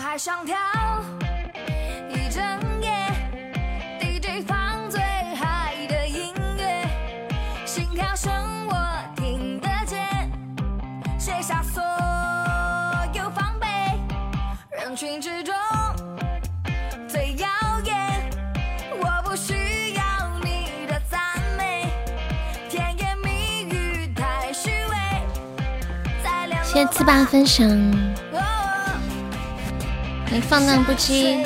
还想跳一整夜，DJ 放最嗨的音乐，心跳声我听得见，卸下所有防备，人群之中最耀眼。我不需要你的赞美，甜言蜜语太虚伪。再联络谢谢自霸分享，你放荡不羁。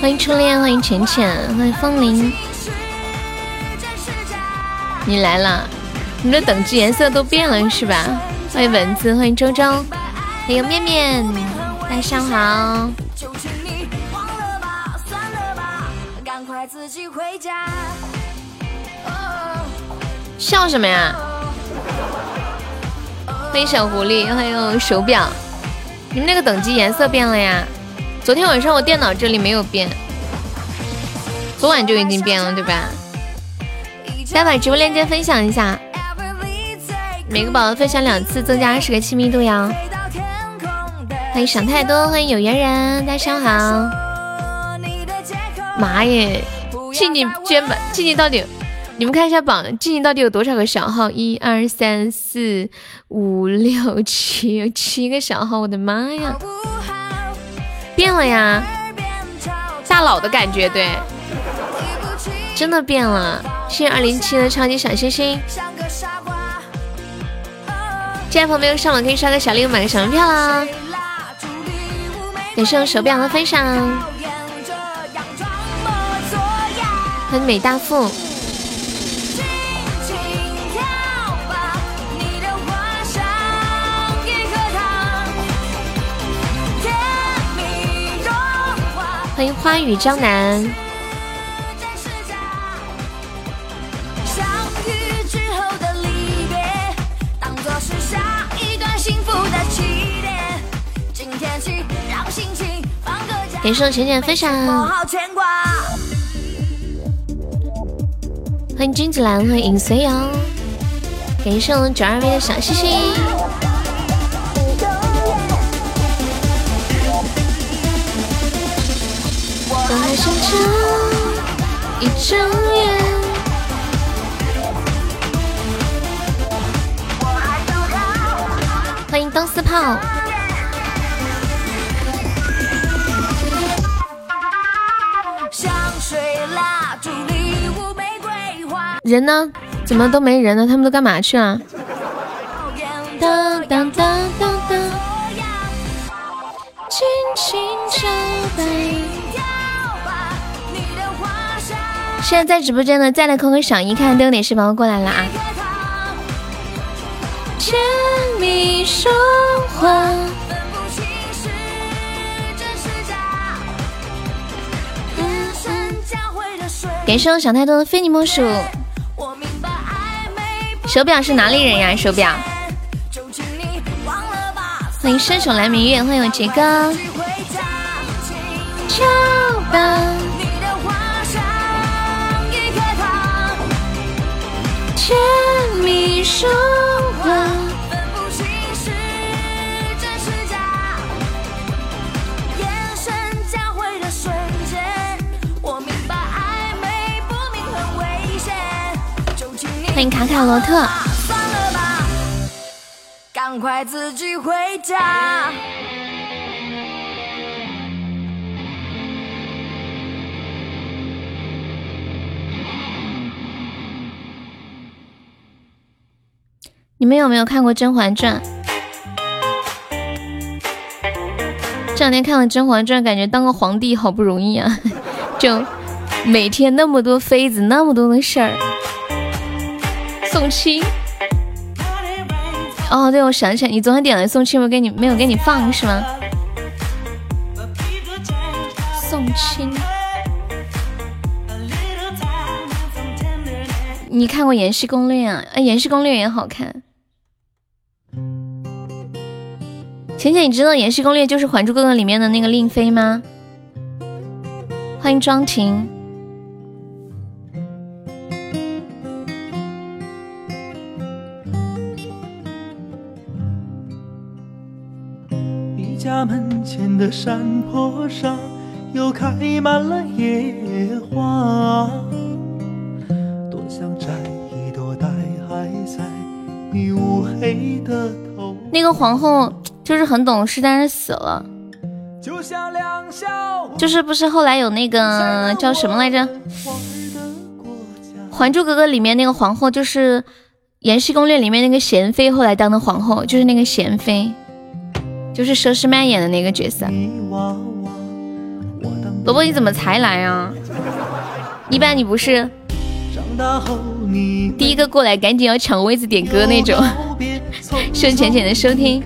欢迎初恋，欢迎浅浅，欢迎风铃，你来了，你的等级颜色都变了是吧？欢迎蚊子，欢迎周周，还有面面，晚上好。自己回家。哦笑什么呀？欢迎小狐狸，欢迎手表，你们那个等级颜色变了呀？昨天晚上我电脑这里没有变，昨晚就已经变了，对吧？大家把直播链接分享一下，每个宝宝分享两次，增加二十个亲密度呀！欢迎想太多，欢迎有缘人，大家上好。妈耶，静静肩膀静静到底，你们看一下榜，静静到底有多少个小号？一二三四五六七，有七个小号，我的妈呀！变了呀，大佬的感觉，对，真的变了。谢谢二零七的超级小星星，这朋友没有上榜可以刷个小礼物，买个小门票啦。感谢我手表的分享，欢迎美大富。欢迎花语江南，感谢我浅浅分享。欢迎君子兰，欢迎影随游，感谢我们九二 V 的小星星。我还想这一睁眼，欢迎东四炮，人呢？怎么都没人呢？他们都干嘛去了？现在在直播间的，再来扣个赏一，看都有哪些宝宝过来了啊！甜蜜说话，分不清是真是假。眼神交汇的瞬感谢我想太多的非你莫属。手表是哪里人呀？手表，就请你忘了吧，欢迎伸手来明月，欢迎我杰哥。欢迎卡卡罗特。赶快自己回家。你们有没有看过《甄嬛传》？这两天看了《甄嬛传》，感觉当个皇帝好不容易啊！就每天那么多妃子，那么多的事儿。宋七，哦，对，我想起来，你昨天点了宋七，没给你没有给你放是吗？宋清，你看过《延禧攻略》啊？《延禧攻略》也好看。浅浅，你知道《延禧攻略》就是《还珠格格》里面的那个令妃吗？欢迎庄婷。前的山坡上，又开满了野花，多想摘一朵戴在你乌黑的头。那个皇后。就是很懂事，但是死了。就是不是后来有那个叫什么来着，《还珠格格》里面那个皇后，就是《延禧攻略》里面那个贤妃，后来当的皇后，就是那个贤妃，就是佘诗曼演的那个角色。萝卜，你怎么才来啊？一般你不是第一个过来，赶紧要抢位子点歌那种。谢浅浅的收听。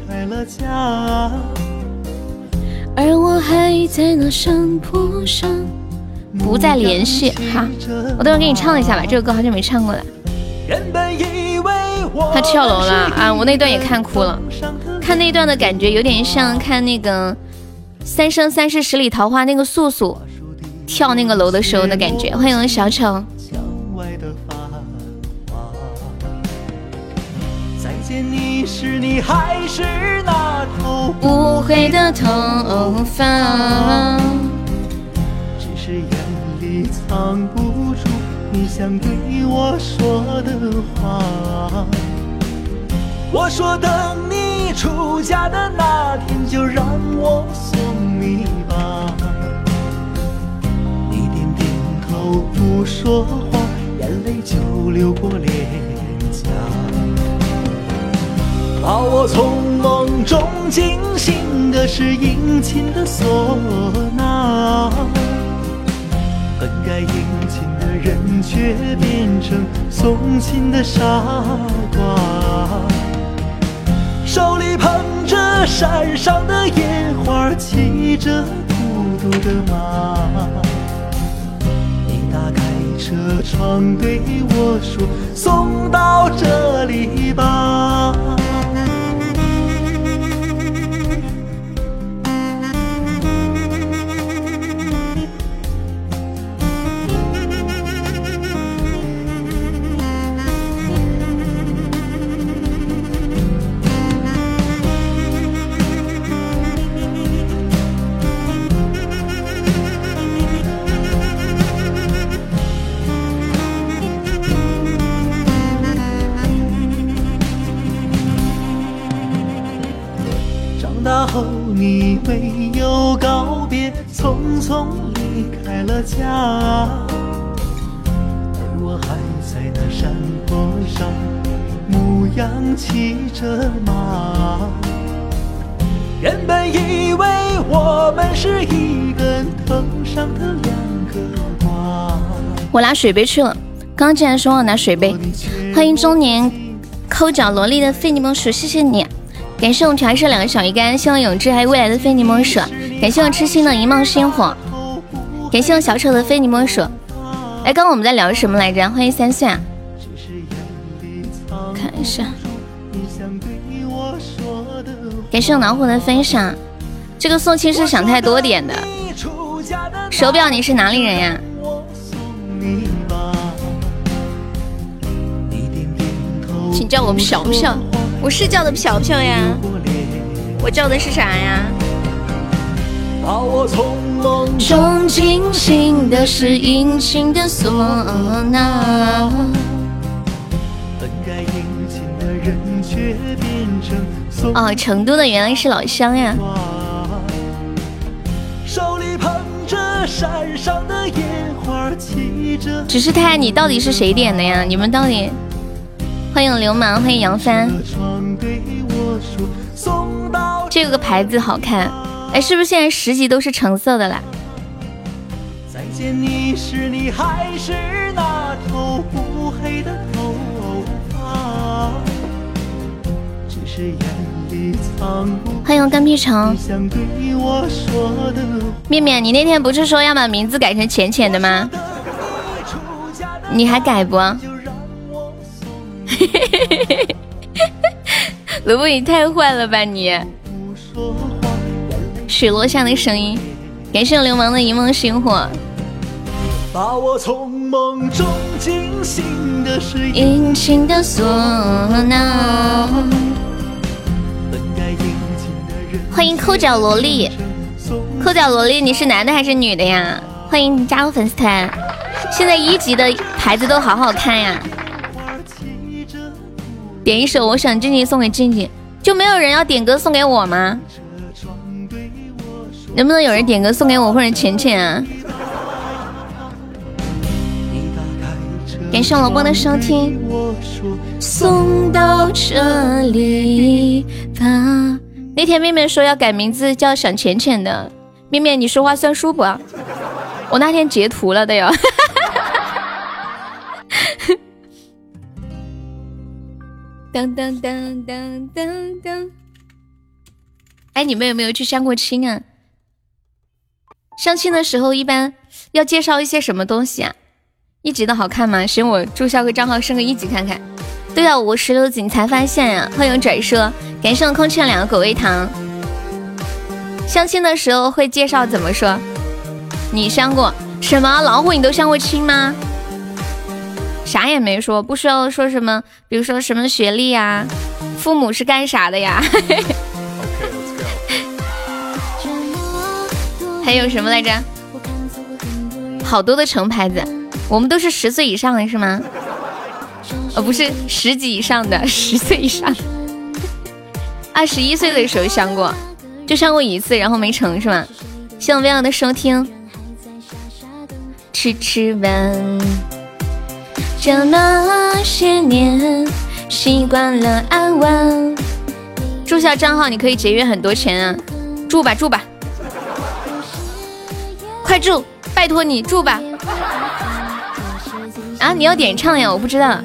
而我还在那山坡上，不再联系哈。我等会给你唱一下吧，这首歌好久没唱过了。他跳楼了啊！我那段也看哭了，看那段的感觉有点像看那个《三生三世十里桃花》那个素素跳那个楼的时候的感觉。欢迎小丑。你是你还是那头乌黑的头发？只是眼里藏不住你想对我说的话。我说等出嫁的那天，就让我送你吧。你点点头不说话，眼泪就流过脸颊。把我从梦中惊醒的是殷勤的唢呐，本该殷勤的人却变成送情的傻瓜。手里捧着山上的野花，骑着孤独的马。你打开车窗对我说：“送到这里吧。”匆匆离开了家，而我还在那山坡上牧羊骑着马。原本以为我们是一根藤上的两个瓜。我拿水杯去了，刚刚竟然说我拿水杯。欢迎中年抠脚萝莉的费尼蒙鼠，谢谢你。感谢我调色两个小鱼干，希望永志还有未来的非你莫属。感谢我痴心的一梦星火，感谢我小丑的非你莫属。哎，刚刚我们在聊什么来着？欢迎三岁啊！看一下，感谢我老虎的分享。这个送亲是想太多点的。手表，你是哪里人呀？请叫我飘飘。我是叫的飘飘呀，我叫的是啥呀？中惊醒的是殷勤的唢呐。哦，成都的原来是老乡呀。只是太，你到底是谁点的呀？你们到底？欢迎流氓，欢迎杨帆。这个牌子好看，哎，是不是现在十级都是橙色的啦？欢迎干屁虫。面面，你那天不是说要把名字改成浅浅的吗？你还改不？萝卜 你太坏了吧你！水落下的声音，感谢流氓的一梦星火。把我从梦中惊醒的是殷勤的唢呐。欢迎抠脚萝莉，抠脚萝莉，你是男的还是女的呀？欢迎加入粉丝团。现在一级的牌子都好好看呀。点一首《我想静静》送给静静，就没有人要点歌送给我吗？能不能有人点歌送给我或者浅浅啊？感谢萝卜的收听，送到这里吧。那天面面说要改名字叫想浅浅的，面面你说话算数不？我那天截图了的哟。当当当当当当。哎，你们有没有去相过亲啊？相亲的时候一般要介绍一些什么东西啊？一级的好看吗？行我注销个账号升个一级看看。对啊，我十六级才发现呀！欢迎拽说，感谢空气两个狗味糖。相亲的时候会介绍怎么说？你相过什么老虎？你都相过亲吗？啥也没说，不需要说什么，比如说什么学历呀，父母是干啥的呀？还有什么来着？好多的成牌子。我们都是十岁以上的是吗？呃，不是十几以上的，十岁以上。二十一岁的时候相过，就相过一次，然后没成是吗？希望微亮的收听。吃吃完，这么些年习惯了安稳。注销账号你可以节约很多钱啊！住吧住吧，快住，拜托你住吧。啊！你要点唱呀？我不知道。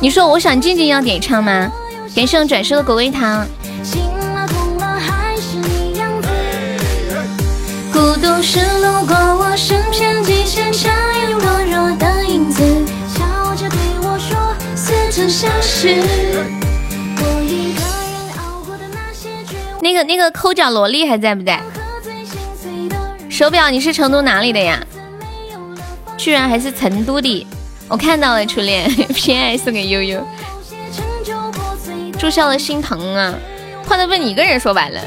你说我想静静要点唱吗？感谢我转世的果味糖。孤独是路过我身边的影子，笑着对我说似曾相识。那个那个抠脚萝莉还在不在？手表你是成都哪里的呀？居然还是成都的，我看到了初恋 偏爱送给悠悠，注销了心疼啊！话都被你一个人说完了，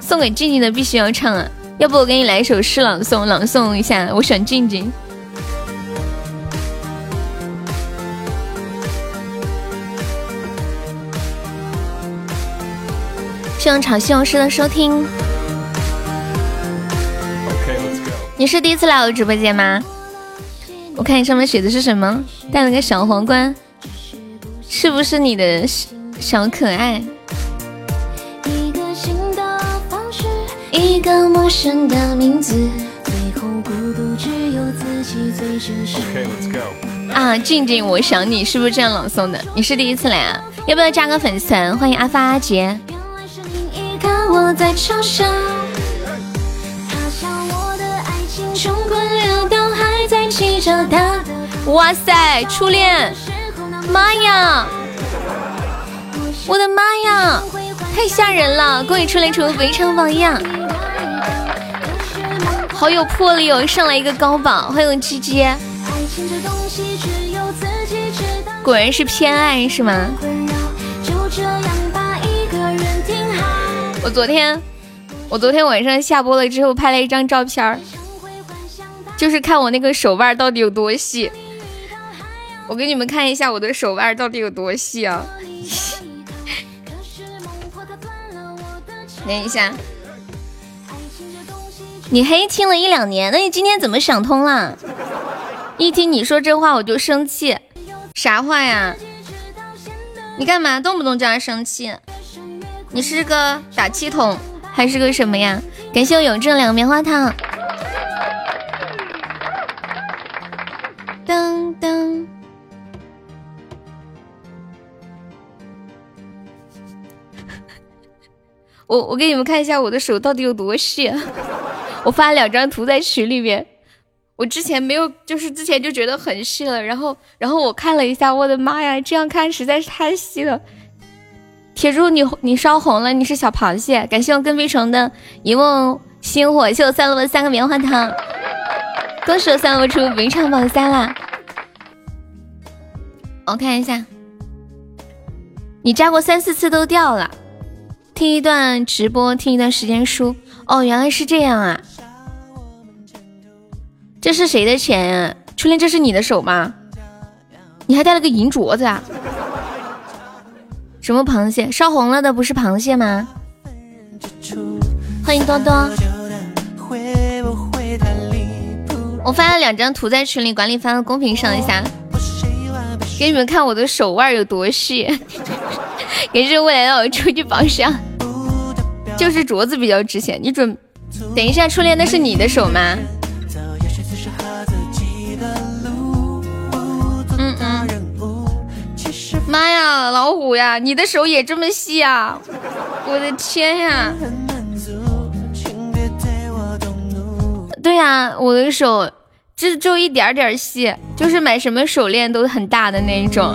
送给静静的必须要唱啊！要不我给你来一首诗朗诵，朗诵一下。我选静静。希望潮汐勇士的收听。你是第一次来我直播间吗？我看你上面写的是什么？戴了个小皇冠，是不是你的小可爱？一个陌生的名字，最后孤独只有自己最真实啊，静静，我想你，是不是这样朗诵的？你是第一次来啊？要不要加个粉丝团？欢迎阿发阿杰。哇塞，初恋！妈呀！我的妈呀！太吓人了！恭喜初恋成为围城榜样，好有魄力哦！上来一个高榜，欢迎鸡鸡。果然是偏爱是吗？我昨天，我昨天晚上下播了之后拍了一张照片儿。就是看我那个手腕到底有多细，我给你们看一下我的手腕到底有多细啊！等一下，你黑听了一两年，那你今天怎么想通了？一听你说这话我就生气，啥话呀？你干嘛动不动就要生气？你是个打气筒还是个什么呀？感谢我永正两个棉花糖。噔噔，我我给你们看一下我的手到底有多细。我发了两张图在群里面，我之前没有，就是之前就觉得很细了，然后然后我看了一下，我的妈呀，这样看实在是太细了。铁柱，你你烧红了，你是小螃蟹。感谢我跟飞虫的一梦星火，谢我三楼的三个棉花糖。恭喜我三楼出名场榜三啦！我看一下，你扎过三四次都掉了。听一段直播，听一段时间书。哦，原来是这样啊！这是谁的钱呀？初恋，这是你的手吗？你还带了个银镯子啊？什么螃蟹？烧红了的不是螃蟹吗？欢迎多多。我发了两张图在群里，管理发到公屏上一下，给你们看我的手腕有多细。感谢未来的我出去榜上，就是镯子比较值钱。你准等一下，初恋那是你的手吗？妈呀，老虎呀，你的手也这么细啊！我的天呀！对呀，我的手这就一点点细，就是买什么手链都很大的那一种。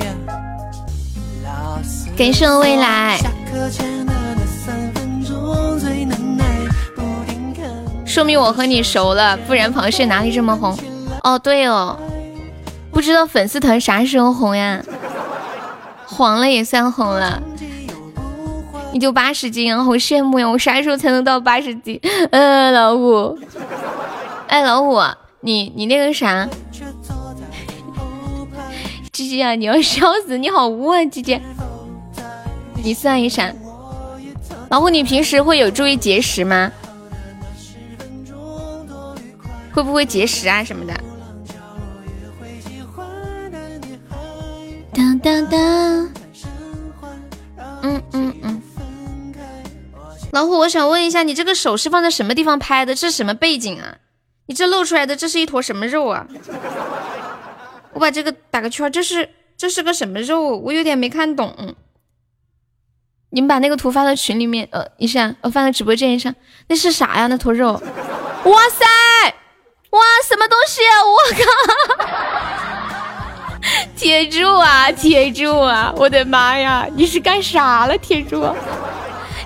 感谢未来，说明我和你熟了，不然螃蟹哪里这么红？哦，对哦，不知道粉丝团啥时候红呀？黄了也算红了，你就八十斤啊，好羡慕呀！我啥时候才能到八十斤？嗯，老虎，哎，老虎，你你那个啥，鸡鸡啊，你要笑死！你好污啊，鸡鸡，你算一下，老虎，你平时会有注意节食吗？会不会节食啊什么的？当当当，嗯嗯嗯，老虎，我想问一下，你这个手是放在什么地方拍的？这是什么背景啊？你这露出来的这是一坨什么肉啊？我把这个打个圈，这是这是个什么肉？我有点没看懂。你们把那个图发到群里面，呃，一下，我发到直播间上。那是啥呀？那坨肉？哇塞，哇，什么东西？我靠！铁柱啊，铁柱啊！我的妈呀，你是干啥了，铁柱？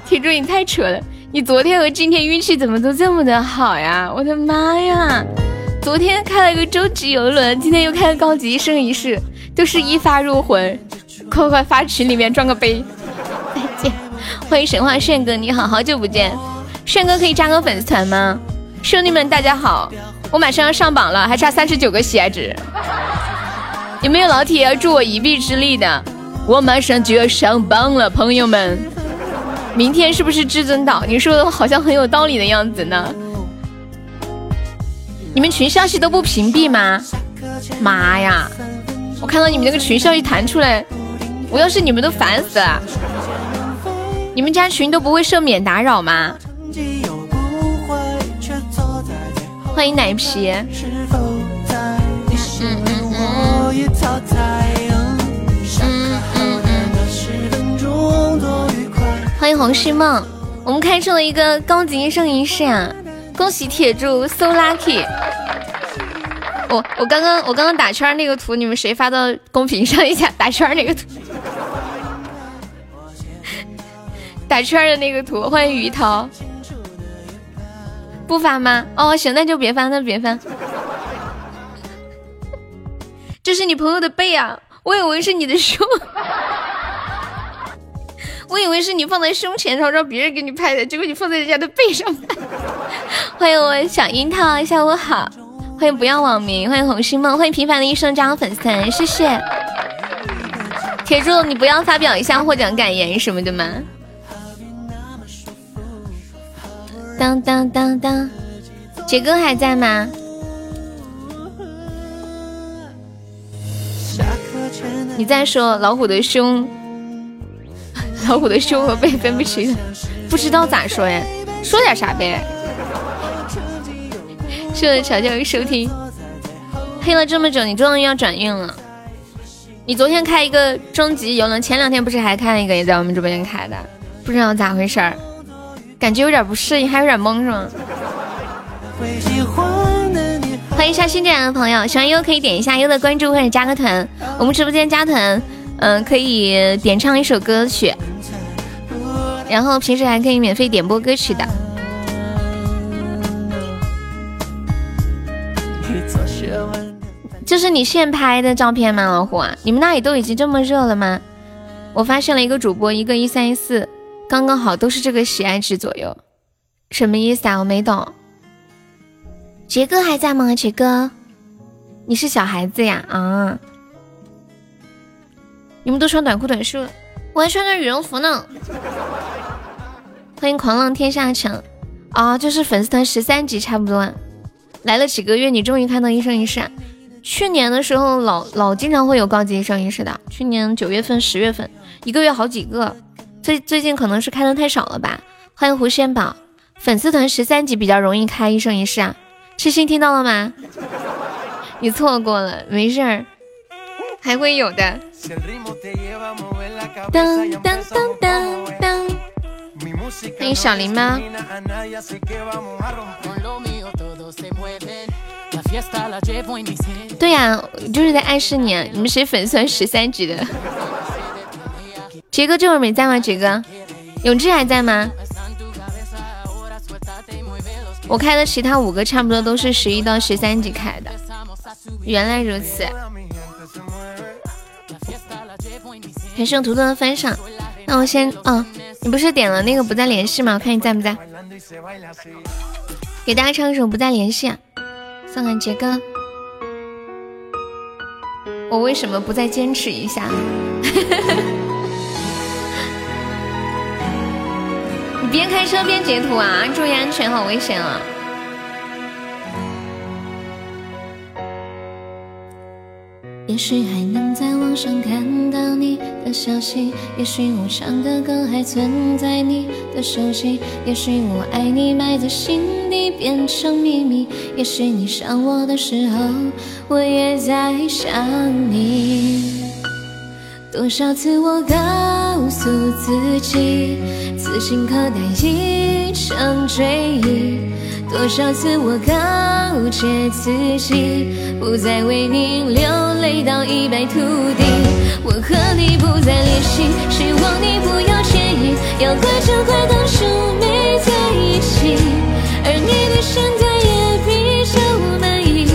铁柱，你太扯了！你昨天和今天运气怎么都这么的好呀？我的妈呀！昨天开了个终极游轮，今天又开了高级一生一世，都是一发入魂！快快发群里面装个杯！再见，欢迎神话炫哥，你好好久不见，炫哥可以加个粉丝团吗？兄弟们，大家好，我马上要上榜了，还差三十九个喜爱值。有没有老铁要助我一臂之力的？我马上就要上榜了，朋友们！明天是不是至尊岛？你说的好像很有道理的样子呢。你们群消息都不屏蔽吗？妈呀！我看到你们那个群消息弹出来，我要是你们都烦死了。你们家群都不会设免打扰吗？欢迎奶皮。嗯嗯嗯欢迎红旭梦，我们开出了一个高级圣仪式啊！恭喜铁柱，so lucky！我我刚刚我刚刚打圈那个图，你们谁发到公屏上一下？打圈那个图，打圈的那个图，欢迎于涛，不发吗？哦，行，那就别发，那别发。这是你朋友的背啊，我以为是你的胸，我以为是你放在胸前，然后让别人给你拍的，结果你放在人家的背上拍。欢迎我小樱桃，下午好。欢迎不要网名，欢迎红星梦，欢迎平凡的一生加入粉丝团，谢谢。铁柱，你不要发表一下获奖感言什么的吗？当当当当，杰哥还在吗？你在说老虎的胸，老虎的胸和背分不清，不知道咋说呀？说点啥呗？谢谢乔乔收听。黑了这么久，你终于要转运了。你昨天开一个终极游轮，前两天不是还开了一个，也在我们直播间开的，不知道咋回事儿，感觉有点不适应，还有点懵是吗？欢迎一下新进来的朋友，喜欢优可以点一下优的关注或者加个团。我们直播间加团，嗯，可以点唱一首歌曲。然后平时还可以免费点播歌曲的。这是你现拍的照片吗，老虎啊？你们那里都已经这么热了吗？我发现了一个主播，一个一三一四，刚刚好都是这个喜爱值左右，什么意思啊？我没懂。杰哥还在吗？杰哥，你是小孩子呀？啊！你们都穿短裤短袖，我还穿着羽绒服呢。欢迎狂浪天下城啊！就是粉丝团十三级差不多，来了几个月，你终于看到一生一世。去年的时候老老经常会有高级一生一世的，去年九月份、十月份一个月好几个。最最近可能是开的太少了吧？欢迎胡仙宝，粉丝团十三级比较容易开一生一世啊。痴心听到了吗？你错过了，没事儿，还会有的。当当当当当，欢迎小林吗？对呀，就是在暗示你，你们谁粉丝十三级的？杰哥这会儿没在吗？杰哥，永志还在吗？我开的其他五个差不多都是十一到十三级开的，原来如此。还是用图图的分享。那我先，哦，你不是点了那个不再联系吗？我看你在不在。给大家唱一首不再联系，送给杰哥。我为什么不再坚持一下？边开车边截图啊！注意安全，好危险啊！也许还能在网上看到你的消息，也许我唱的歌还存在你的手机，也许我爱你埋在心底变成秘密，也许你想我的时候，我也在想你。多少次我告诉自己，此情可待已成追忆。多少次我告诫自己，不再为你流泪到一败涂地。我和你不再联系，希望你不要介意。要怪就怪当初没在一起，而你对现在也比较满意，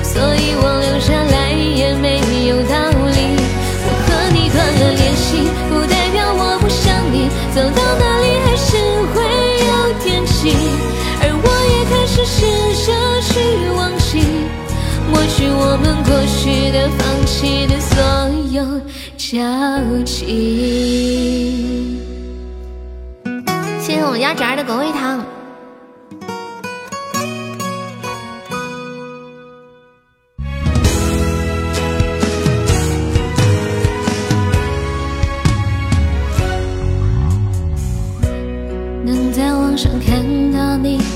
所以我留下来过去的、放弃的所有交集。谢谢我们家侄儿的狗尾糖。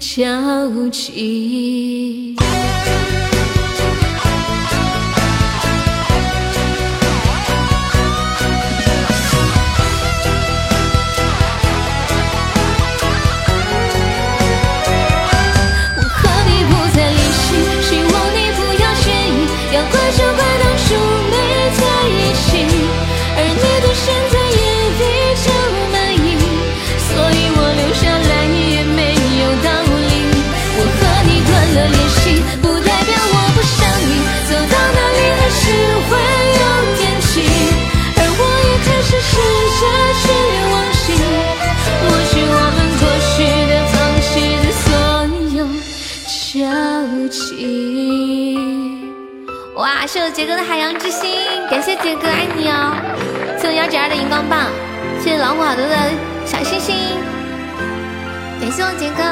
交集。谢我杰哥的海洋之心，感谢杰哥爱你哦。谢我幺九二的荧光棒，谢谢老虎好多的小星星，感谢我杰哥。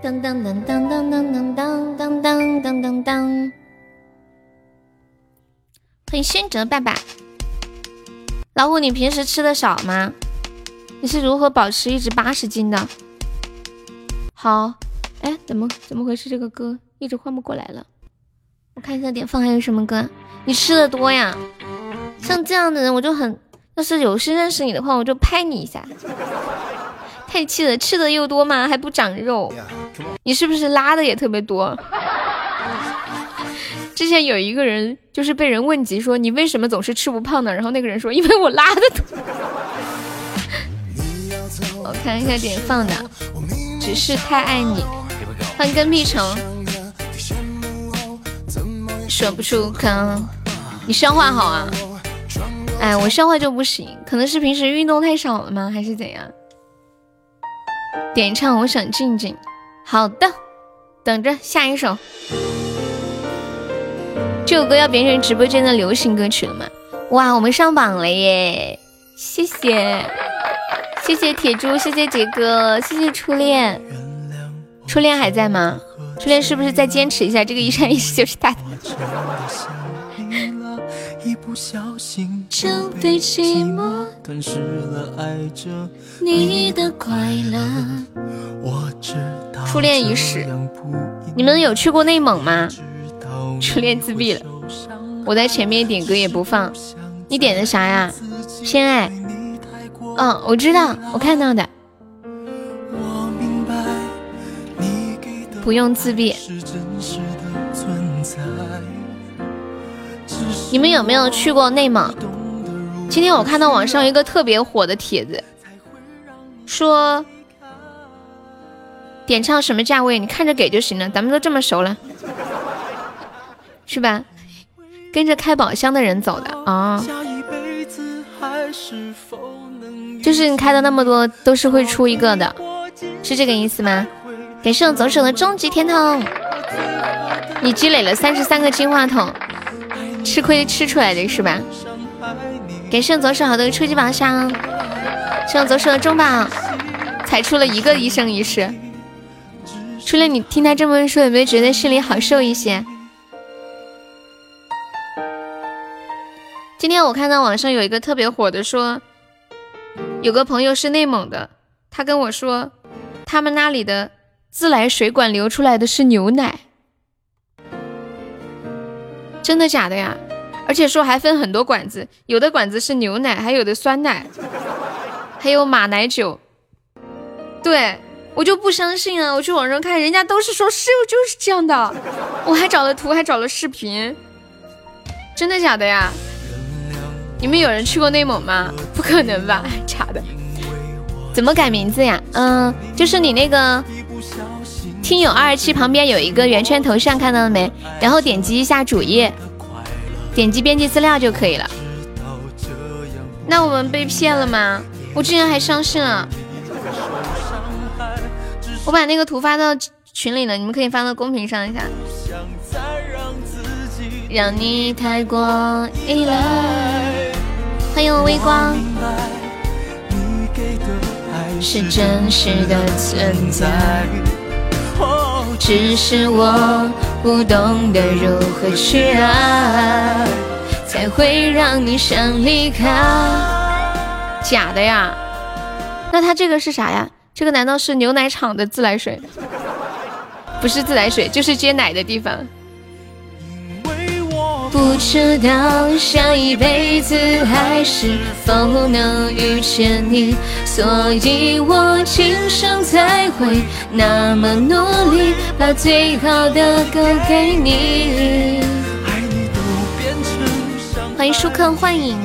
当当当当当当当当当当当当。欢迎轩哲爸爸，老虎，你平时吃的少吗？你是如何保持一直八十斤的？好，哎，怎么怎么回事？这个歌一直换不过来了。我看一下点放还有什么歌。你吃的多呀，像这样的人我就很，要是有幸认识你的话，我就拍你一下。太气了，吃的又多嘛，还不长肉。你是不是拉的也特别多？之前有一个人就是被人问及说你为什么总是吃不胖呢？然后那个人说因为我拉的多。我看一下点放的，只是太爱你。欢迎跟屁虫，说不出口。你消化好啊？哎，我消化就不行，可能是平时运动太少了吗？还是怎样？点唱，我想静静。好的，等着下一首。这首歌要变成直播间的流行歌曲了吗？哇，我们上榜了耶！谢谢，谢谢铁柱，谢谢杰哥，谢谢初恋。初恋还在吗？初恋是不是再坚持一下？这个一闪一闪就是他的。就被寂寞吞噬了爱着你的快乐。初恋已死，你们有去过内蒙吗？初恋自闭了，我在前面点歌也不放，你点的啥呀？偏爱，嗯，我知道，我看到的。不用自闭。你们有没有去过内蒙？今天我看到网上一个特别火的帖子，说点唱什么价位，你看着给就行了，咱们都这么熟了。是吧？跟着开宝箱的人走的啊，就是你开的那么多，都是会出一个的，是这个意思吗？感谢我左手的终极甜筒，你积累了三十三个金话筒，吃亏吃出来的是吧？感谢我左手好多初级宝箱，谢我左手的中宝，才出了一个一生一世。初恋，你听他这么说，有没有觉得心里好受一些？今天我看到网上有一个特别火的，说有个朋友是内蒙的，他跟我说，他们那里的自来水管流出来的是牛奶，真的假的呀？而且说还分很多管子，有的管子是牛奶，还有的酸奶，还有马奶酒。对我就不相信啊！我去网上看，人家都是说室友就是这样的，我还找了图，还找了视频，真的假的呀？你们有人去过内蒙吗？不可能吧，假的。怎么改名字呀？嗯，就是你那个听友二二七旁边有一个圆圈头像，看到了没？然后点击一下主页，点击编辑资料就可以了。那我们被骗了吗？我竟然还相信了。我把那个图发到群里了，你们可以发到公屏上一下。让你太过依赖。欢迎微光，是真实的存在，只是我不懂得如何去爱，才会让你想离开。假的呀？那他这个是啥呀？这个难道是牛奶厂的自来水？不是自来水，就是接奶的地方。不知道下一辈子还是否能遇见你，所以我今生才会那么努力，把最好的歌给你。欢迎舒克幻影，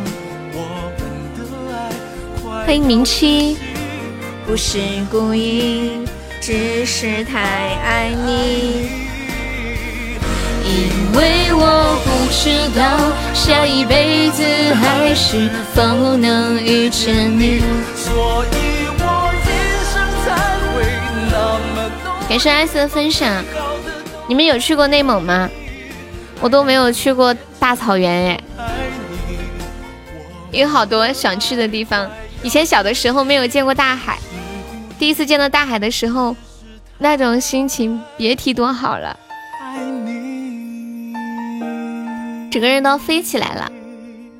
欢迎明七，不是故意，只是太爱你。因为我不知道下一辈子还是否能遇见你，所以我一生才会那么感谢 S 的分享。你们有去过内蒙吗？我都没有去过大草原哎，有好多想去的地方。以前小的时候没有见过大海，第一次见到大海的时候，那种心情别提多好了，整个人都飞起来了。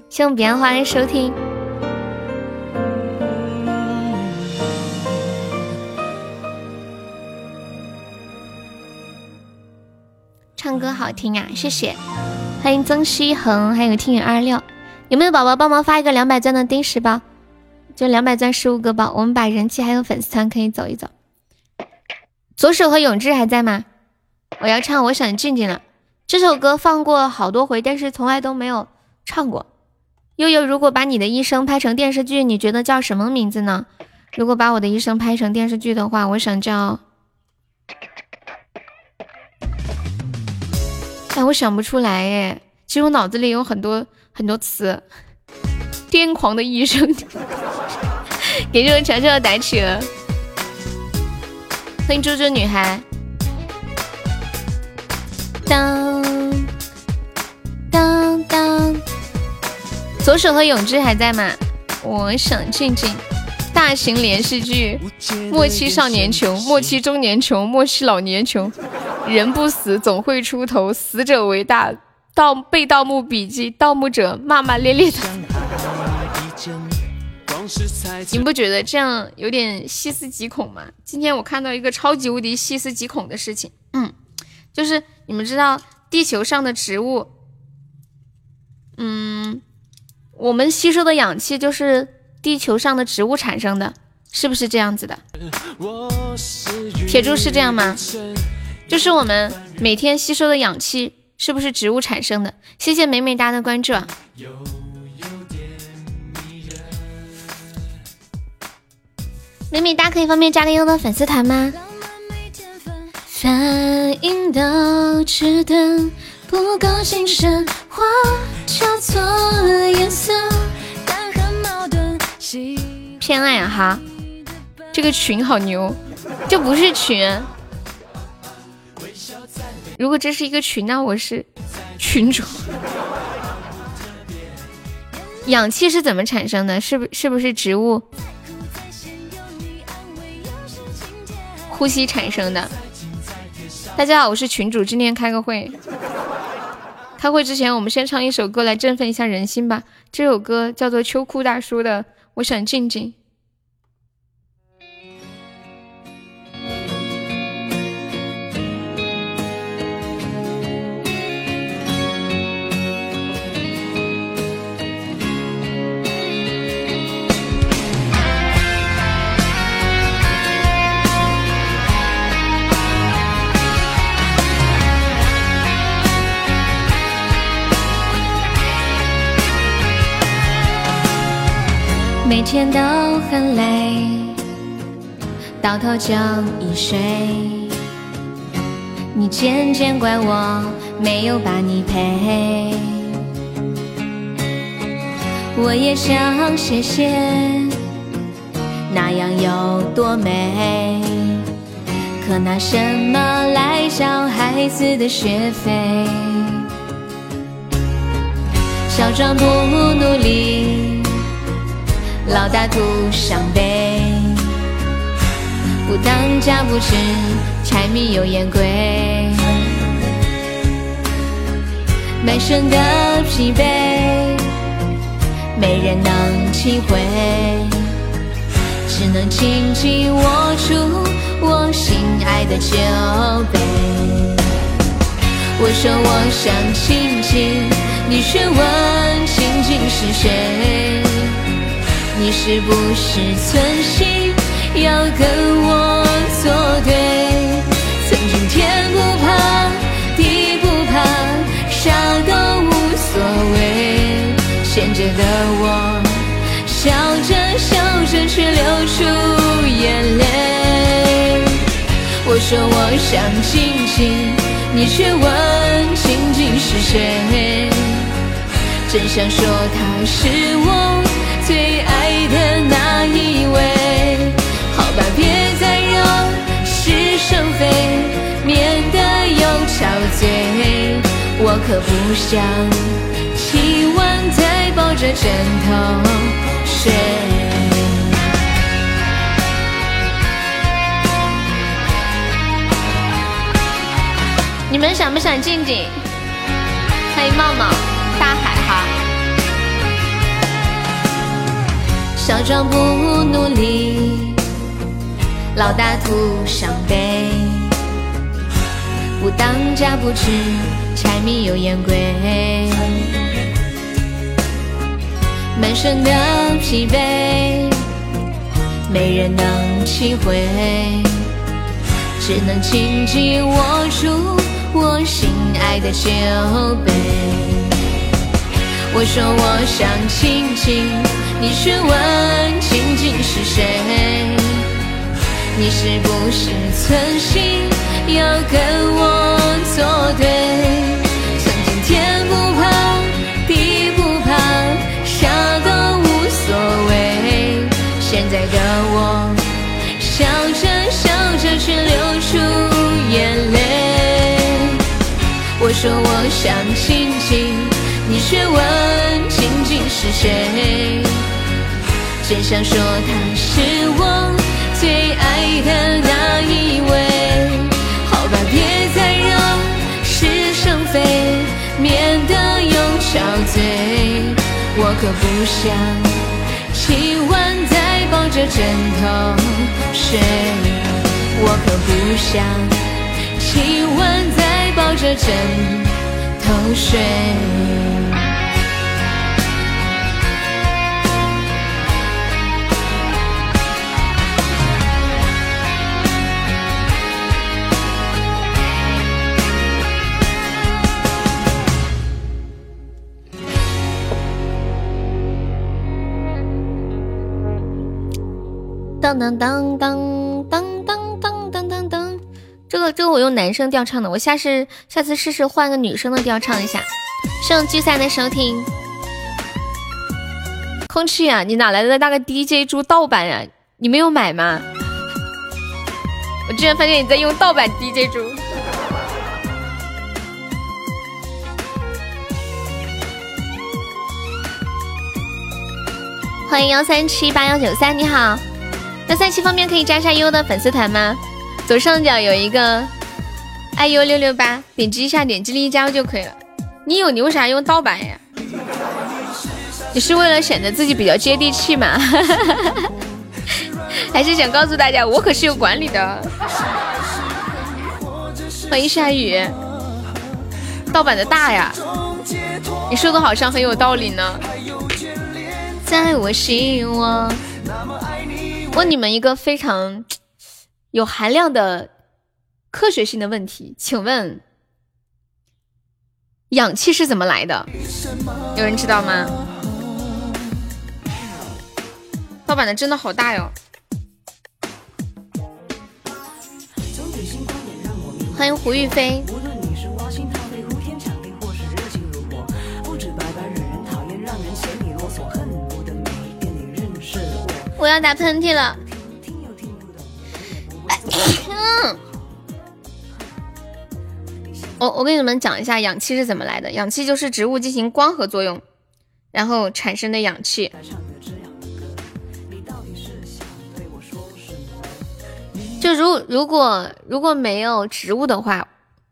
谢我彼岸花的收听。唱歌好听啊，谢谢，欢迎曾希恒，还有听雨二六，有没有宝宝帮忙发一个两百钻的丁石包？就两百钻十五个包，我们把人气还有粉丝团可以走一走。左手和永志还在吗？我要唱《我想静静》了，这首歌放过好多回，但是从来都没有唱过。悠悠，如果把你的一生拍成电视剧，你觉得叫什么名字呢？如果把我的一生拍成电视剧的话，我想叫……但我想不出来耶。其实我脑子里有很多很多词，癫狂的一生。给这个乔乔打起了，欢迎猪猪女孩。当左手和永志还在吗？我想静静。大型连续剧，莫欺少年穷，莫欺中年穷，莫欺老年穷。人不死，总会出头。死者为大。盗被盗墓笔记，盗墓者骂骂咧咧的。你不觉得这样有点细思极恐吗？今天我看到一个超级无敌细思极恐的事情，嗯，就是你们知道地球上的植物，嗯，我们吸收的氧气就是地球上的植物产生的，是不是这样子的？铁柱是这样吗？就是我们每天吸收的氧气是不是植物产生的？谢谢美美哒的关注啊！美美哒可以方便加个优的粉丝团吗？反应都迟钝，不够谨慎，话交错了颜色，但很矛盾。偏爱啊哈，这个群好牛，这不是群。如果这是一个群，那我是群主。氧气是怎么产生的？是不是不是植物？呼吸产生的。大家好，我是群主，今天开个会。开会之前，我们先唱一首歌来振奋一下人心吧。这首歌叫做秋裤大叔的《我想静静》。天都很累，到头就一睡。你渐渐怪我没有把你陪，我也想谢谢，那样有多美。可拿什么来交孩子的学费？小张不努力。老大徒伤悲，不当家不知柴米油盐贵，满身的疲惫，没人能体会，只能紧紧握住我心爱的酒杯。我说我想亲亲，你却问亲亲是谁？你是不是存心要跟我作对？曾经天不怕地不怕，啥都无所谓。现在的我笑着笑着却流出眼泪。我说我想静静，你却问静静是谁？真想说他是我。最爱的那一位，好吧，别再惹是生非，免得又憔悴。我可不想今晚再抱着枕头睡。你们想不想静静？欢迎茂茂。小壮不努力，老大徒伤悲。不当家不知柴米油盐贵，满身的疲惫，没人能体会，只能紧紧握住。我心爱的酒杯，我说我想亲亲，你却问静静是谁？你是不是存心要跟我作对？曾经天不怕地不怕，啥都无所谓。现在的我笑着笑着却流出眼泪。我说我想静静，你却问亲亲是谁？真想说他是我最爱的那一位。好吧，别再让是生非免得又憔悴。我可不想今晚再抱着枕头睡。我可不想今晚再。抱着枕头睡。当当当当当当当当当当。这个这个我用男生调唱的，我下次下次试试换个女生的调唱一下。谢聚散的收听。空气啊，你哪来的那个 DJ 猪盗版呀？你没有买吗？我居然发现你在用盗版 DJ 猪。欢迎幺三七八幺九三，你好。那三七方面可以加一下优的粉丝团吗？左上角有一个 iu 六六八，点击一下，点击立即加就可以了。你有，你为啥用盗版呀？你是为了显得自己比较接地气吗？还是想告诉大家，我可是有管理的。欢迎下雨，盗版的大呀！你说的好像很有道理呢。在我心窝，问你们一个非常。有含量的科学性的问题，请问氧气是怎么来的？有人知道吗？盗版的真的好大哟！欢迎胡玉飞。我要打喷嚏了。我我给你们讲一下氧气是怎么来的。氧气就是植物进行光合作用，然后产生的氧气。就如如果如果没有植物的话，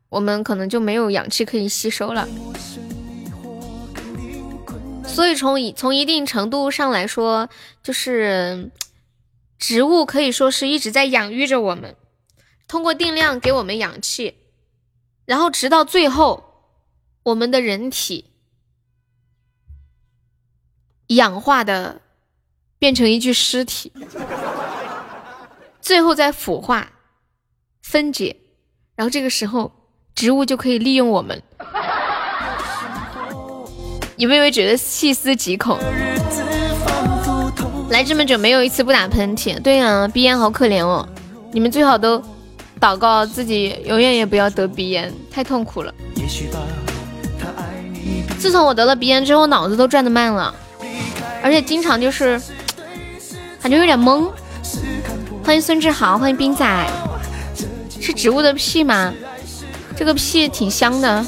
我们可能就没有氧气可以吸收了。所以从一从一定程度上来说，就是。植物可以说是一直在养育着我们，通过定量给我们氧气，然后直到最后，我们的人体氧化的变成一具尸体，最后再腐化分解，然后这个时候植物就可以利用我们。有没有觉得细思极恐？来这么久没有一次不打喷嚏，对呀，鼻炎好可怜哦。你们最好都祷告自己永远也不要得鼻炎，太痛苦了。自从我得了鼻炎之后，脑子都转得慢了，而且经常就是感觉有点懵。欢迎孙志豪，欢迎冰仔，是植物的屁吗？这个屁挺香的。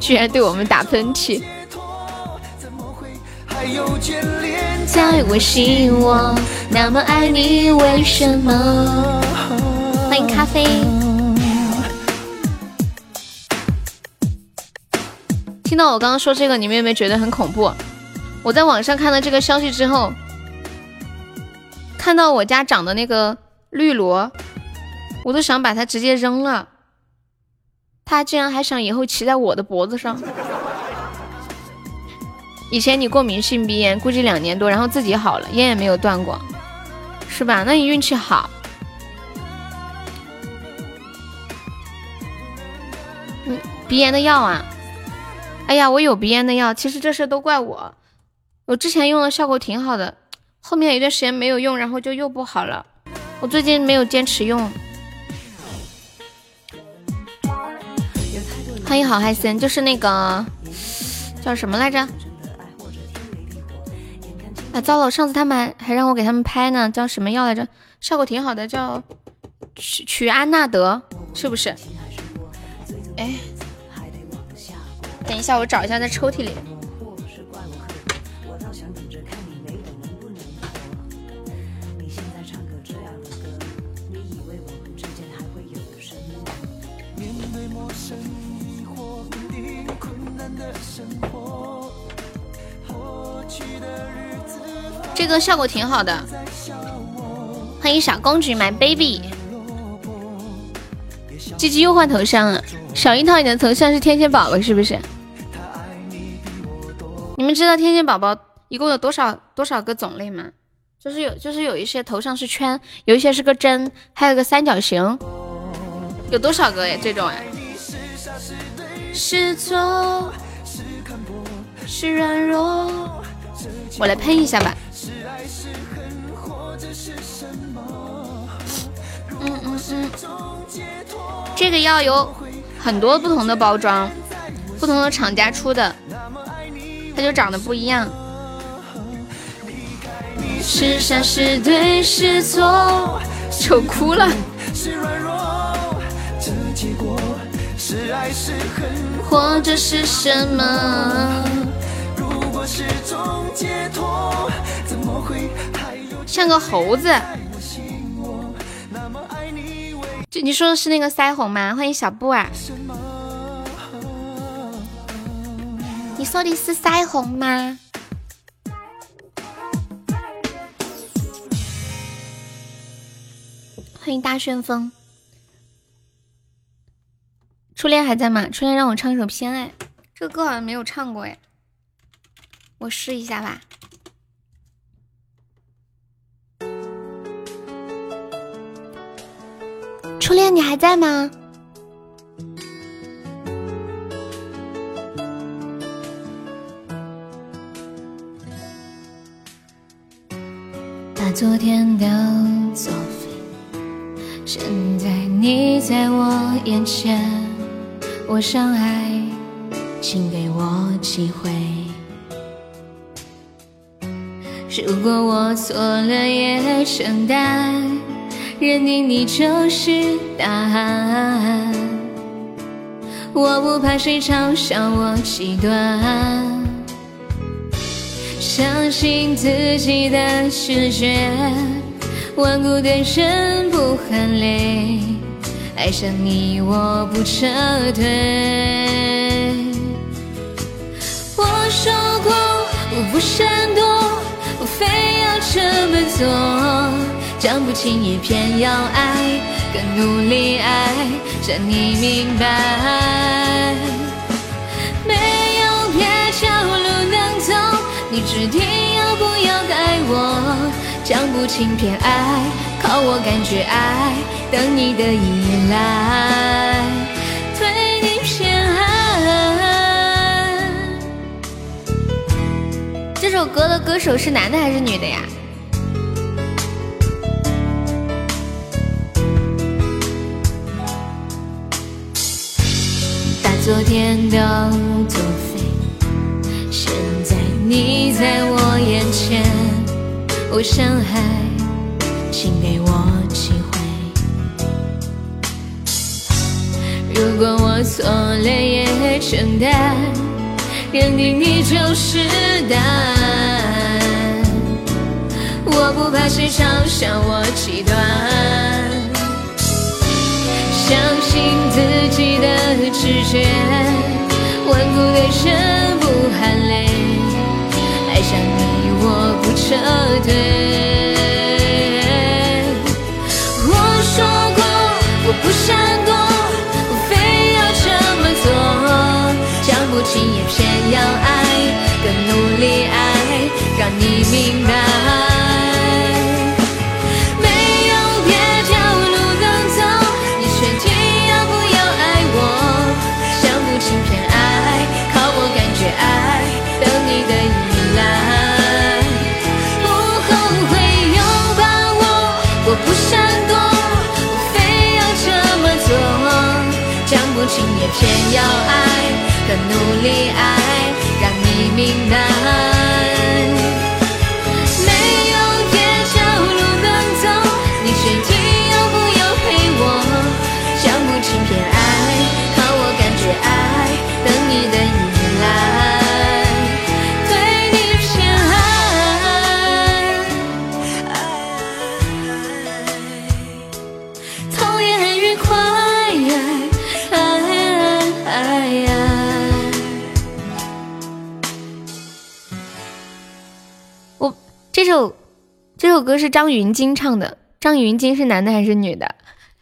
居然对我们打喷嚏。在我心窝，那么爱你，为什么？欢迎咖啡。听到我刚刚说这个，你们有没有觉得很恐怖？我在网上看到这个消息之后，看到我家长的那个绿萝，我都想把它直接扔了。他竟然还想以后骑在我的脖子上。以前你过敏性鼻炎，估计两年多，然后自己好了，烟也没有断过，是吧？那你运气好。嗯，鼻炎的药啊，哎呀，我有鼻炎的药，其实这事都怪我，我之前用的效果挺好的，后面一段时间没有用，然后就又不好了。我最近没有坚持用。欢迎好嗨森，就是那个叫什么来着？啊，糟了！上次他们还还让我给他们拍呢，叫什么药来着？效果挺好的，叫曲曲安纳德，是不是？哎，等一下，我找一下在抽屉里。这个效果挺好的，欢迎小公举 my baby，鸡鸡又换头像了，小樱桃你的头像是天线宝宝是不是？你们知道天线宝宝一共有多少多少个种类吗？就是有就是有一些头上是圈，有一些是个针，还有个三角形，有多少个呀？这种哎，是错是软弱，我来喷一下吧。嗯嗯嗯，这个药有很多不同的包装，不同的厂家出的，它就长得不一样。是傻是对是错，丑哭了。是爱是恨，或者是什么？如果是种解脱，怎么会还有？像个猴子。就你说的是那个腮红吗？欢迎小布啊！你说的是腮红吗？欢迎大旋风。初恋还在吗？初恋让我唱一首偏爱，这个歌好像没有唱过哎，我试一下吧。初恋，你还在吗？把昨天都作废，现在你在我眼前，我想爱，请给我机会。如果我错了，也承担。认定你就是答案，我不怕谁嘲笑我极端，相信自己的直觉，顽固的人不喊累，爱上你我不撤退。我说过我不闪躲，我非要这么做。讲不清也偏要爱，更努力爱，让你明白。没有别条路能走，你指定要不要爱我？讲不清偏爱，靠我感觉爱，等你的依赖，对你偏爱。这首歌的歌手是男的还是女的呀？把昨天都作废，现在你在我眼前，我想爱，请给我机会。如果我错了，也承担，认定你就是答案。我不怕谁嘲笑我极端，相信自己的直觉，顽固的人不喊累，爱上你我不撤退。不闪躲，我非要这么做，讲不清也偏要爱，更努力爱，让你明白。偏要爱，更努力爱，让你明白。首歌是张芸京唱的，张芸京是男的还是女的？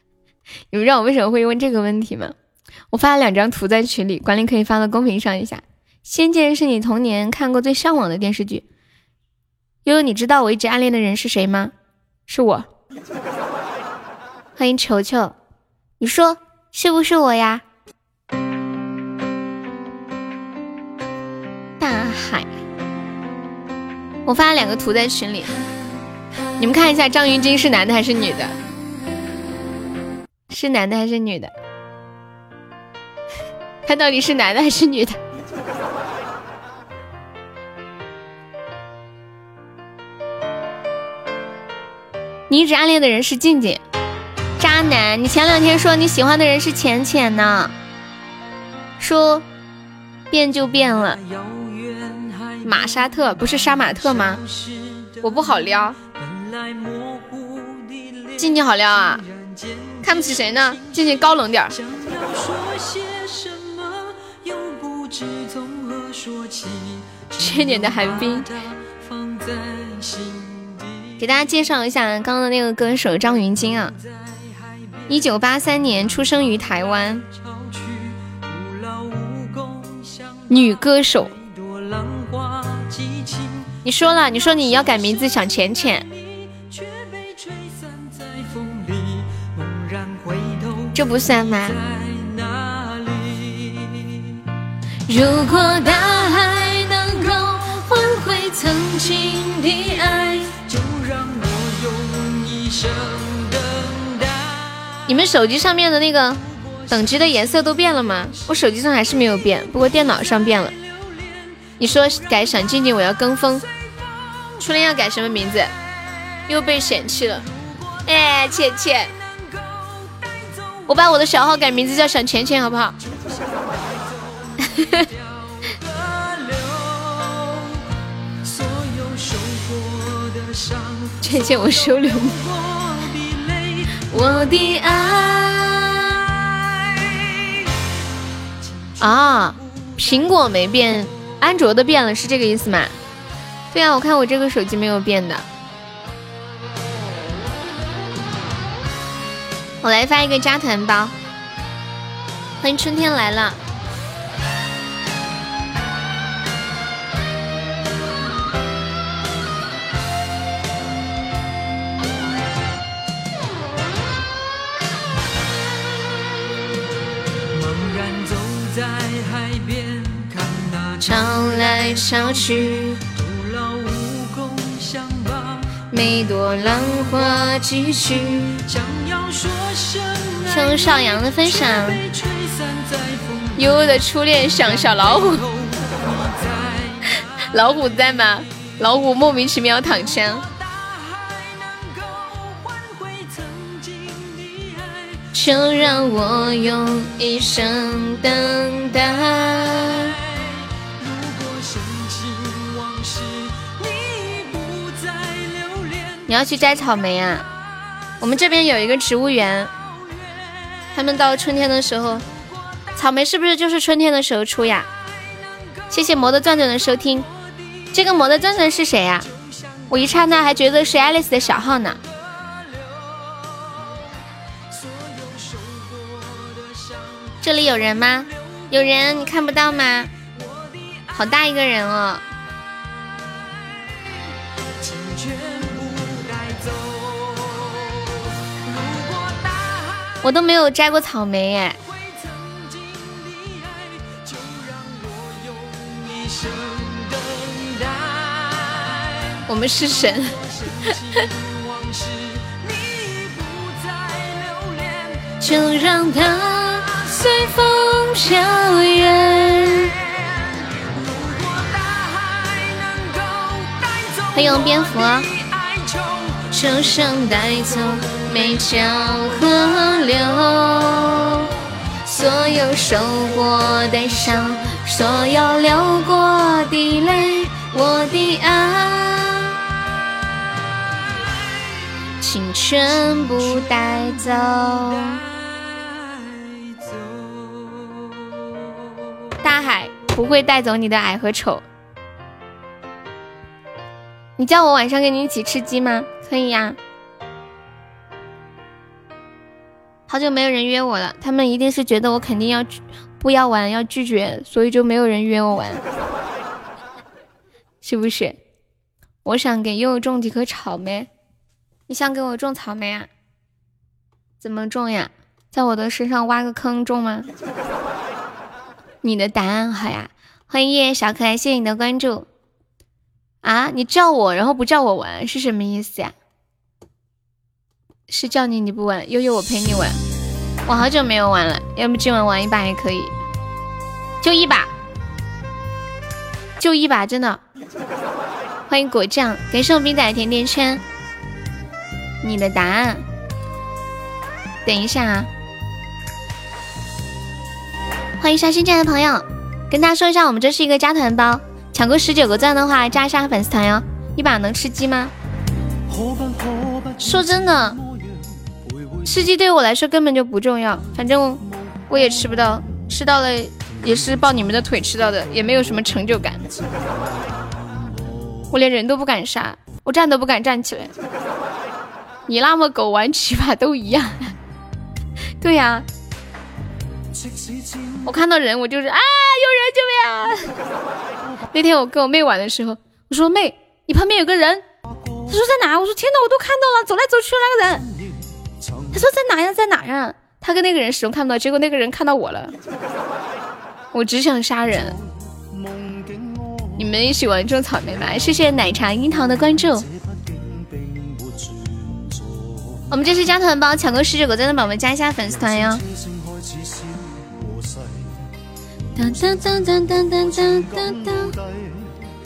你们知道我为什么会问这个问题吗？我发了两张图在群里，管理可以发到公屏上一下。《仙剑》是你童年看过最向往的电视剧。悠悠，你知道我一直暗恋的人是谁吗？是我。欢迎球球，你说是不是我呀？大海，我发了两个图在群里，你们看一下张芸京是男的还是女的？是男的还是女的？他到底是男的还是女的？你一直暗恋的人是静静，渣男！你前两天说你喜欢的人是浅浅呢，说变就变了。马沙特不是杀马特吗？我不好撩，静静好撩啊！看不起谁呢？静静高冷点儿。去年的寒冰，给大家介绍一下刚刚的那个歌手张芸京啊，一九八三年出生于台湾，女歌手。你说了，你说你要改名字想浅浅，这不算吗？如果大海能够换回曾经的爱，就让我用一生等待。你们手机上面的那个等级的颜色都变了吗？我手机上还是没有变，不过电脑上变了。你说改闪静静，我要跟风。初恋要改什么名字？又被嫌弃了。哎，浅浅，我把我的小号改名字叫小钱钱，好不好？钱钱，我收留你。我的爱啊，苹果没变。安卓的变了是这个意思吗？对啊，我看我这个手机没有变的。我来发一个加团包，欢迎春天来了。潮来潮去，徒劳无功相伴每朵浪花继续。谢少阳的分享。悠悠的初恋像小老虎，老虎在吗？老虎莫名其妙躺枪。就让我用一生等待。你要去摘草莓啊？我们这边有一个植物园，他们到春天的时候，草莓是不是就是春天的时候出呀？谢谢魔的转转的收听，这个魔的转转是谁呀？我一刹那还觉得是 Alice 的小号呢。这里有人吗？有人，你看不到吗？好大一个人哦！我都没有摘过草莓哎。我们是神。就让它随风飘远。欢迎蝙蝠。就像带走每条河流，所有受过的伤，所有流过的泪，我的爱，请全部带走。大海不会带走你的矮和丑。你叫我晚上跟你一起吃鸡吗？可以呀。好久没有人约我了，他们一定是觉得我肯定要不要玩，要拒绝，所以就没有人约我玩，是不是？我想给悠悠种几颗草莓，你想给我种草莓啊？怎么种呀？在我的身上挖个坑种吗？你的答案好呀，欢迎夜小可爱，谢谢你的关注。啊！你叫我，然后不叫我玩，是什么意思呀？是叫你你不玩，悠悠我陪你玩。我好久没有玩了，要不今晚玩一把也可以，就一把，就一把，真的。欢迎果酱，感谢我冰仔甜甜圈。你的答案？等一下啊！欢迎刷新进来的朋友，跟大家说一下，我们这是一个加团包。抢够十九个赞的话，加一下粉丝团哟！一把能吃鸡吗？说真的，吃鸡对我来说根本就不重要，反正我也吃不到，吃到了也是抱你们的腿吃到的，也没有什么成就感。我连人都不敢杀，我站都不敢站起来。你那么狗玩几把都一样。对呀，我看到人我就是啊，有人救命！那天我跟我妹玩的时候，我说妹，你旁边有个人。她说在哪？我说天哪，我都看到了，走来走去的那个人。她说在哪呀，在哪呀？他跟那个人始终看不到，结果那个人看到我了。我只想杀人。你们一起玩种草莓吧，谢谢奶茶樱桃的关注。我们这是加团包，抢够十九个赞的宝宝加一下粉丝团哟。当当当当当当当当！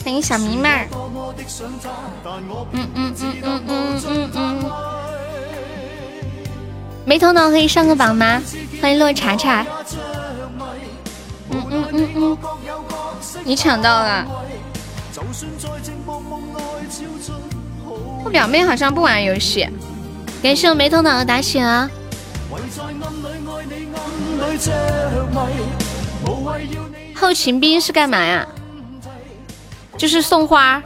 欢迎小迷妹儿。嗯嗯嗯嗯嗯嗯嗯。没头脑可以上个榜吗？欢迎洛茶茶。嗯嗯嗯嗯。你抢到了。我表妹好像不玩游戏。感谢我没头脑的打血啊。后勤兵是干嘛呀？就是送花，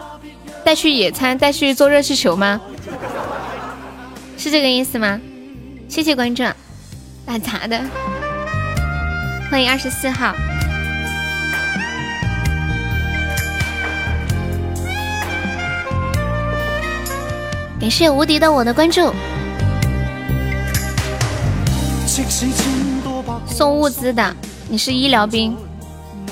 带去野餐，带去做热气球吗？是这个意思吗？谢谢关注，打杂的。欢迎二十四号，感谢无敌的我的关注。送物资的。你是医疗兵，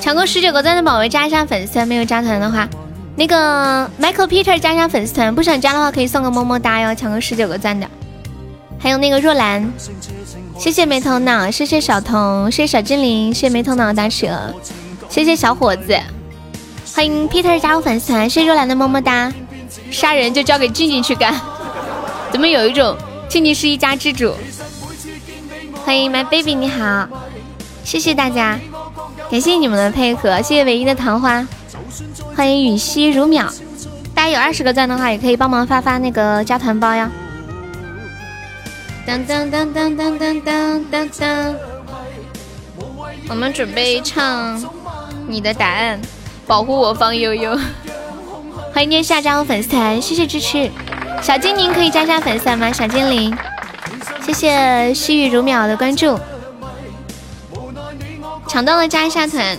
抢够十九个赞的宝宝加一下粉丝团，没有加团的话，那个 Michael Peter 加一下粉丝团，不想加的话可以送个么么哒哟。抢够十九个赞的，还有那个若兰，谢谢没头脑，谢谢小童，谢谢小精灵，谢谢没头脑的大蛇，谢谢小伙子，欢迎 Peter 加入粉丝团，谢谢若兰的么么哒。杀人就交给静静去干，怎么有一种静静是一家之主？欢迎 my baby，你好，谢谢大家，感谢你们的配合，谢谢唯一的桃花，欢迎雨息如秒，大家有二十个赞的话，也可以帮忙发发那个加团包呀。当当当当当当当当当，我们准备唱你的答案，保护我方悠悠。欢迎念夏加入粉丝团，谢谢支持。小精灵可以加加粉丝团吗？小精灵，谢谢细雨如秒的关注。抢到了加一下团，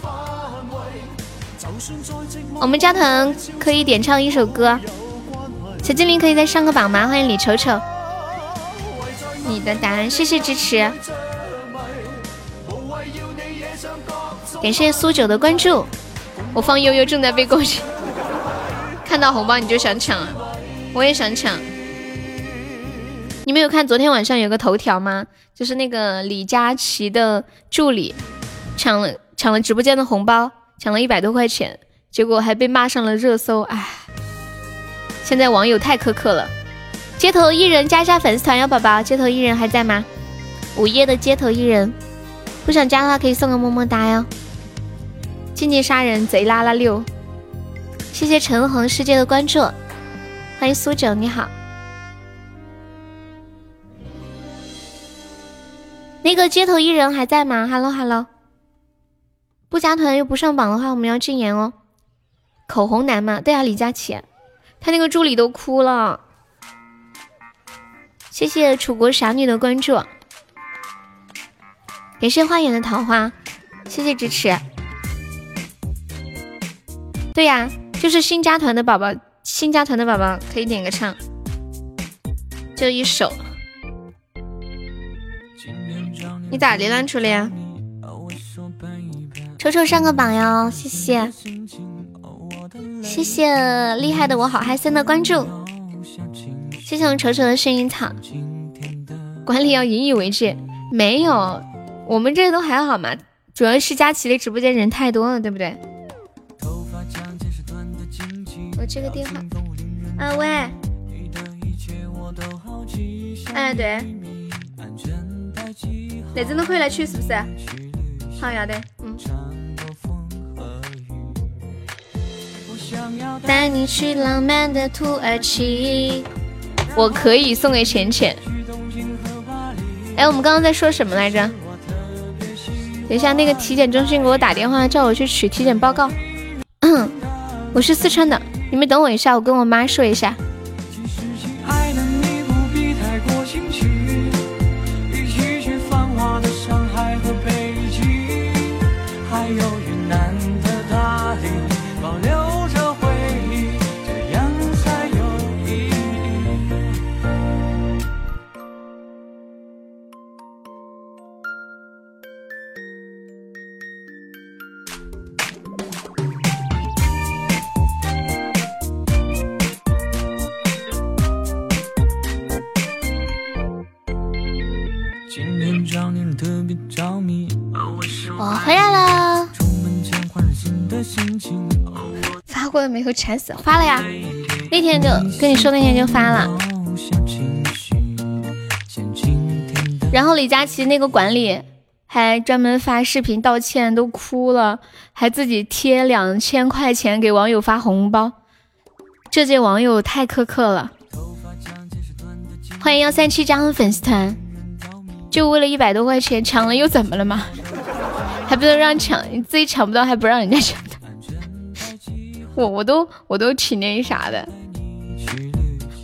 我们加团可以点唱一首歌。小精灵可以再上个榜吗？欢迎李丑丑，你的答案，谢谢支持。感谢苏九的关注，我方悠悠正在被勾起。看到红包你就想抢，我也想抢。你们有看昨天晚上有个头条吗？就是那个李佳琦的助理抢了抢了直播间的红包，抢了一百多块钱，结果还被骂上了热搜。唉，现在网友太苛刻了。街头艺人加一下粉丝团哟，宝宝。街头艺人还在吗？午夜的街头艺人，不想加的话可以送个么么哒哟。静静杀人贼拉拉六。谢谢陈恒世界的关注，欢迎苏九，你好。那个街头艺人还在吗？Hello Hello，不加团又不上榜的话，我们要禁言哦。口红男嘛，对啊，李佳琦，他那个助理都哭了。谢谢楚国傻女的关注，感谢花园的桃花，谢谢支持。对呀。就是新加团的宝宝，新加团的宝宝可以点个唱，就一首。你咋的了，初恋？抽抽上个榜哟，谢谢，谢谢厉害的我好嗨森的关注，谢谢我们丑丑的薰衣草。管理要引以为戒，没有，我们这都还好嘛，主要是佳琪的直播间人太多了，对不对？我接个电话，啊喂，哎对，那真的可以来取是不是？好要得，嗯。带你去浪漫的土耳其，我可以送给浅浅。哎，我们刚刚在说什么来着？等一下，那个体检中心给我打电话，叫我去取体检报告。嗯我是四川的。你们等我一下，我跟我妈说一下。没有？馋死，发了呀！那天就跟你说，那天就发了。然后李佳琦那个管理还专门发视频道歉，都哭了，还自己贴两千块钱给网友发红包。这届网友太苛刻了。欢迎幺三七加入粉丝团。就为了一百多块钱，抢了又怎么了嘛？还不能让抢，你自己抢不到还不让人家抢。我我都我都挺那啥的。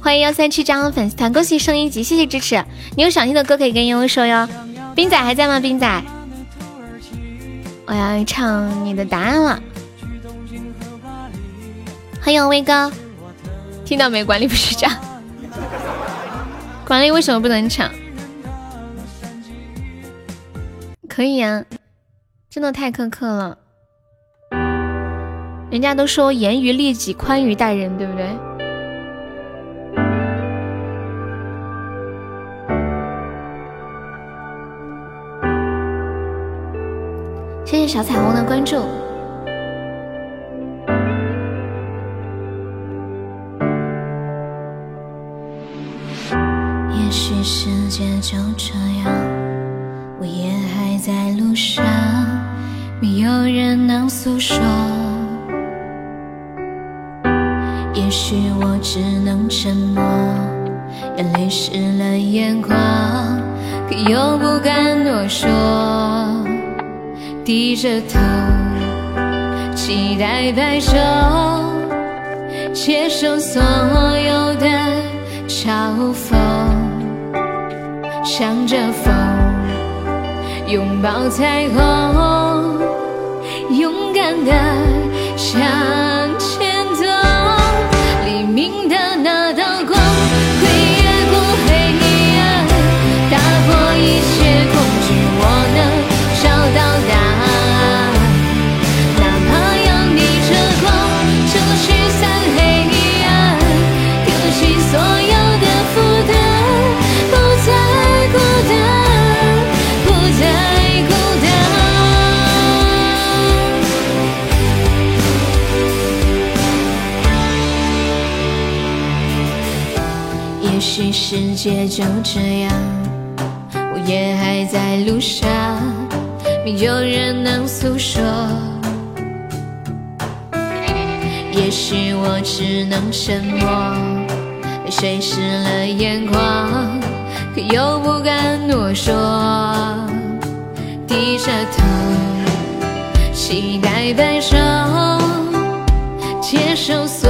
欢迎幺三七加入粉丝团，恭喜升一级，谢谢支持。你有想听的歌可以跟悠悠说哟。冰仔还在吗？冰仔，我要唱你的答案了。欢迎威哥，听到没？管理不许这样，管理为什么不能抢？可以呀，真的太苛刻了。人家都说严于律己，宽于待人，对不对？谢谢小彩虹的关注。也许世界就这样。我也还在路上，没有人能诉说。也许我只能沉默，眼泪湿了眼眶，可又不敢多说，低着头，期待白昼，接受所有的嘲讽，向着风。拥抱彩虹，勇敢的向世界就这样，我也还在路上，没有人能诉说。也许我只能沉默，泪水湿了眼眶，可又不敢多说，低着头，期待白首，接受所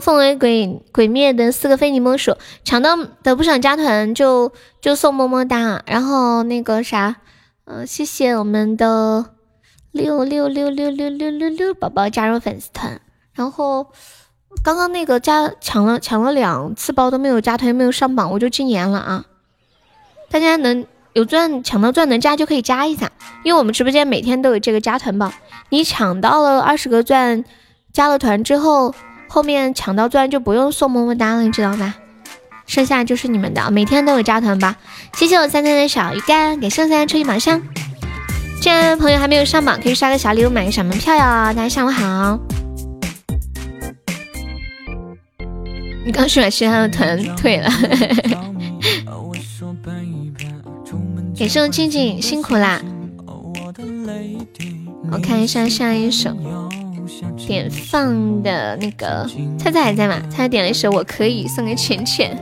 凤尾鬼鬼灭的四个非你莫属，抢到的不想加团就就送么么哒，然后那个啥，呃，谢谢我们的六六六六六六六六宝宝加入粉丝团，然后刚刚那个加抢了抢了两次包都没有加团，没有上榜，我就禁言了啊！大家能有钻抢到钻能加就可以加一下，因为我们直播间每天都有这个加团榜，你抢到了二十个钻，加了团之后。后面抢到钻就不用送么么哒了，你知道吧？剩下就是你们的，每天都有加团吧。谢谢我三三的小鱼干，给圣三抽一宝箱。进来的朋友还没有上榜，可以刷个小礼物，买个小门票呀。大家下午好。你刚说完其他的团退了，给圣静静辛苦啦。我看一下下一首。点放的那个菜菜还在吗？菜菜点了一首《我可以》，送给浅浅。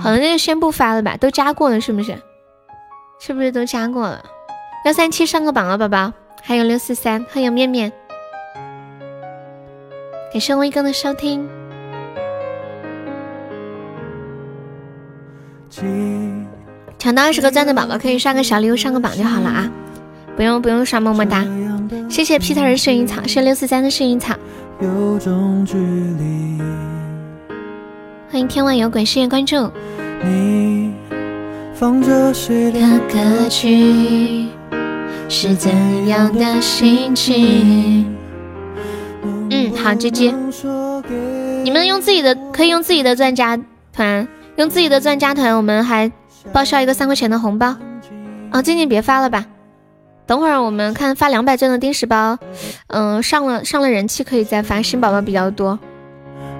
好了，那就先不发了吧，都加过了是不是？是不是都加过了？幺三七上个榜了，宝宝，还有六四三，欢迎面面。感谢威哥的收听。抢到二十个钻的宝宝可以刷个小礼物上个榜就好了啊。不用不用刷么么哒，谢谢 Peter 的幸运草，谢谢六四三的幸运草，欢迎天外有鬼，谢谢关注。你放着谁的歌曲是怎样的心情？嗯，好，姐姐。你们用自己的可以用自己的钻加团，用自己的钻加团，我们还报销一个三块钱的红包。哦，静静别发了吧，等会儿我们看发两百钻的定时包，嗯，上了上了人气可以再发，新宝宝比较多。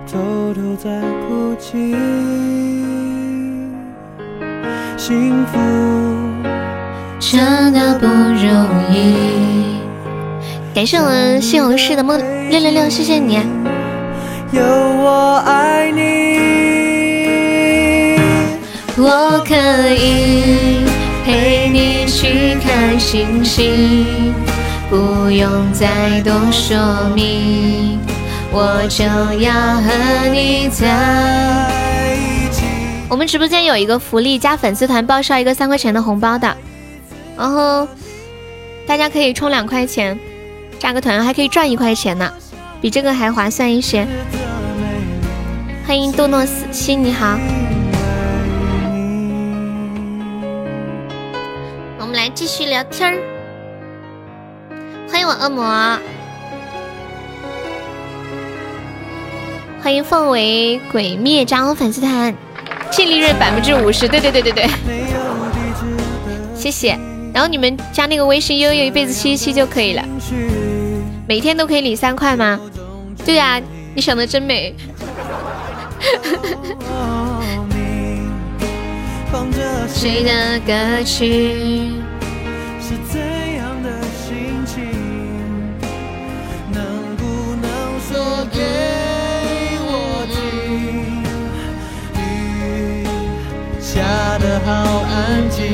偷偷在哭泣，幸福真的不容易。感谢我们西红柿的梦六六六，谢谢你。有我爱你，我可以星星，不用再多说明。我就要和你在一起。我们直播间有一个福利，加粉丝团报销一个三块钱的红包的，然后大家可以充两块钱，加个团还可以赚一块钱呢，比这个还划算一些。欢迎杜诺斯西，你好。续聊天儿。欢迎我恶魔。欢迎凤尾鬼灭加入粉丝团，净利润百分之五十，对对对对对，谢谢。然后你们加那个微信悠悠一辈子七七就可以了，每天都可以领三块吗？对呀，你想的真美。谁的歌曲？是怎样的心情？能不能说给我听？雨下的好安静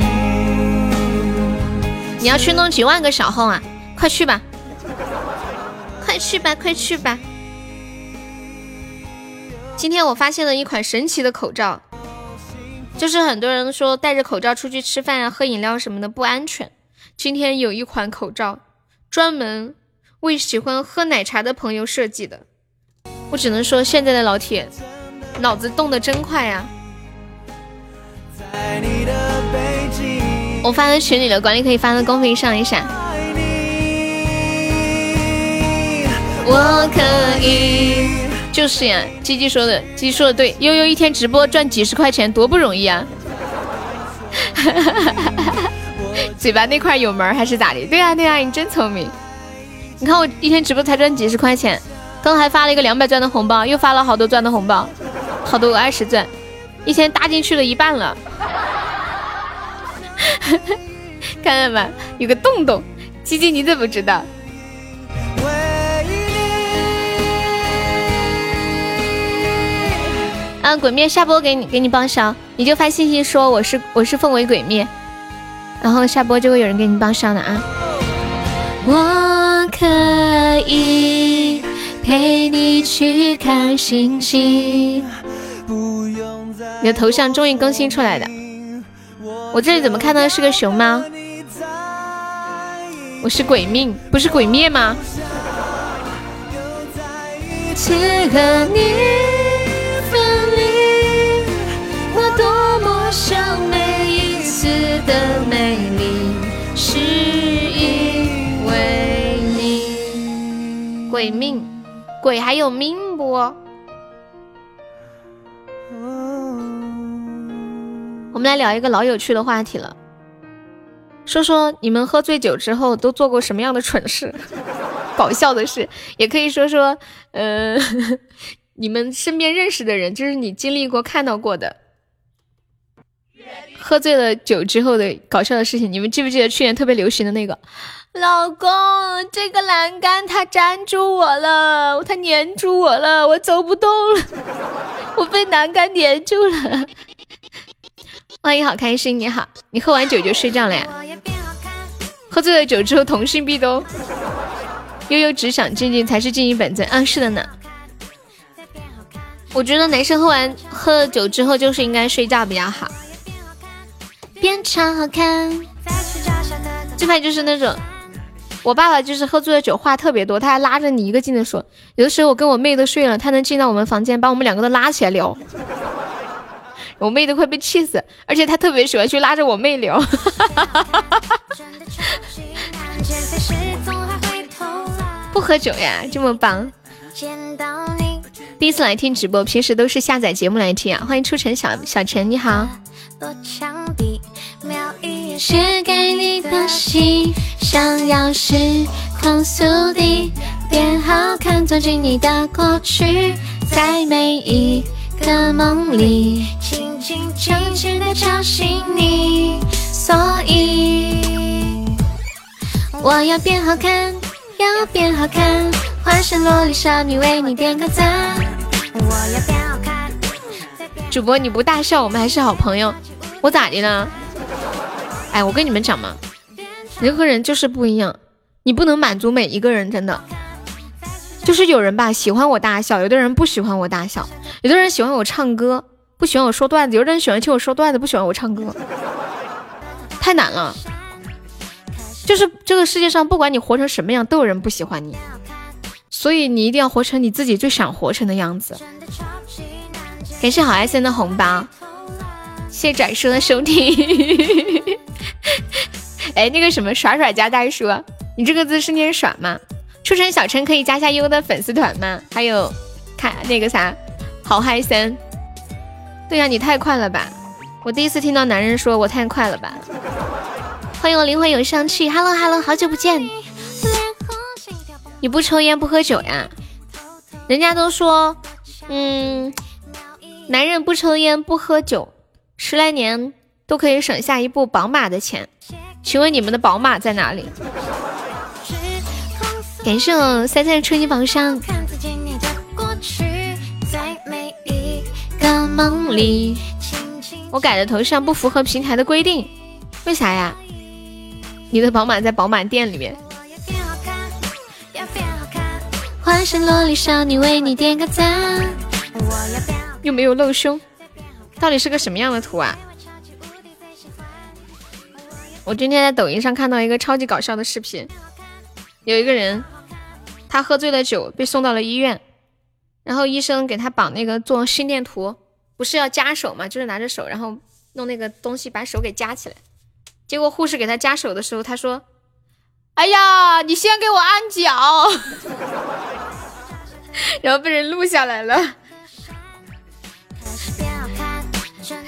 你要去弄几万个小号啊？快去吧，快去吧，快去吧！今天我发现了一款神奇的口罩，就是很多人说戴着口罩出去吃饭啊、喝饮料什么的不安全。今天有一款口罩，专门为喜欢喝奶茶的朋友设计的。我只能说，现在的老铁脑子动得真快呀！我发在群里了，管理可以发到公屏上一下。我可以，就是呀，鸡鸡说的，鸡鸡说的对，悠悠一天直播赚几十块钱多不容易啊！哈哈哈哈哈哈 嘴巴那块有门还是咋的？对啊对啊，你真聪明。你看我一天直播才赚几十块钱，刚还发了一个两百钻的红包，又发了好多钻的红包，好多个二十钻，一天搭进去了一半了。看到没？有个洞洞，鸡鸡你怎么知道？嗯，鬼灭下播给你给你报销，你就发信息说我是我是奉为鬼灭，然后下播就会有人给你报上的啊。我可以陪你去看星星。你的头像终于更新出来的。我这里怎么看到的是个熊猫？我是鬼命，不是鬼灭吗？鬼命，鬼还有命不？我们来聊一个老有趣的话题了，说说你们喝醉酒之后都做过什么样的蠢事，搞笑的事，也可以说说，呃，你们身边认识的人，就是你经历过、看到过的，喝醉了酒之后的搞笑的事情。你们记不记得去年特别流行的那个？老公，这个栏杆它粘住我了，它粘住我了，我走不动了，我被栏杆粘住了。欢迎，好开心！你好，你喝完酒就睡觉了呀？喝醉了酒之后同性必都悠悠只想静静才是静怡本尊。啊，是的呢。我觉得男生喝完喝了酒之后就是应该睡觉比较好。变超好看。最怕就是那种，我爸爸就是喝醉了酒话特别多，他还拉着你一个劲的说。有的时候我跟我妹都睡了，他能进到我们房间把我们两个都拉起来聊。我妹都快被气死，而且他特别喜欢去拉着我妹聊。不喝酒呀，这么棒！第一次来听直播，平时都是下载节目来听啊。欢迎出城小小陈，你好。写给你的信，想要时光速递，变好看，走进你的过去，在每一个梦里，轻轻轻轻的吵醒你。所以我要变好看，要变好看，化身萝莉少女为你点个赞。我要变好看。主播你不大笑，我们还是好朋友。我咋的了？哎，我跟你们讲嘛，人和人就是不一样，你不能满足每一个人，真的。就是有人吧喜欢我大笑，有的人不喜欢我大笑，有的人喜欢我唱歌，不喜欢我说段子，有的人喜欢听我说段子，不喜欢我唱歌，太难了。就是这个世界上，不管你活成什么样，都有人不喜欢你，所以你一定要活成你自己最想活成的样子。感谢好爱森的红包。谢谢展叔的收听。哎，那个什么耍耍家大叔，你这个字是念耍吗？初晨小陈可以加下优的粉丝团吗？还有，看那个啥，好嗨森。对呀，你太快了吧！我第一次听到男人说我太快了吧。欢迎我灵魂有上去，Hello Hello，好久不见。你不抽烟不喝酒呀？人家都说，嗯，男人不抽烟不喝酒。十来年都可以省下一部宝马的钱，请问你们的宝马在哪里？感谢我三三的初级榜上。我改的头像不符合平台的规定，为啥呀？你的宝马在宝马店里面。化身萝莉少女为你点个赞，又没有露胸。到底是个什么样的图啊？我今天在抖音上看到一个超级搞笑的视频，有一个人，他喝醉了酒被送到了医院，然后医生给他绑那个做心电图，不是要夹手嘛，就是拿着手，然后弄那个东西把手给夹起来。结果护士给他夹手的时候，他说：“哎呀，你先给我按脚。”然后被人录下来了。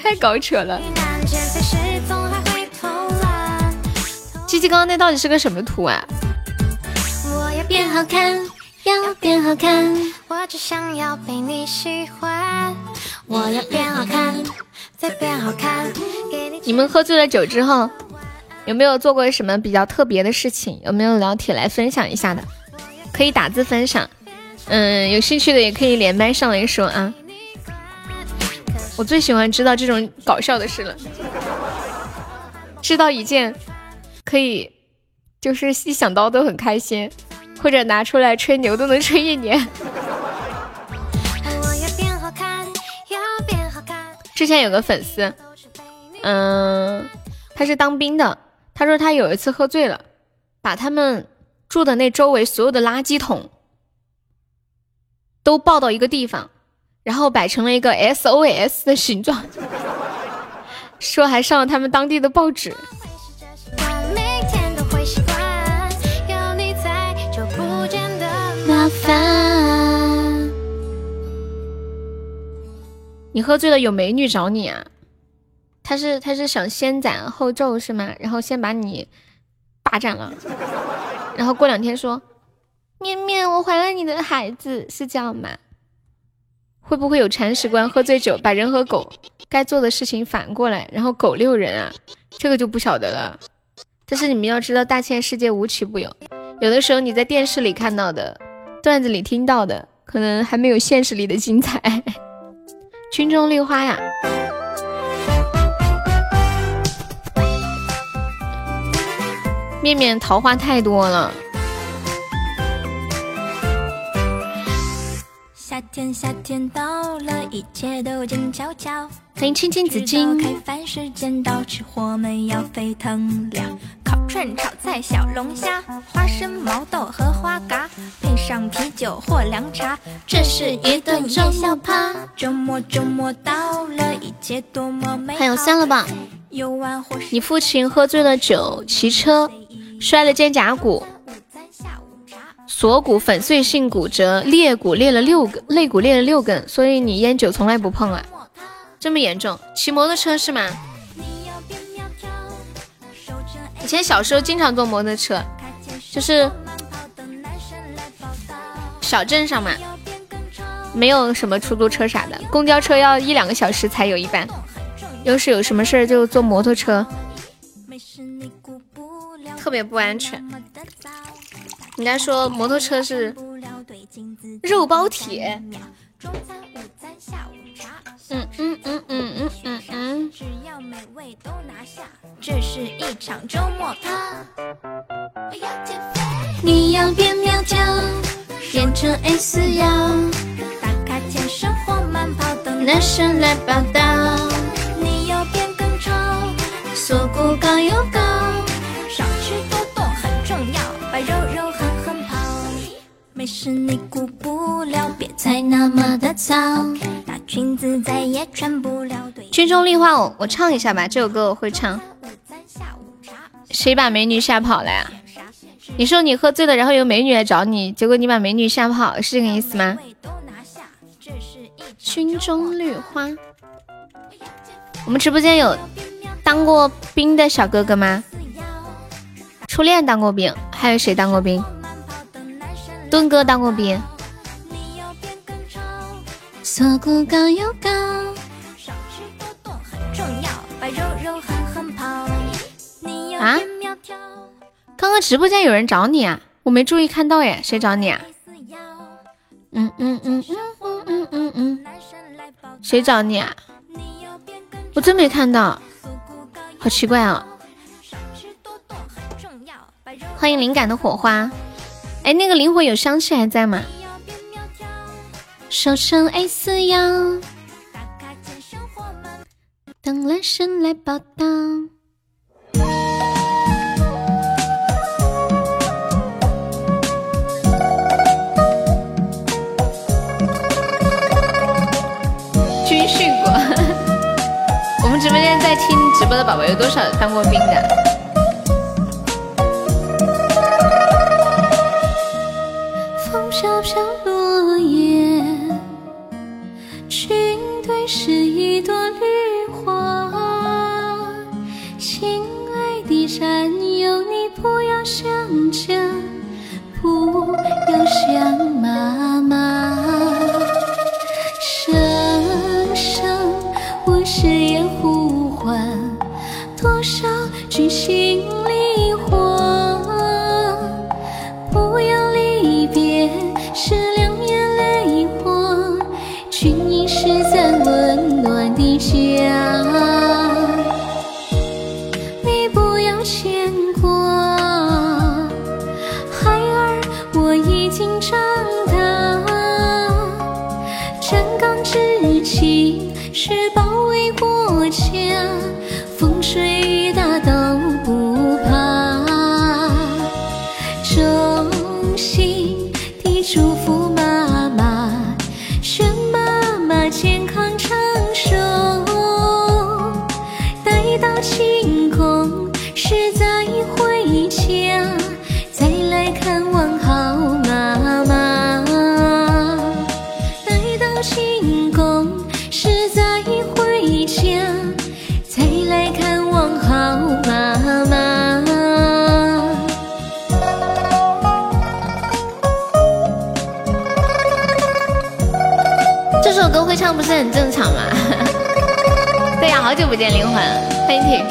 太搞扯了！鸡鸡刚刚那到底是个什么图啊？我要变好看，要变好看，我只想要被你喜欢。我要变好看，再变好看。你们喝醉了酒之后，有没有做过什么比较特别的事情？有没有老铁来分享一下的？可以打字分享。嗯，有兴趣的也可以连麦上来说啊。我最喜欢知道这种搞笑的事了，知道一件可以，就是一想到都很开心，或者拿出来吹牛都能吹一年。之前有个粉丝，嗯，他是当兵的，他说他有一次喝醉了，把他们住的那周围所有的垃圾桶都抱到一个地方。然后摆成了一个 SOS 的形状，说还上了他们当地的报纸。你喝醉了有美女找你啊？他是他是想先斩后奏是吗？然后先把你霸占了，然后过两天说面面我怀了你的孩子，是这样吗？会不会有铲屎官喝醉酒把人和狗该做的事情反过来，然后狗遛人啊？这个就不晓得了。但是你们要知道，大千世界无奇不有，有的时候你在电视里看到的、段子里听到的，可能还没有现实里的精彩。军中绿花呀，面面桃花太多了。夏天，夏天到了，一切都静悄悄。欢迎青青子君。开饭时间到，吃货们要沸腾了。烤串、炒菜、小龙虾，花生、毛豆和花蛤，配上啤酒或凉茶，这是一顿夜宵趴。周末，周末到了，一切多么美好。还有三了吧？你父亲喝醉了酒，骑车摔了肩胛骨。锁骨粉碎性骨折，裂骨裂了六根，肋骨裂了六根，所以你烟酒从来不碰啊？这么严重？骑摩托车是吗？以前小时候经常坐摩托车，就是小镇上嘛，没有什么出租车啥的，公交车要一两个小时才有一班。要是有什么事儿就坐摩托车，特别不安全。人家说摩托车是肉包铁。嗯嗯嗯嗯嗯嗯嗯。你要变苗条，变成 S 腰，打卡健身或慢跑等男生来报道。你要变更丑，锁骨高又高，少吃多动很重要，把肉肉。没事你顾不了，别再那么的糙。裙子再也穿不了。军中绿花，我我唱一下吧，这首歌我会唱。谁把美女吓跑了呀？你说你喝醉了，然后有美女来找你，结果你把美女吓跑，是这个意思吗？军中绿花，我们直播间有当过兵的小哥哥吗？初恋当过兵，还有谁当过兵？墩哥当过兵。锁骨高又高，少吃多动很重要，白肉肉狠狠跑。啊？刚刚直播间有人找你啊？我没注意看到耶，谁找你啊？嗯嗯嗯嗯嗯嗯嗯嗯，谁找你啊？我真没看到，好奇怪啊！欢迎灵感的火花，哎，那个灵魂有香气还在吗？瘦成 S 腰，等男神来报道。军训过，我们直播间在听直播的宝宝有多少当过兵的？飘飘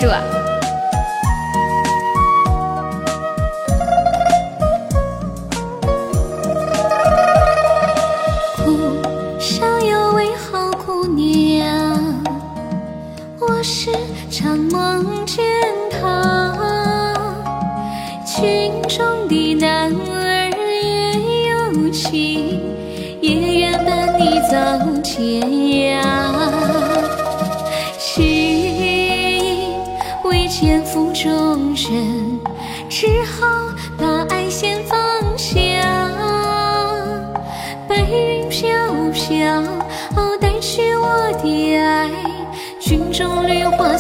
欢迎铁柱。苦笑有位好姑娘，我时常梦见她。军中的男儿也有情，也愿伴你走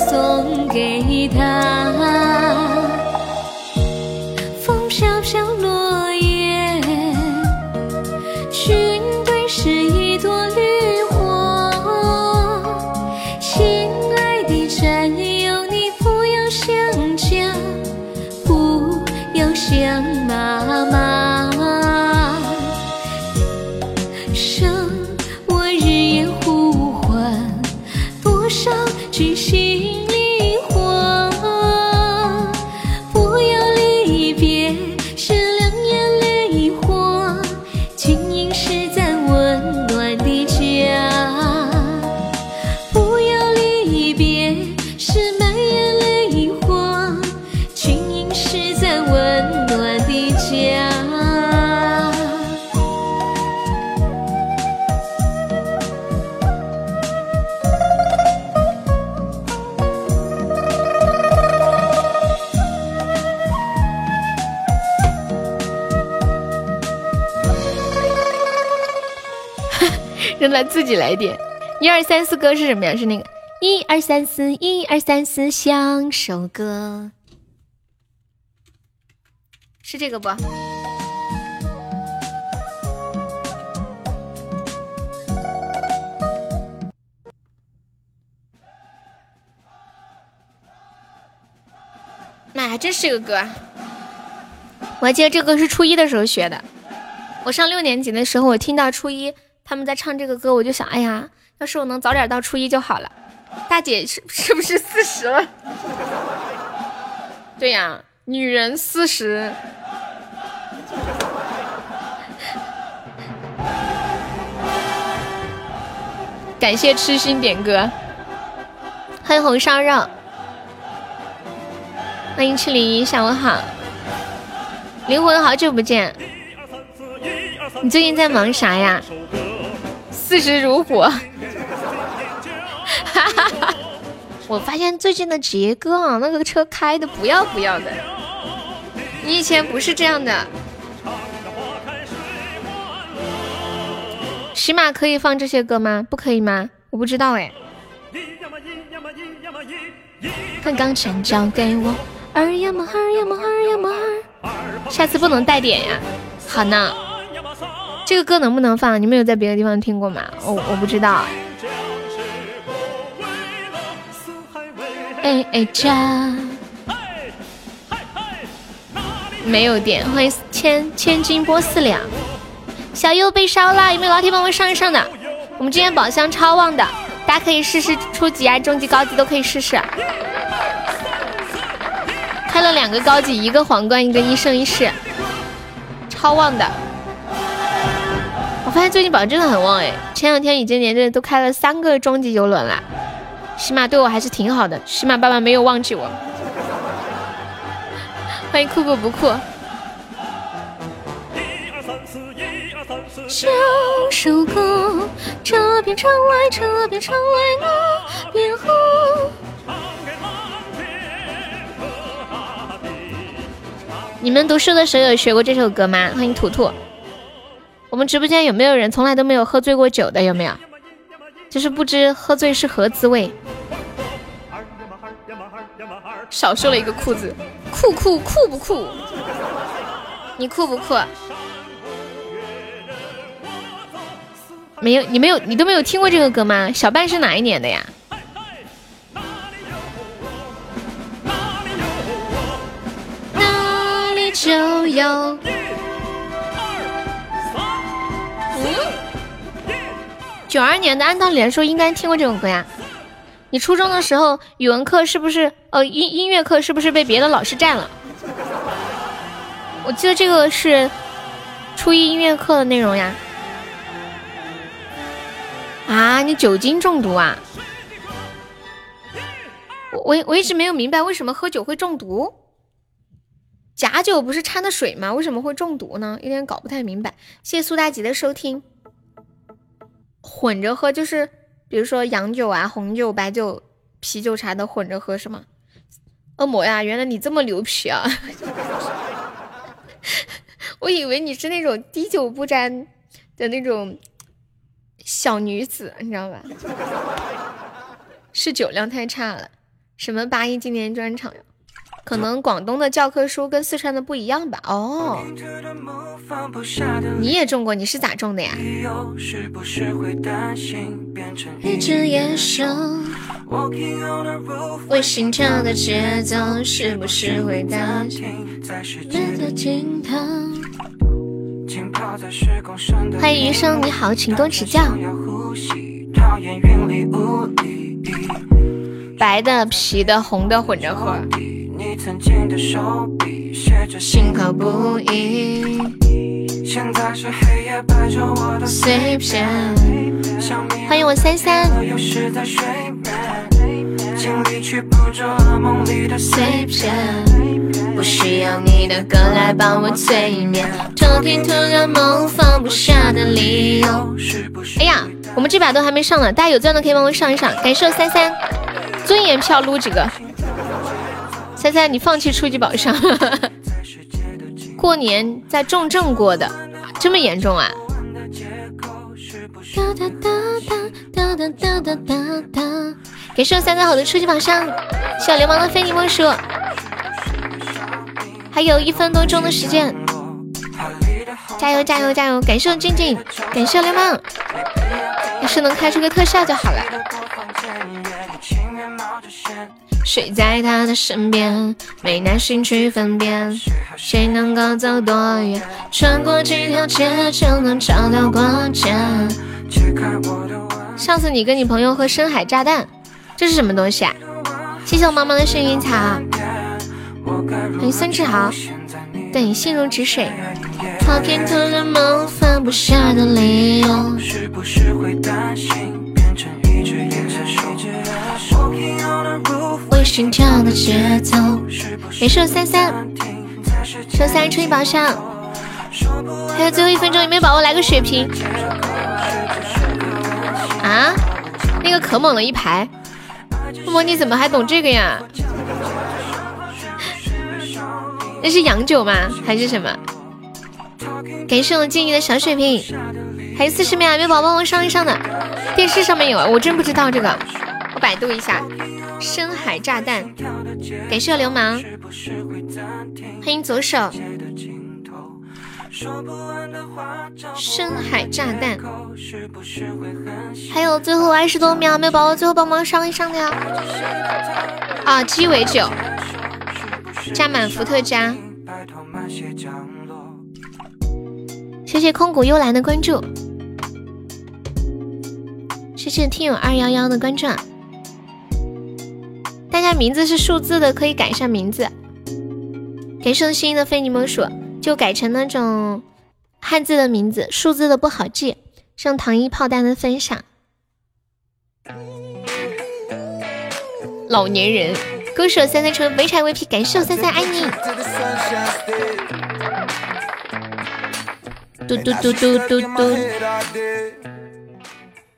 song. 来点。一二三四歌是什么呀？是那个一二三四一二三四像首歌，是这个不？妈，还真是个歌！我还记得这歌是初一的时候学的。我上六年级的时候，我听到初一他们在唱这个歌，我就想，哎呀，要是我能早点到初一就好了。大姐是是不是四十了？对呀，女人四十。感谢痴心点歌，欢迎红烧肉，欢迎赤离，下午好，灵魂好久不见。你最近在忙啥呀？四十如火，哈哈哈！我发现最近的杰哥啊，那个车开的不要不要的。你以前不是这样的。起码可以放这些歌吗？不可以吗？我不知道哎。看钢琴交给我，二呀么二呀么二呀么二。下次不能带点呀。好呢。这个歌能不能放？你们有在别的地方听过吗？我我不知道。哎哎จ้没有点。欢迎千千金波四两。小优被烧了，有没有老铁帮我上一上的？我们今天宝箱超旺的，大家可以试试初级啊、中级、高级都可以试试。开了两个高级，一个皇冠，一个一生一世，超旺的。我发现最近宝真的很旺哎，前两天已经连着都开了三个终极游轮了，起码对我还是挺好的，起码爸爸没有忘记我。欢迎酷酷不酷。享首歌，这边唱来，这边唱来，那边喝。你们读书的时候有学过这首歌吗？欢迎图图。我们直播间有没有人从来都没有喝醉过酒的？有没有？就是不知喝醉是何滋味。少说了一个酷字，酷酷酷不酷？你酷不酷？没有，你没有，你都没有听过这个歌吗？小半是哪一年的呀？哪里就有。九二年的，按道理来说应该听过这首歌呀。你初中的时候语文课是不是？呃，音音乐课是不是被别的老师占了？我记得这个是初一音乐课的内容呀。啊，你酒精中毒啊？我我一直没有明白为什么喝酒会中毒。假酒不是掺的水吗？为什么会中毒呢？有点搞不太明白。谢谢苏大吉的收听。混着喝就是，比如说洋酒啊、红酒、白酒、啤酒、茶的混着喝是吗？恶魔呀，原来你这么牛皮啊！我以为你是那种滴酒不沾的那种小女子，你知道吧？是酒量太差了。什么八一纪念专场呀？可能广东的教科书跟四川的不一样吧？哦，你也中过，你是咋中的呀？一只野兽，为心跳的节奏，是不是会担欢迎余生，你好，请多指教。白的、皮的、红的混着喝。曾经的手笔写着心口不一，现在是黑夜拍着我的碎片。欢迎我三三。尽力去捕捉梦里的碎片，不需要你的歌来帮我催眠，偷听突然梦放不下的理由。哎呀，我们这把都还没上呢，大家有钻的可以帮我上一上，感谢我三三，尊严票撸几个。猜猜你放弃初级宝箱？过年在重症过的，这么严重啊？哒哒哒哒哒哒哒哒哒。感谢我三三好的初级宝箱，小流氓的非你莫属。还有一分多钟的时间，加油加油加油！感谢我静静，感谢流氓，要是能开出个特效就好了。睡在他的身边，没耐心去分辨，谁能够走多远，穿过几条街就能找到关键。上次你跟你朋友喝深海炸弹，这是什么东西啊？谢谢我妈妈的幸运草。欢迎孙志豪，对你心如止水。跑偏途的梦，放不下的理由。我心跳的节奏。没事，三三，说三吹宝箱。还有最后一分钟，有没有宝宝来个血瓶？啊？那个可猛了一排。默默，你怎么还懂这个呀？那是洋酒吗？还是什么？感谢我静怡的小血瓶，还有四十秒，有没有宝宝帮我上一上的？电视上面有，我真不知道这个，百度一下。深海炸弹，感谢流氓，欢迎左手。深海炸弹，还有最后二十多秒，没有宝宝最后帮忙上一上的呀？啊，鸡尾酒。加满伏特加，谢谢空谷幽兰的关注，谢谢听友二幺幺的关注。大家名字是数字的，可以改一下名字。感谢心的非你莫属，就改成那种汉字的名字，数字的不好记。像糖衣炮弹的分享，老年人。歌手三三成围柴 VP，感谢我三三爱你。嘟嘟嘟嘟嘟嘟。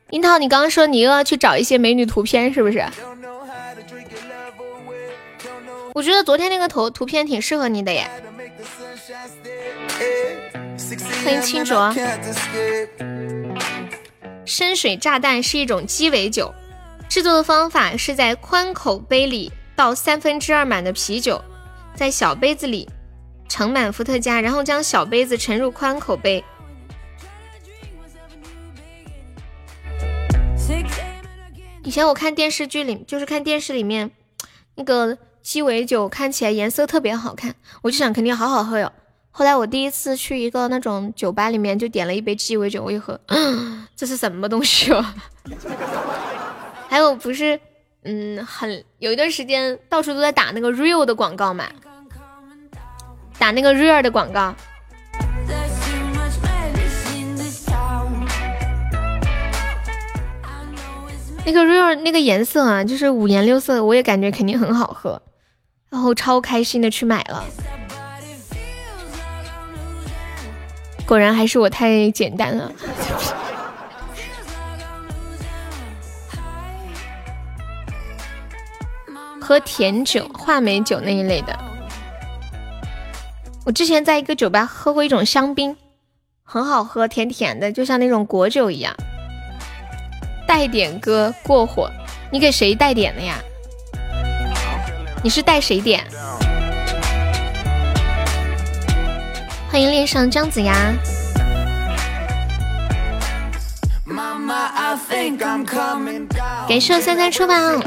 樱桃，你刚刚说你又要去找一些美女图片，是不是？我觉得昨天那个图图片挺适合你的耶。欢迎清卓。深水炸弹是一种鸡尾酒，制作的方法是在宽口杯里。倒三分之二满的啤酒，在小杯子里盛满伏特加，然后将小杯子盛入宽口杯。以前我看电视剧里，就是看电视里面那个鸡尾酒，看起来颜色特别好看，我就想肯定好好喝哟。后来我第一次去一个那种酒吧里面，就点了一杯鸡尾酒，我一喝，这是什么东西哦？还有不是？嗯，很有一段时间到处都在打那个 real 的广告嘛，打那个 real 的广告。那个 real 那个颜色啊，就是五颜六色，我也感觉肯定很好喝，然后超开心的去买了。果然还是我太简单了。喝甜酒、话梅酒那一类的。我之前在一个酒吧喝过一种香槟，很好喝，甜甜的，就像那种果酒一样。带点歌过火，你给谁带点的呀？你是带谁点？欢迎恋上姜子牙。感谢我三三出榜，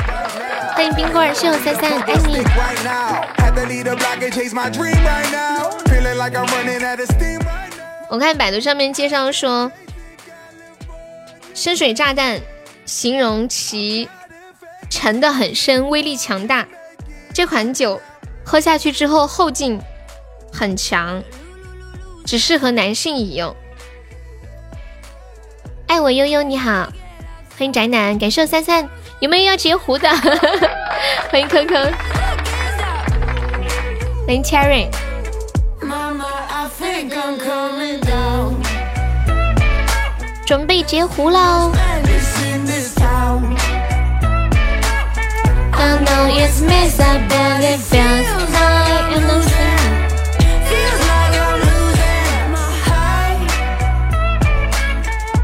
欢迎冰棍儿，谢我三三，爱你。我看百度上面介绍说，深水炸弹形容其沉的很深，威力强大。这款酒喝下去之后后劲很强，只适合男性饮用。爱我悠悠，你好，欢迎宅男，感谢三三，有没有要截胡的？欢迎坑坑，欢迎 Cherry，准备截胡喽。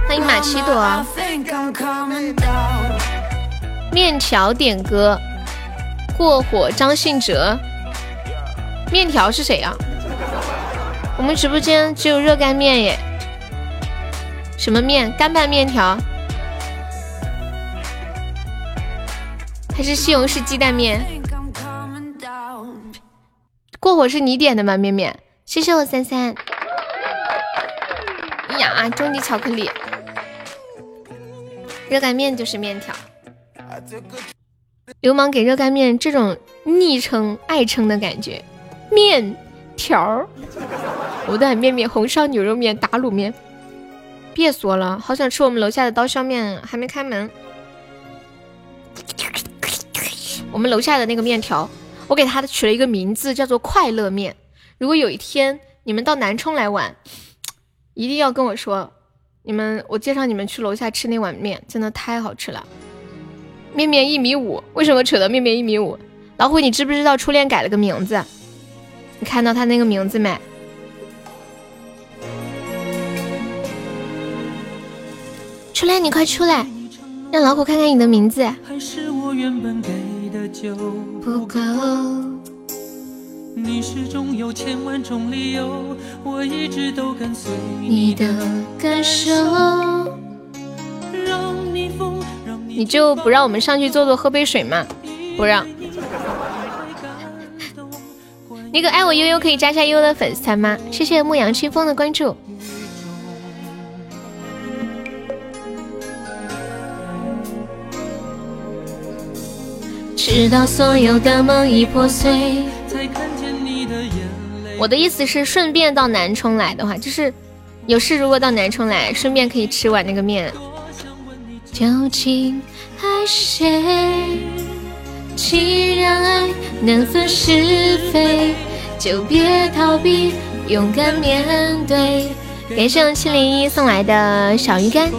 欢迎马奇朵。面条点歌，过火张信哲。面条是谁呀？我们直播间只有热干面耶。什么面？干拌面条？还是西红柿鸡蛋面？过火是你点的吗？面面，谢谢我三三。呀，终极巧克力。热干面就是面条。流氓给热干面这种昵称、爱称的感觉。面条，我的面面红烧牛肉面、打卤面。别说了，好想吃我们楼下的刀削面，还没开门。我们楼下的那个面条，我给它取了一个名字，叫做快乐面。如果有一天你们到南充来玩，一定要跟我说，你们我介绍你们去楼下吃那碗面，真的太好吃了。面面一米五，为什么扯到面面一米五？老虎，你知不知道初恋改了个名字？你看到他那个名字没？初恋，你快出来，让老虎看看你的名字。还是我原本给不够。你始终有千万种理由，我一直都跟随你的感受。你就不让我们上去坐坐，喝杯水吗？不让。那个爱我悠悠可以加下悠悠的粉丝团吗？谢谢牧羊清风的关注。直到所有的梦已破碎。我的意思是，顺便到南充来的话，就是有事如果到南充来，顺便可以吃碗那个面。究竟爱谁？既然爱能分是非，就别逃避，勇敢面对。感谢我七零一送来的小鱼干。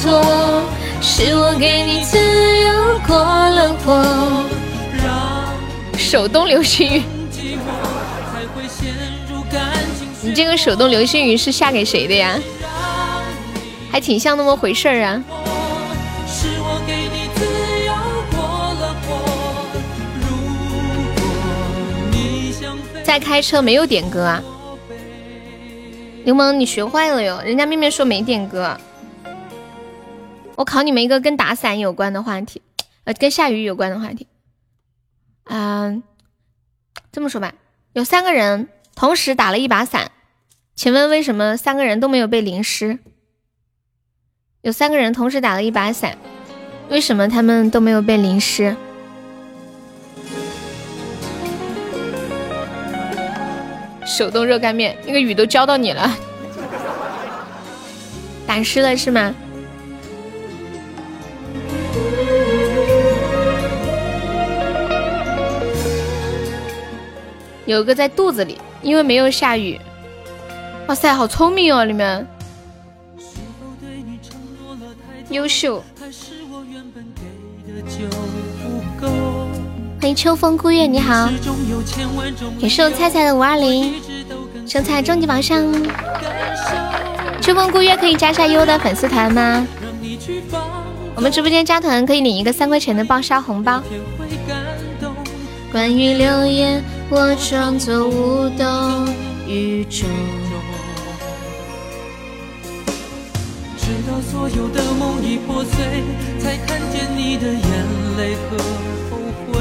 错，是我给你自由过了火。手动流星雨。你这个手动流星雨是下给谁的呀？还挺像那么回事儿啊。在开车没有点歌啊？流氓，你学坏了哟！人家面面说没点歌。我考你们一个跟打伞有关的话题，呃，跟下雨有关的话题。嗯，这么说吧，有三个人同时打了一把伞。请问为什么三个人都没有被淋湿？有三个人同时打了一把伞，为什么他们都没有被淋湿？手动热干面，那个雨都浇到你了，打湿了是吗？有一个在肚子里，因为没有下雨。哇塞，好聪明哦，你们优秀。欢迎秋风孤月，你好。也是我菜菜的五二零，生菜终极榜上。秋风孤月可以加下优的粉丝团吗？我们直播间加团可以领一个三块钱的爆杀红包。关于流言，我装作无动于衷。所有的梦已破碎，才看见你的眼泪和后悔。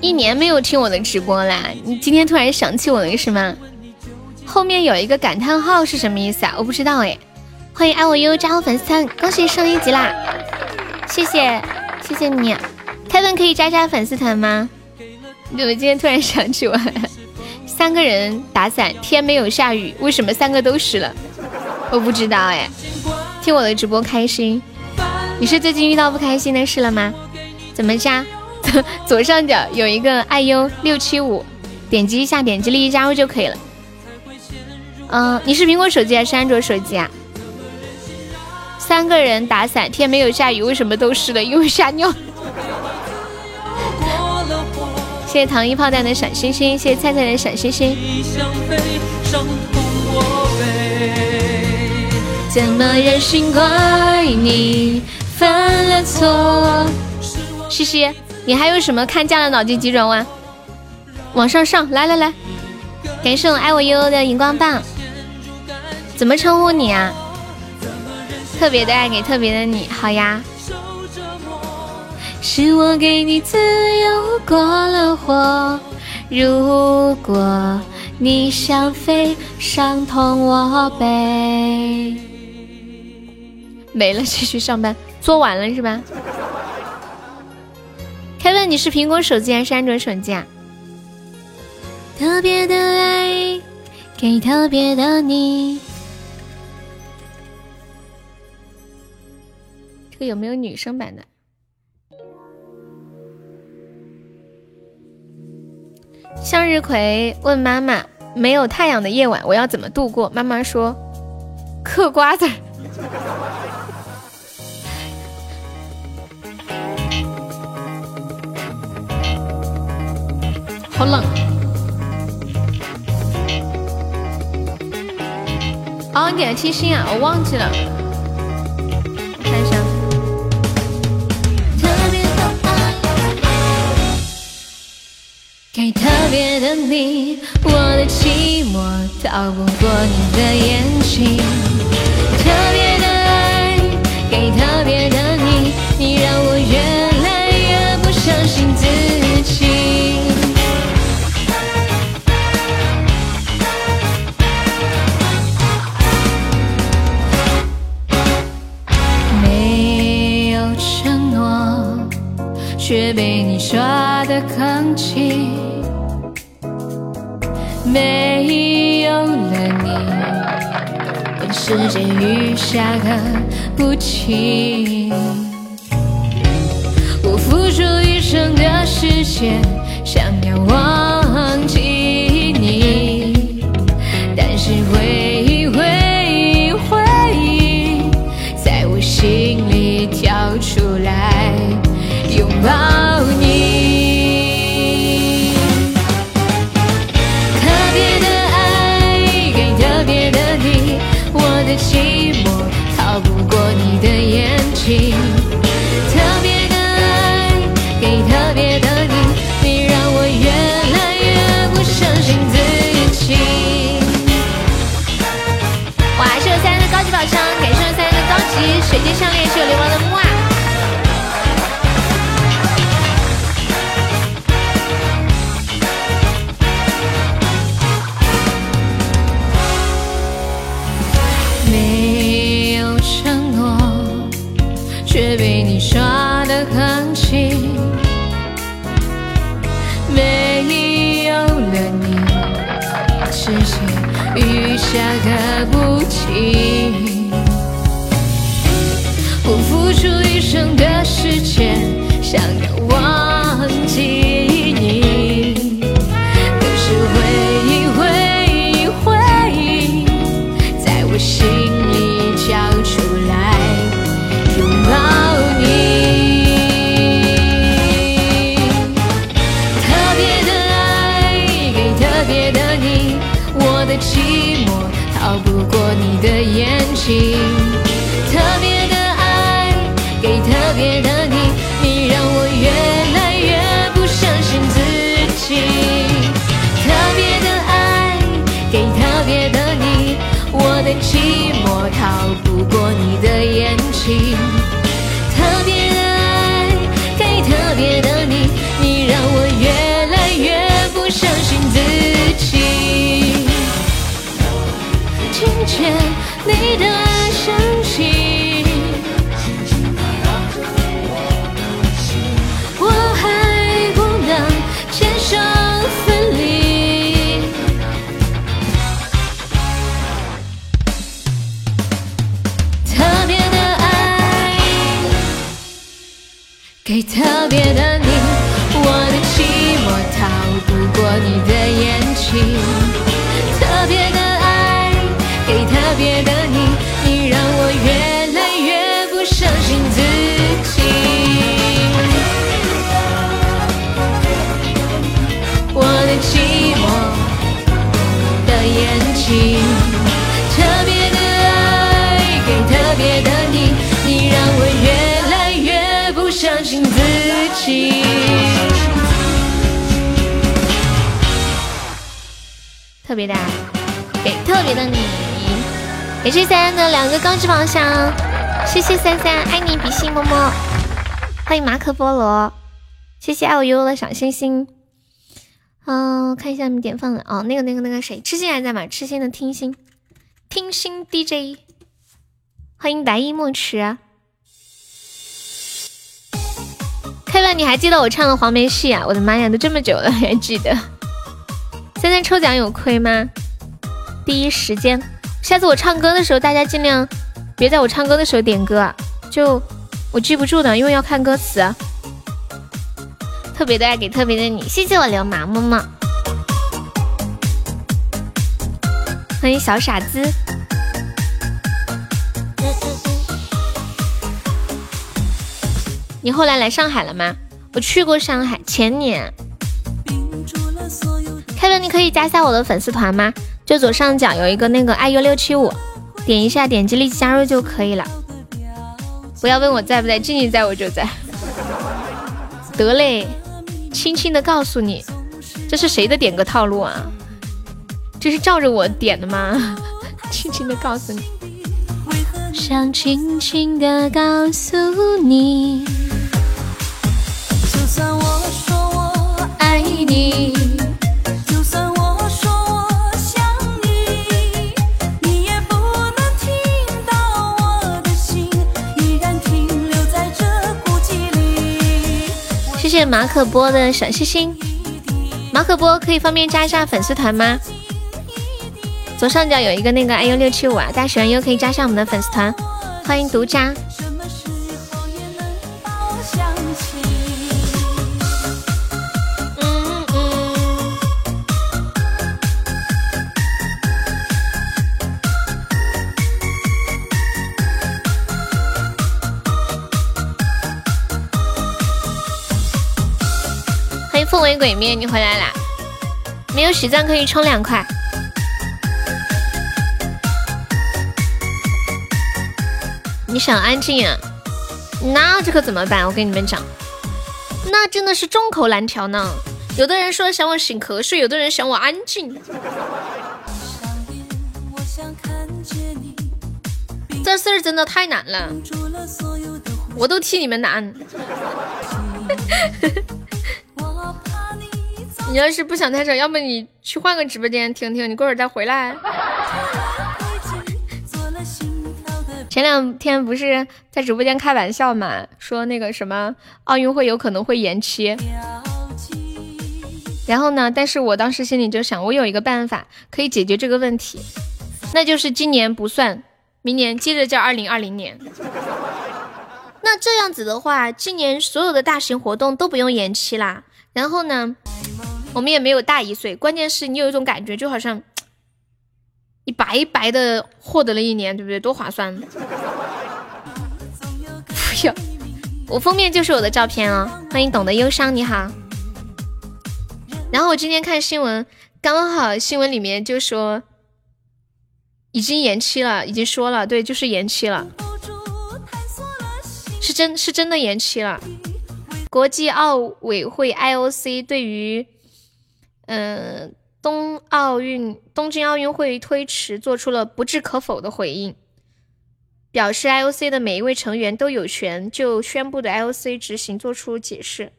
一年没有听我的直播啦，你今天突然想起我了是吗？后面有一个感叹号是什么意思啊？我不知道哎。欢迎爱我悠悠加入粉丝团，恭喜升一级啦！谢谢谢谢你，泰文可以加加粉丝团吗？你怎么今天突然想起我？三个人打伞，天没有下雨，为什么三个都湿了？我不知道哎。听我的直播开心，你是最近遇到不开心的事了吗？怎么加？左上角有一个爱优六七五，点击一下，点击立即加入就可以了。嗯，你是苹果手机还是安卓手机啊？三个人打伞，天没有下雨，为什么都湿了？因为吓尿。谢谢糖衣炮弹的小星星，谢谢菜菜的小星星。怎么忍心怪你犯了错？西西，你还有什么看家的脑筋急转弯？往上上，来来来，感谢我爱我悠悠的荧光棒。怎么称呼你啊？特别的爱给特别的你，好呀。是我给你自由过了火，如果你想飞，伤痛我背。没了，继续上班，做完了是吧？凯文，你是苹果手机还是安卓手机啊？特别的爱给特别的你。这个有没有女生版的？向日葵问妈妈：“没有太阳的夜晚，我要怎么度过？”妈妈说：“嗑瓜子。”好冷。哦，你点的七星啊，我忘记了。给特别的你，我的寂寞逃不过你的眼睛。特别的爱，给特别的你，你让我越来越不相信自己。没有承诺，却被你抓得更紧。没有了你，问世间雨下个不停。我付出一生的时间，想要忘别的，给特别的你，感谢三的两个高级宝箱，谢谢三三，爱你比心么么，欢迎马可波罗，谢谢爱我悠悠的小星星，嗯，看一下你们点放的。哦，那个那个那个谁，痴心还在吗？痴心的听心，听心 DJ，欢迎白衣莫迟，开问你还记得我唱的黄梅戏啊？我的妈呀，都这么久了还记得。现在抽奖有亏吗？第一时间，下次我唱歌的时候，大家尽量别在我唱歌的时候点歌，就我记不住的，因为要看歌词。特别的爱给特别的你，谢谢我流氓么么，欢迎小傻子。你后来来上海了吗？我去过上海，前年。开文，你可以加下我的粉丝团吗？就左上角有一个那个 iu 六七五，点一下，点击立即加入就可以了。不要问我在不在，静静在我就在。得嘞，轻轻的告诉你，这是谁的点歌套路啊？这是照着我点的吗？轻轻的告诉你，想轻轻的告诉你，就算我说我爱你。谢谢马可波的小心心，马可波可以方便加一下粉丝团吗？左上角有一个那个 iu 六七五啊，大家喜欢 U 可以加上我们的粉丝团，欢迎独家。鬼灭，你回来啦！没有喜钻可以充两块。你想安静啊？那这可怎么办？我跟你们讲，那真的是众口难调呢。有的人说想我醒瞌睡，有的人想我安静。这事儿真的太难了，我都替你们难。你要是不想太吵，要么你去换个直播间听听，你过会儿再回来。前两天不是在直播间开玩笑嘛，说那个什么奥运会有可能会延期。然后呢，但是我当时心里就想，我有一个办法可以解决这个问题，那就是今年不算，明年接着叫二零二零年。那这样子的话，今年所有的大型活动都不用延期啦。然后呢？我们也没有大一岁，关键是你有一种感觉，就好像你白白的获得了一年，对不对？多划算！不要，我封面就是我的照片哦。欢迎懂得忧伤，你好。然后我今天看新闻，刚好新闻里面就说已经延期了，已经说了，对，就是延期了，是真是真的延期了。国际奥委会 IOC 对于嗯，冬奥运东京奥运会推迟做出了不置可否的回应，表示 IOC 的每一位成员都有权就宣布的 IOC 执行做出解释。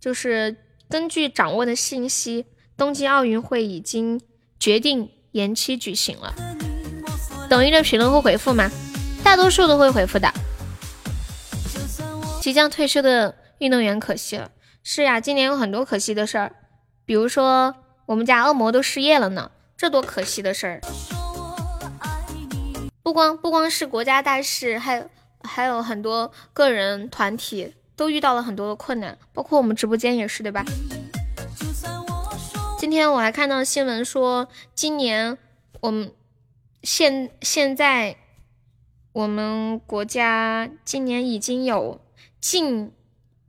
就是根据掌握的信息，东京奥运会已经决定延期举行了。抖音的评论会回复吗？大多数都会回复的。即将退休的运动员可惜了。是呀，今年有很多可惜的事儿。比如说，我们家恶魔都失业了呢，这多可惜的事儿！不光不光是国家大事，还还有很多个人团体都遇到了很多的困难，包括我们直播间也是，对吧？今天我还看到新闻说，今年我们现现在我们国家今年已经有近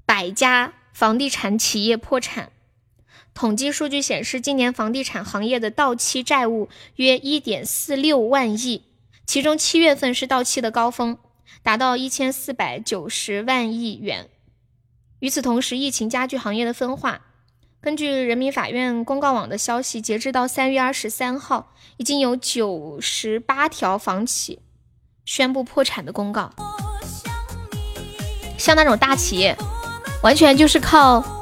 百家房地产企业破产。统计数据显示，今年房地产行业的到期债务约一点四六万亿，其中七月份是到期的高峰，达到一千四百九十万亿元。与此同时，疫情加剧行业的分化，根据人民法院公告网的消息，截至到三月二十三号，已经有九十八条房企宣布破产的公告。像那种大企业，完全就是靠，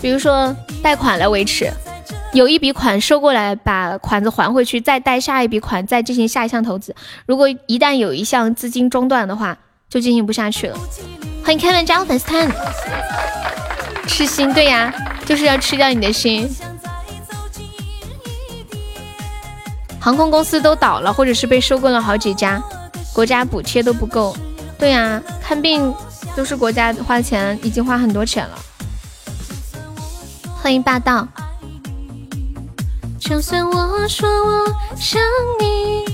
比如说贷款来维持，有一笔款收过来，把款子还回去，再贷下一笔款，再进行下一项投资。如果一旦有一项资金中断的话，就进行不下去了。欢迎 Kevin 加入粉丝团，吃心，对呀，就是要吃掉你的心。航空公司都倒了，或者是被收购了好几家，国家补贴都不够。对呀，看病。都是国家花钱，已经花很多钱了。欢迎霸道。就算我说我想你，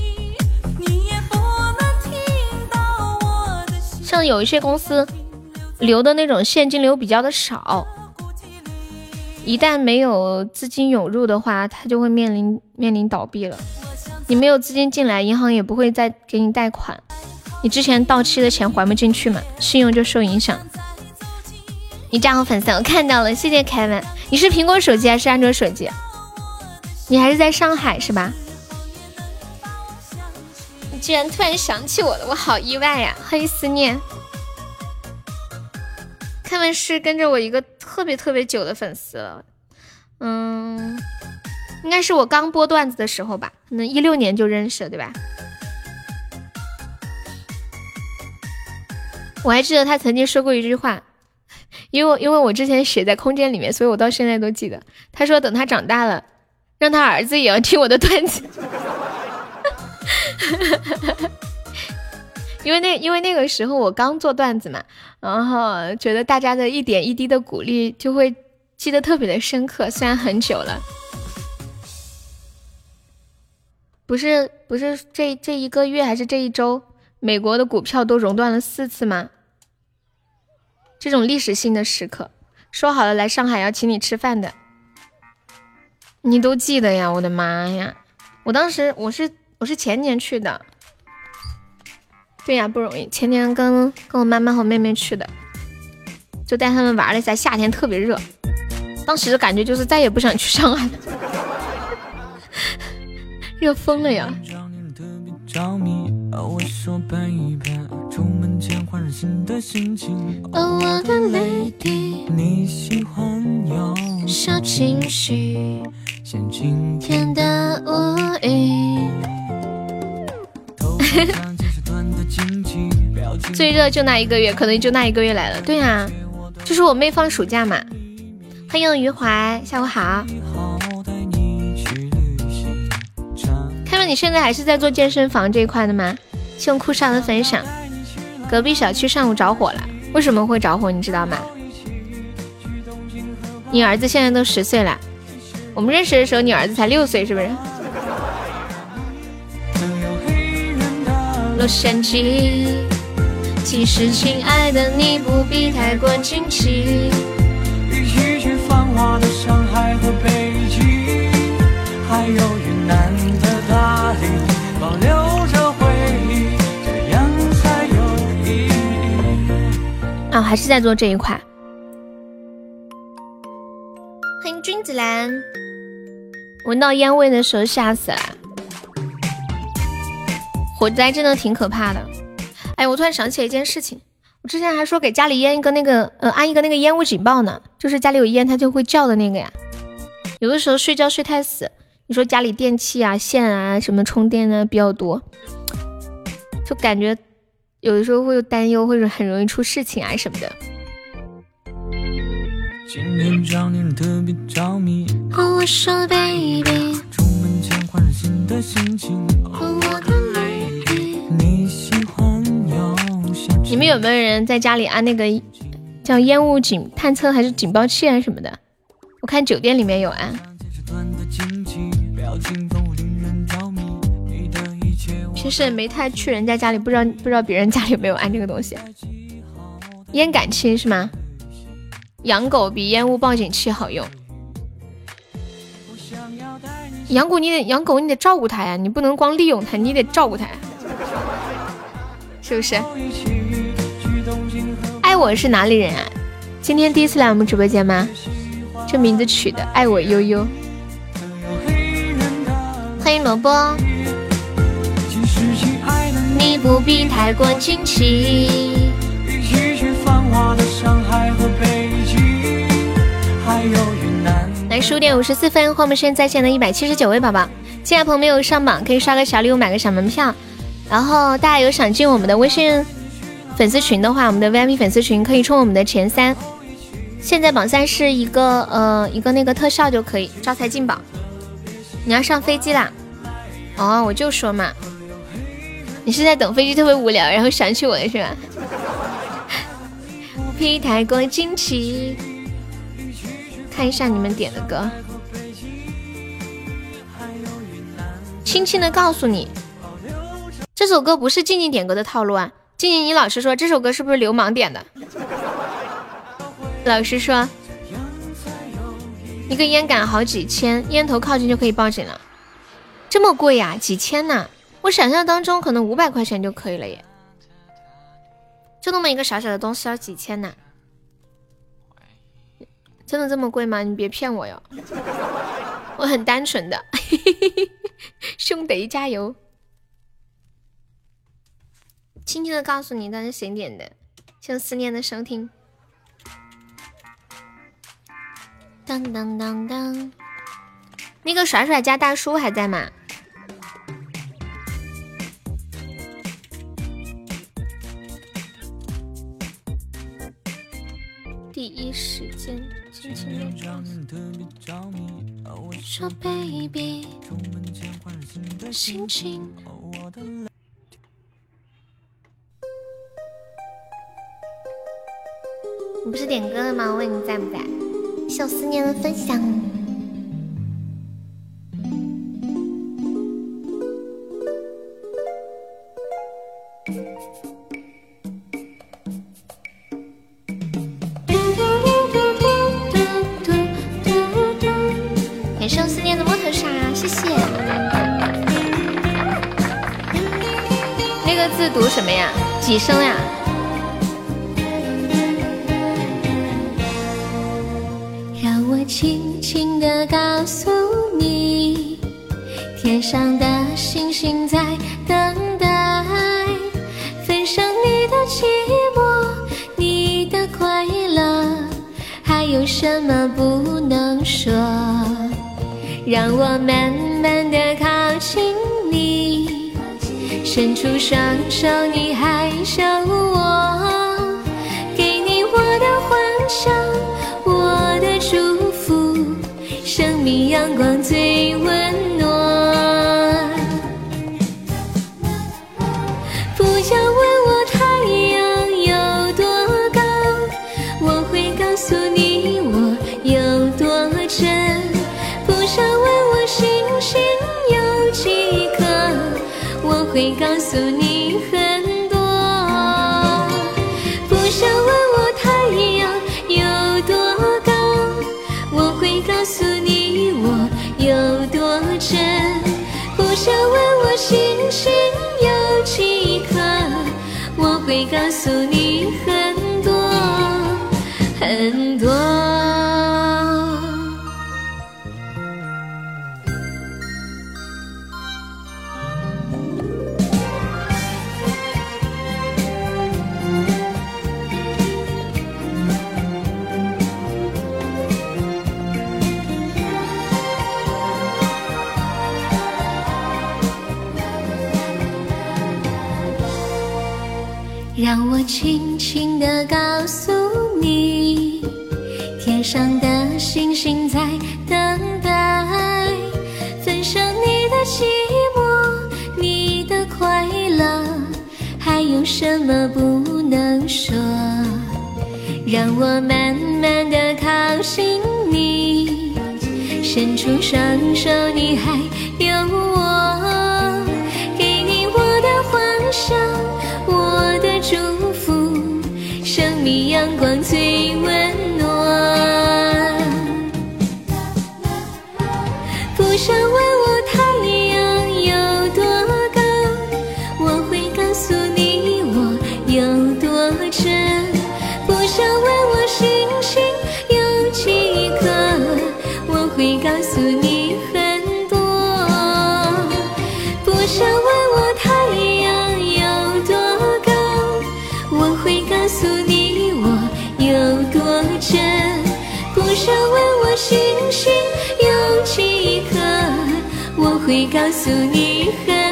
像有一些公司留的那种现金流比较的少，一旦没有资金涌入的话，它就会面临面临倒闭了。你没有资金进来，银行也不会再给你贷款。你之前到期的钱还不进去嘛，信用就受影响。你加我粉丝，我看到了，谢谢凯文。你是苹果手机还是安卓手机？你还是在上海是吧？你居然突然想起我了，我好意外呀！欢迎思念。凯文是跟着我一个特别特别久的粉丝了，嗯，应该是我刚播段子的时候吧，可能一六年就认识了，对吧？我还记得他曾经说过一句话，因为因为我之前写在空间里面，所以我到现在都记得。他说等他长大了，让他儿子也要听我的段子。因为那因为那个时候我刚做段子嘛，然后觉得大家的一点一滴的鼓励就会记得特别的深刻，虽然很久了。不是不是这这一个月还是这一周，美国的股票都熔断了四次吗？这种历史性的时刻，说好了来上海要请你吃饭的，你都记得呀？我的妈呀！我当时我是我是前年去的，对呀，不容易。前年跟跟我妈妈和妹妹去的，就带他们玩了一下。夏天特别热，当时的感觉就是再也不想去上海了，热疯了呀！的 lady，你喜欢有小情绪，像今天的乌云。最热就那一个月，可能就那一个月来了。对啊，就是我妹放暑假嘛。欢迎余淮，下午好。看到你现在还是在做健身房这一块的吗？谢谢酷少的分享。隔壁小区上午着火了，为什么会着火？你知道吗？你儿子现在都十岁了，我们认识的时候你儿子才六岁，是不是？洛杉矶，其实亲爱的你不必太过惊奇。与其去繁华的上海和北京，还有啊，还是在做这一块。欢迎君子兰，闻到烟味的时候吓死了。火灾真的挺可怕的。哎，我突然想起了一件事情，我之前还说给家里烟一个那个，呃，安一个那个烟雾警报呢，就是家里有烟它就会叫的那个呀。有的时候睡觉睡太死，你说家里电器啊、线啊、什么充电的比较多，就感觉。有的时候会有担忧，或者很容易出事情啊什么的。你们有没有人在家里安那个叫烟雾警探测还是警报器啊什么的？我看酒店里面有安。就是没太去人家家里，不知道不知道别人家里有没有安这个东西。烟感器是吗？养狗比烟雾报警器好用。养狗你得养狗你得照顾它呀，你不能光利用它，你得照顾它，是不是？爱我是哪里人啊？今天第一次来我们直播间吗？这名字取的爱我悠悠。欢迎萝卜。你不必太过惊奇。来，十五点五十四分，欢迎我们现在在线的一百七十九位宝宝。进来朋友没有上榜，可以刷个小礼物，买个小门票。然后大家有想进我们的微信粉丝群的话，我们的 VIP 粉丝群可以冲我们的前三。现在榜三是一个呃一个那个特效就可以招财进宝。你要上飞机啦？哦，我就说嘛，你是在等飞机特别无聊，然后想起我了是吧？皮太过惊奇，看一下你们点的歌。轻轻的告诉你，这首歌不是静静点歌的套路啊！静静，你老实说，这首歌是不是流氓点的？老实说，一个烟杆好几千，烟头靠近就可以报警了，这么贵呀？几千呢？我想象当中可能五百块钱就可以了耶。就那么一个小小的东西要几千呢？真的这么贵吗？你别骗我哟！我很单纯的，兄弟加油！轻轻的告诉你，那是谁点的？谢思念的收听。当当当当，那个甩甩家大叔还在吗？时间轻轻的说，baby，心情。你不是点歌了吗？问你在不在？小思念的分享。读什么呀？几声呀？让我轻轻地告诉你，天上的星星在等待，分享你的寂寞，你的快乐，还有什么不能说？让我慢慢地靠近你。伸出双手，你还笑我，给你我的幻想，我的祝福，生命阳光最诉你很多，不想问我太阳有多高，我会告诉你我有多真。不想问我星星有几颗，我会告诉你很多很的告诉你，天上的星星在等待，分享你的寂寞，你的快乐，还有什么不能说？让我慢慢的靠近你，伸出双手，你还有我，光最会告诉你很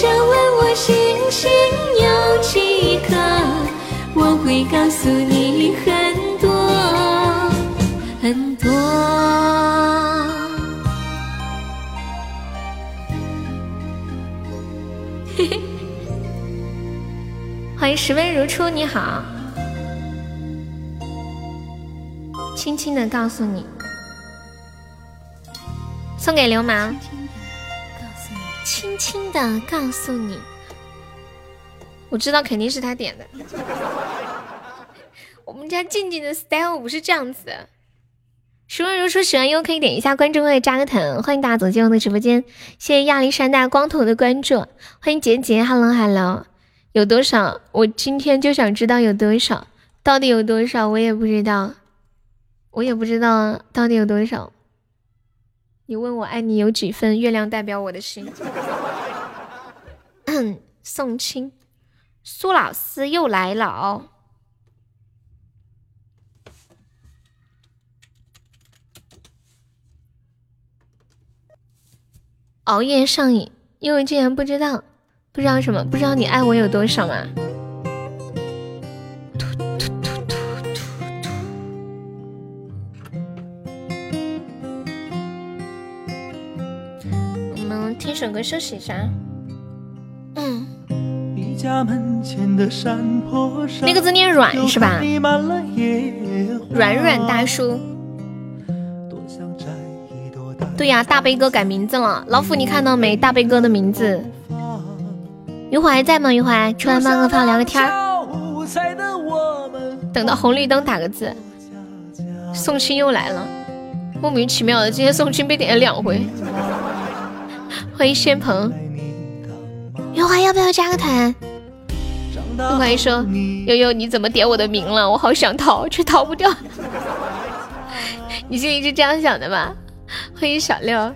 想问我星星有几颗，我会告诉你很多很多。欢迎十温如初，你好。轻轻的告诉你，送给流氓。轻的告诉你，我知道肯定是他点的。我们家静静的 style 不是这样子的。十温如初喜欢优可以点一下关注或者加个藤，欢迎大家走进我的直播间。谢谢亚历山大光头的关注，欢迎杰杰，hello hello。有多少？我今天就想知道有多少，到底有多少？我也不知道，我也不知道到底有多少。你问我爱你有几分？月亮代表我的心。宋清，苏老师又来了哦。熬夜上瘾，因为竟然不知道，不知道什么，不知道你爱我有多少吗？我们听首歌休息一下。嗯，你家门前的山坡上那个字念软是吧？开满了野花软软大叔。对呀、大悲哥改名字了，老虎你看到没？大悲哥的名字。余淮在吗？余淮出来帮个饭聊个天儿。等到红绿灯打个字。宋青又来了，莫名其妙的，今天宋青被点了两回。欢迎轩鹏，余淮要不要加个团？余淮说：“悠悠你怎么点我的名了？我好想逃，却逃不掉。”你心里是这样想的吧？欢迎小六。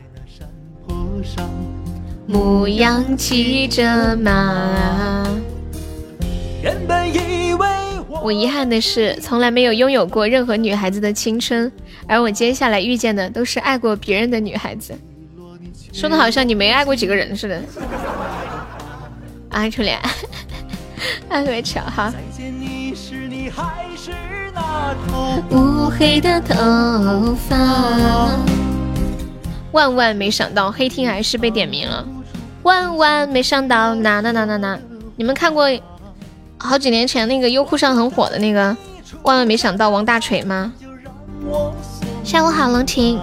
牧羊骑着马。原本以为我我遗憾的是，从来没有拥有过任何女孩子的青春，而我接下来遇见的都是爱过别人的女孩子。说的好像你没爱过几个人似的。啊，初恋，爱个巧哈。再见你时你还是那头乌黑的头发。万万没想到，黑听还是被点名了。万万没想到，哪哪哪哪哪！你们看过好几年前那个优酷上很火的那个《万万没想到》王大锤吗？下午好，龙婷。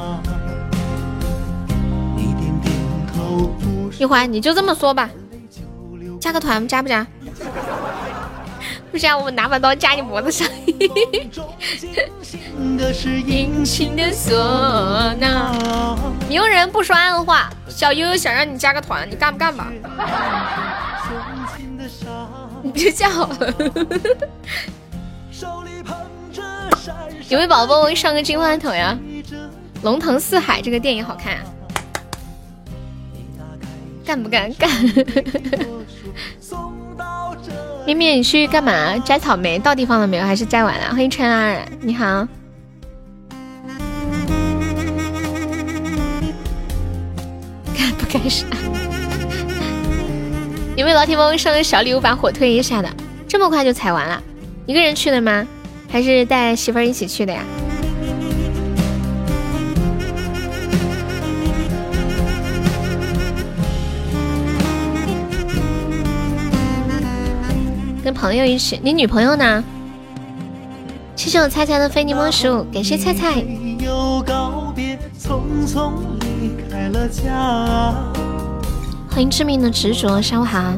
你点点头不一会儿你就这么说吧，加个团加不加？不加我们拿把刀架你脖子上。信的是殷勤的唢呐。鸣人不说暗话，小悠悠想让你加个团，你干不干吧？你别叫了。手里捧着闪有没有宝宝帮我上个金话筒呀？着《龙腾四海》这个电影好看、啊，干不干？干！送到这面面，你去干嘛？摘草莓，到地方了没有？还是摘完了？欢迎陈儿，你好。干 不干啥？有没有老铁帮我上个小礼物，把火推一下的？这么快就采完了？一个人去的吗？还是带媳妇儿一起去的呀？跟朋友一起，你女朋友呢？谢谢我菜菜的非你莫属，感谢菜菜。欢迎致命的执着，下午好。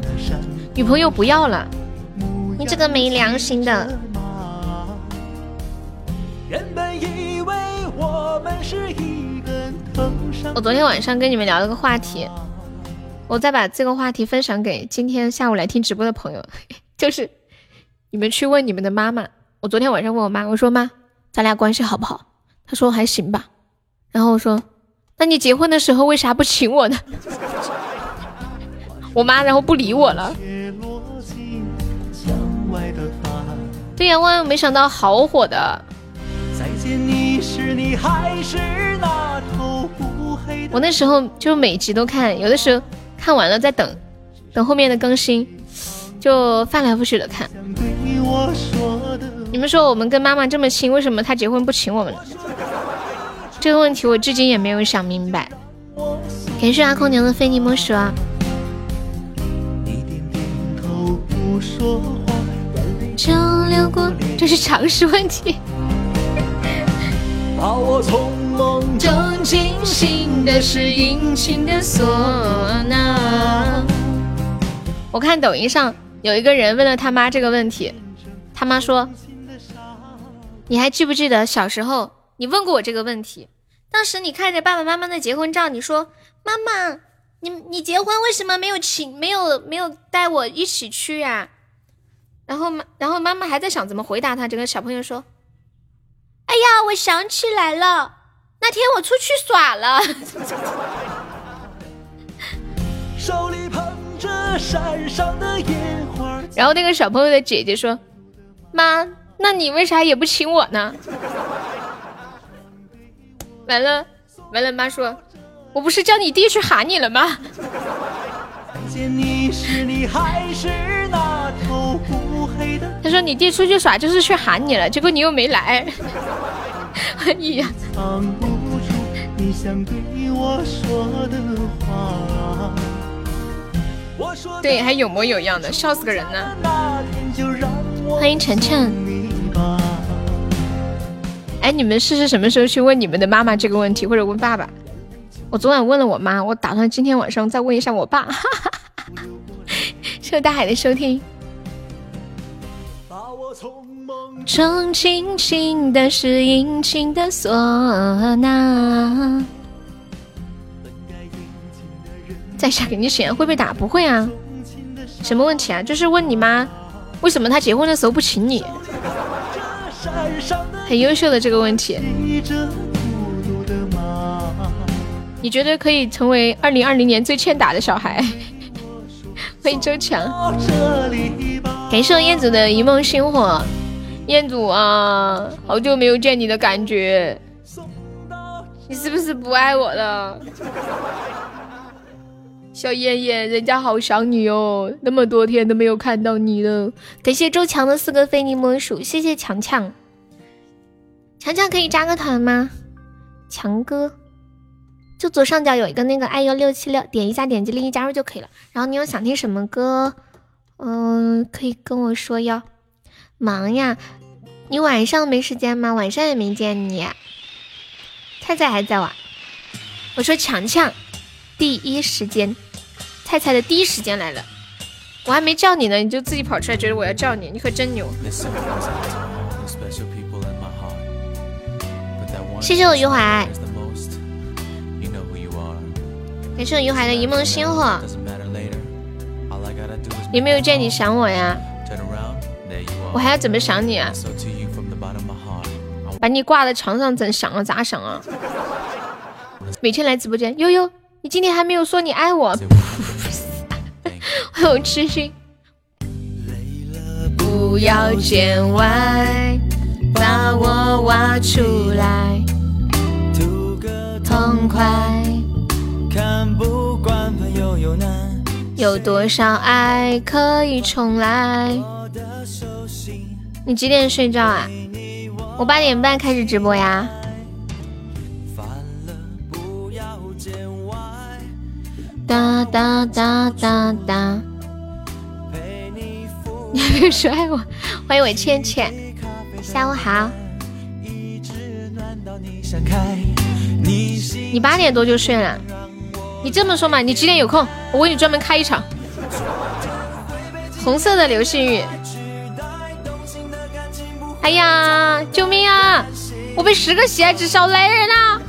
女朋友不要了，你这个没良心的。我昨天晚上跟你们聊了个话题，我再把这个话题分享给今天下午来听直播的朋友，就是你们去问你们的妈妈。我昨天晚上问我妈，我说妈，咱俩关系好不好？她说还行吧。然后我说，那你结婚的时候为啥不请我呢？我妈然后不理我了。对呀，万万没想到好火的。我那时候就每集都看，有的时候看完了再等，等后面的更新，就翻来覆去的看。你们说我们跟妈妈这么亲，为什么她结婚不请我们呢？这个问题我至今也没有想明白。感谢阿空娘的非你莫属啊！就流过，这是常识问题。把我从梦中惊醒的是殷勤的唢呐。我看抖音上有一个人问了他妈这个问题，他妈说：“你还记不记得小时候你问过我这个问题？当时你看着爸爸妈妈的结婚照，你说妈妈，你你结婚为什么没有请没有没有带我一起去呀？”然后妈，然后妈妈还在想怎么回答他。这个小朋友说：“哎呀，我想起来了，那天我出去耍了。”手里捧着山上的烟然后那个小朋友的姐姐说：“妈，那你为啥也不请我呢？” 完了，完了，妈说：“我不是叫你弟去喊你了吗？”他说你弟出去耍就是去喊你了，结果你又没来。哎呀！对，还有模有样的，笑死个人呢。欢迎晨晨。哎，你们试试什么时候去问你们的妈妈这个问题，或者问爸爸？我昨晚问了我妈，我打算今天晚上再问一下我爸。谢谢大海的收听。中轻轻的是殷勤的唢呐。在下给你选，会被打？不会啊。什么问题啊？就是问你妈，为什么她结婚的时候不请你？很优秀的这个问题。你觉得可以成为二零二零年最欠打的小孩？欢迎周强，感谢燕子的一梦星火。彦祖啊，好久没有见你的感觉，你是不是不爱我了？小燕燕，人家好想你哦，那么多天都没有看到你了。感谢周强的四个非你莫属，谢谢强强。强强可以加个团吗？强哥，就左上角有一个那个爱幺六七六，点一下点击立即加入就可以了。然后你有想听什么歌，嗯，可以跟我说哟。忙呀，你晚上没时间吗？晚上也没见你。菜菜还在玩？我说强强，第一时间，菜菜的第一时间来了，我还没叫你呢，你就自己跑出来，觉得我要叫你，你可真牛。谢谢我余淮，感谢我余淮的一梦星火，有没有见你想我呀？我还要怎么想你啊？把你挂在床上怎想啊？咋想啊？每天来直播间，悠悠，你今天还没有说你爱我。我有痴心。不要见外，把我挖出来，痛快。看不惯朋友有难，有多少爱可以重来？你几点睡觉啊？我八点半开始直播呀。哒哒哒哒哒。你还没说爱我？欢迎我倩倩，下午好。你八点多就睡了？你这么说嘛？你几点有空？我为你专门开一场。红色的流星雨。哎呀，救命啊！我被十个喜爱值小雷人了。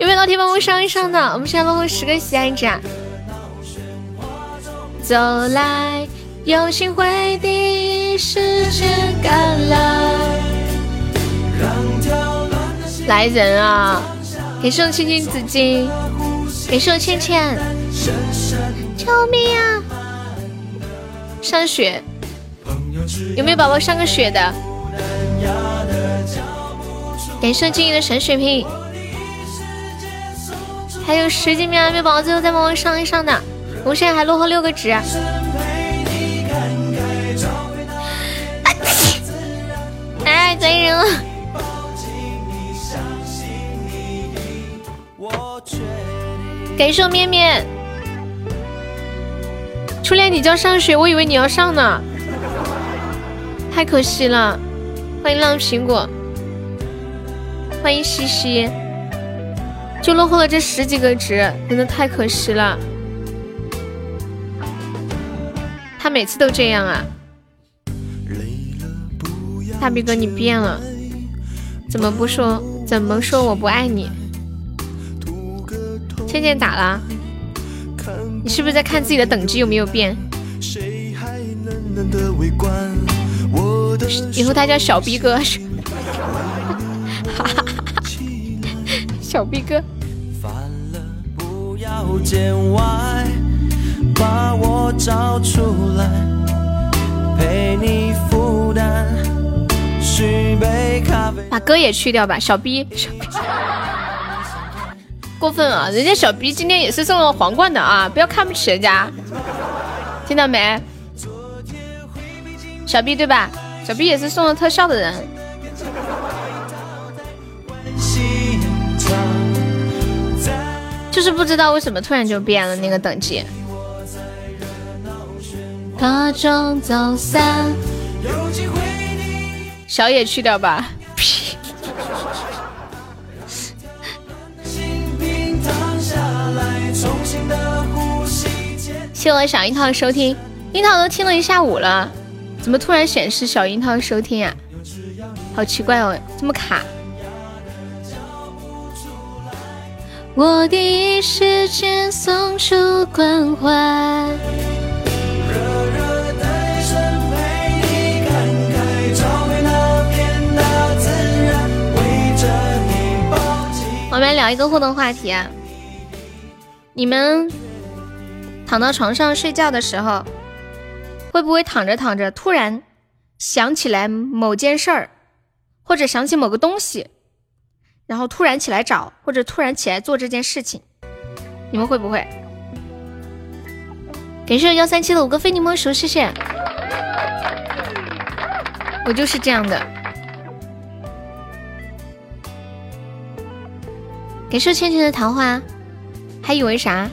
有没有老铁帮我上一上的？我们现在落后十个喜爱值。走来，有心回第一时间赶来。来人啊！给送青青子衿，给送倩倩，救命啊！上雪，有没有宝宝上个雪的？感谢静怡的神血瓶，还有十几秒，有没有宝宝最后再帮我上一上的？我现在还落后六个值。哎，可以了。感谢面面，初恋你叫上学，我以为你要上呢，太可惜了。欢迎浪苹果，欢迎西西，就落后了这十几个值，真的太可惜了。他每次都这样啊，大逼哥你变了，怎么不说？怎么说我不爱你？倩倩打了，你是不是在看自己的等级有没有变？以后他叫小逼哥，小逼哥。把歌也去掉吧，小逼。过分啊！人家小 B 今天也是送了皇冠的啊，不要看不起人家，听到没？小 B 对吧？小 B 也是送了特效的人。就是不知道为什么突然就变了那个等级。小野去掉吧。谢我小樱桃的收听，樱桃都听了一下午了，怎么突然显示小樱桃收听啊？好奇怪哦，这么卡。我第一时间送出关怀。我们来聊一个互动话题啊，你们。躺到床上睡觉的时候，会不会躺着躺着突然想起来某件事儿，或者想起某个东西，然后突然起来找，或者突然起来做这件事情？你们会不会？感谢幺三七的五个非你莫属，谢谢。我就是这样的。感谢倩倩的桃花，还以为啥？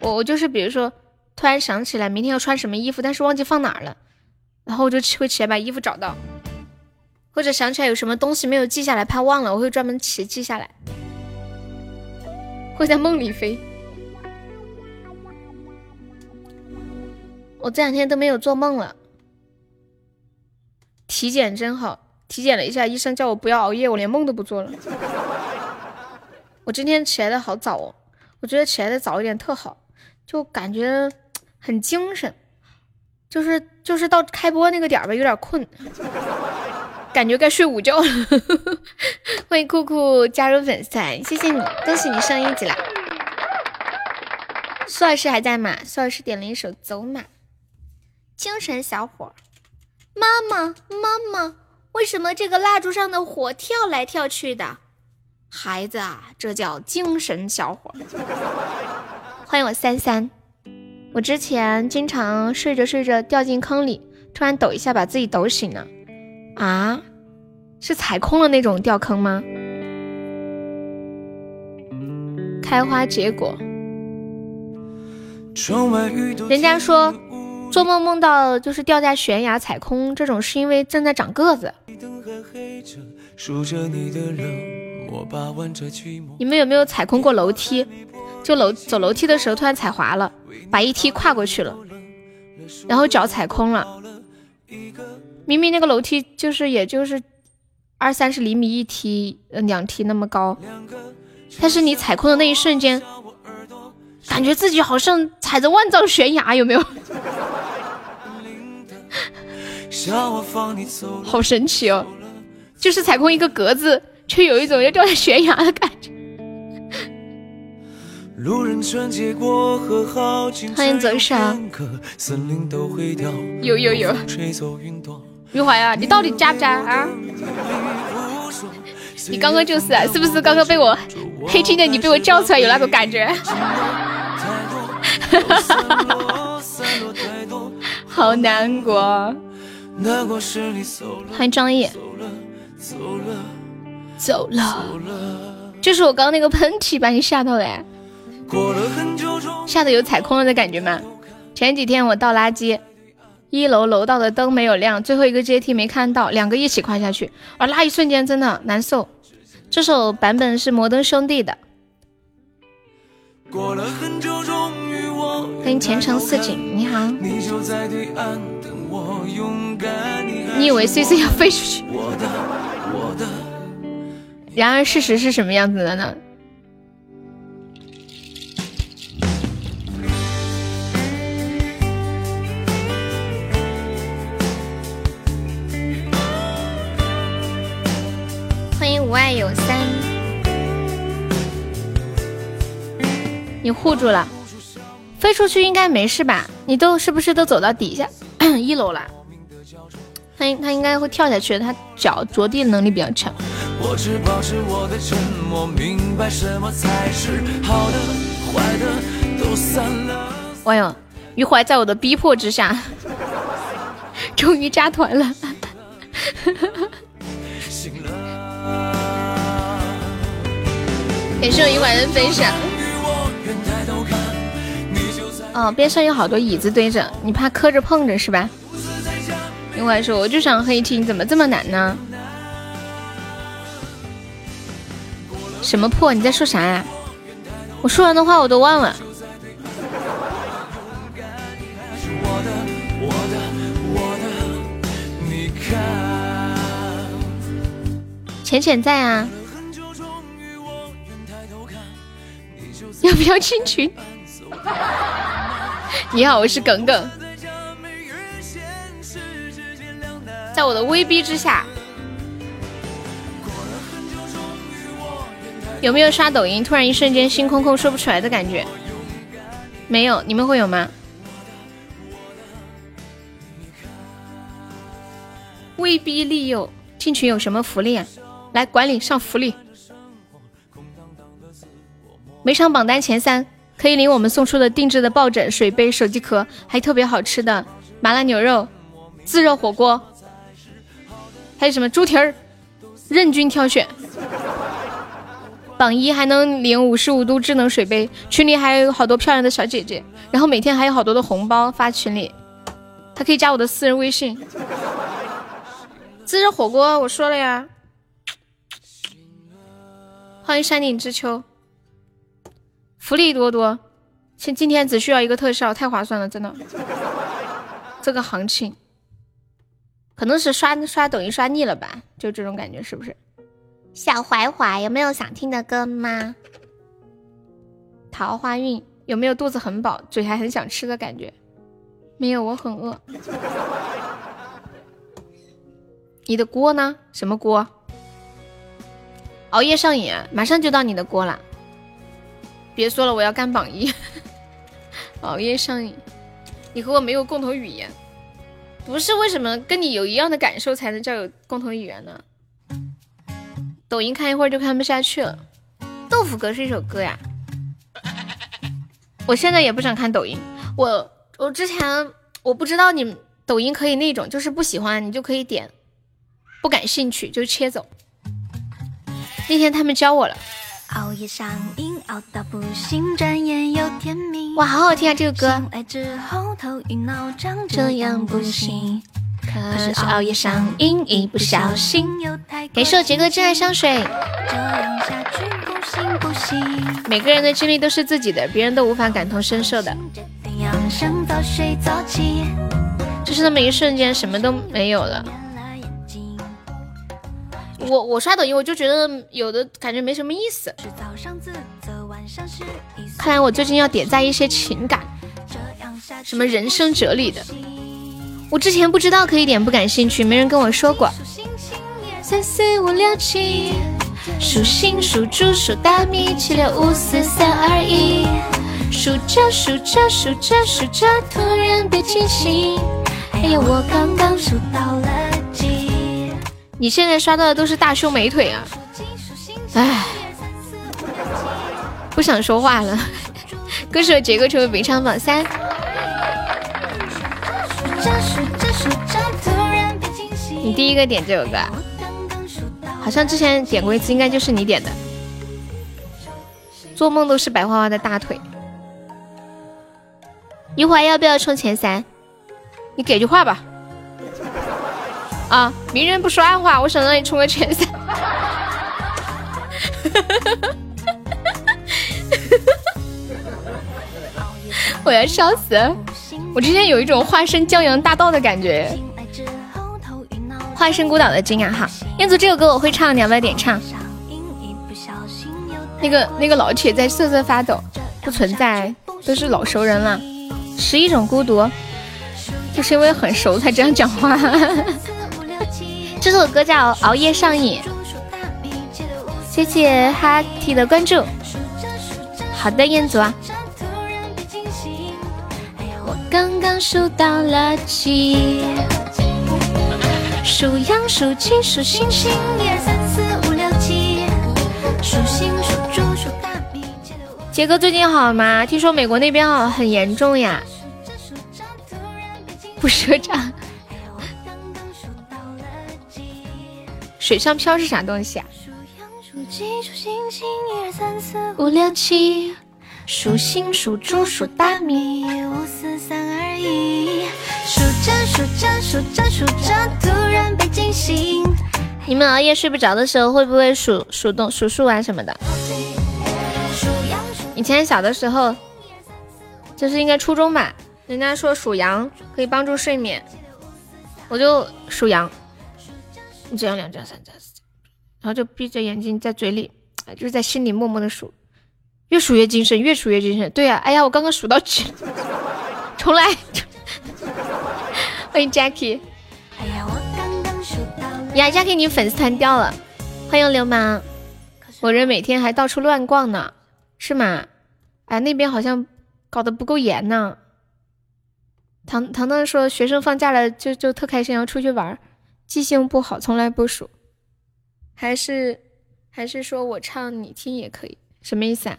我我就是比如说，突然想起来明天要穿什么衣服，但是忘记放哪儿了，然后我就会起来把衣服找到，或者想起来有什么东西没有记下来，怕忘了，我会专门起记下来，会在梦里飞。我这两天都没有做梦了，体检真好，体检了一下，医生叫我不要熬夜，我连梦都不做了。我今天起来的好早哦，我觉得起来的早一点特好。就感觉很精神，就是就是到开播那个点儿吧，有点困，感觉该睡午觉了。欢迎酷酷加入粉丝团，谢谢你，恭喜你升一级啦！苏老师还在吗？苏老师点了一首《走马》，精神小伙。妈妈，妈妈，为什么这个蜡烛上的火跳来跳去的？孩子啊，这叫精神小伙。欢迎我三三，我之前经常睡着睡着掉进坑里，突然抖一下把自己抖醒了。啊，是踩空了那种掉坑吗？开花结果，人家说做梦梦到就是掉在悬崖踩空，这种是因为正在长个子。你们有没有踩空过楼梯？就楼走楼梯的时候突然踩滑了，把一梯跨过去了，然后脚踩空了。明明那个楼梯就是也就是二三十厘米一梯，呃两梯那么高，但是你踩空的那一瞬间，感觉自己好像踩着万丈悬崖，有没有？好神奇哦，就是踩空一个格子，却有一种要掉下悬崖的感觉。欢迎走上。有有有。余淮啊，你到底渣不渣啊？你刚刚就是啊，是不是刚刚被我黑听的？你被我叫出来有那种感觉？好难过。欢迎张毅。走了。就是我刚刚那个喷嚏把你吓到了，吓得有踩空了的感觉吗？前几天我倒垃圾。一楼楼道的灯没有亮，最后一个阶梯没看到，两个一起跨下去，而那一瞬间真的难受。这首版本是摩登兄弟的。欢迎前程似锦，你好。你以为碎碎要飞出去？然而事实是什么样子的呢？无爱有三，你护住了，飞出去应该没事吧？你都是不是都走到底下 一楼了？他他应该会跳下去，他脚着地能力比较强。哎呦，余淮在我的逼迫之下，终于加团了。感谢我一晚的分享。哦，边上有好多椅子堆着，你怕磕着碰着是吧？另外说，我就想黑听，怎么这么难呢？什么破？你在说啥呀？我说完的话我都忘了。浅浅在啊。要不要进群？你好，我是耿耿。在我的威逼之下，有没有刷抖音？突然一瞬间心空空，说不出来的感觉。没有，你们会有吗？威逼利诱进群有什么福利啊？来，管理上福利。每场榜单前三可以领我们送出的定制的抱枕、水杯、手机壳，还特别好吃的麻辣牛肉、自热火锅，还有什么猪蹄儿，任君挑选。榜一还能领五十五度智能水杯，群里还有好多漂亮的小姐姐，然后每天还有好多的红包发群里，他可以加我的私人微信。自热火锅我说了呀，欢迎山顶之秋。福利多多，今今天只需要一个特效，太划算了，真的。这个行情，可能是刷刷抖音刷腻了吧，就这种感觉，是不是？小怀怀有没有想听的歌吗？桃花运有没有肚子很饱，嘴还很想吃的感觉？没有，我很饿。你的锅呢？什么锅？熬夜上瘾，马上就到你的锅了。别说了，我要干榜一，熬夜上瘾。你和我没有共同语言，不是为什么跟你有一样的感受才能叫有共同语言呢？抖音看一会儿就看不下去了。豆腐哥是一首歌呀。我现在也不想看抖音，我我之前我不知道你抖音可以那种，就是不喜欢你就可以点，不感兴趣就切走。那天他们教我了。熬夜上瘾，熬到不行，转眼又天明。哇，好好听啊，这个歌。这样不行。可是熬夜上瘾，一不小心。感谢我杰哥真爱香水。这样下去不行不行每个人的经历都是自己的，别人都无法感同身受的。就是那么一瞬间，什么都没有了。我我刷抖音，我就觉得有的感觉没什么意思。看来我最近要点赞一些情感，什么人生哲理的。我之前不知道可以点，不感兴趣，没人跟我说过。三四五六七，数星数猪数大米，七六五四三二一，数着数着数着数着，突然被惊醒。哎呀，我刚刚数到了几？你现在刷到的都是大胸美腿啊！哎，不想说话了。歌手杰哥成为本场榜三。你第一个点这首歌，好像之前点过一次，应该就是你点的。做梦都是白花花的大腿。一会儿要不要冲前三？你给句话吧。啊，明人不说暗话，我想让你冲个前三。我要笑死！我之前有一种化身江洋大盗的感觉。化身孤岛的金啊哈，彦祖这首歌我会唱，你要不要点唱？那个那个老铁在瑟瑟发抖，不存在，都是老熟人了。十一种孤独，就是因为很熟才这样讲话。这首歌叫《熬夜上瘾》，谢谢哈提的关注。好的，彦祖啊。我刚刚数到了几？数羊数鸡数星星，一二三四五六七。数星数猪数大米。杰哥最近好吗？听说美国那边哦很严重呀。不赊账。水上漂是啥东西啊？数羊数鸡数星星，一二三四五六七。数星数猪数大米，五四三二一。数着数着数着数着，突然被惊醒。你们熬夜睡不着的时候，会不会数数动数数啊什么的？以前小的时候，就是应该初中吧，人家说数羊可以帮助睡眠，我就数羊，一只羊、两张、三张、四张，然后就闭着眼睛在嘴里，就是在心里默默的数，越数越精神，越数越精神。对呀，哎呀，我刚刚数到几？重来。欢迎 Jackie，呀我刚刚数到。呀，Jackie，你粉丝团掉了，欢迎流氓。我人每天还到处乱逛呢，是吗？哎，那边好像搞得不够严呢。糖糖糖说学生放假了就就特开心，要出去玩。记性不好，从来不数。还是还是说我唱你听也可以，什么意思啊？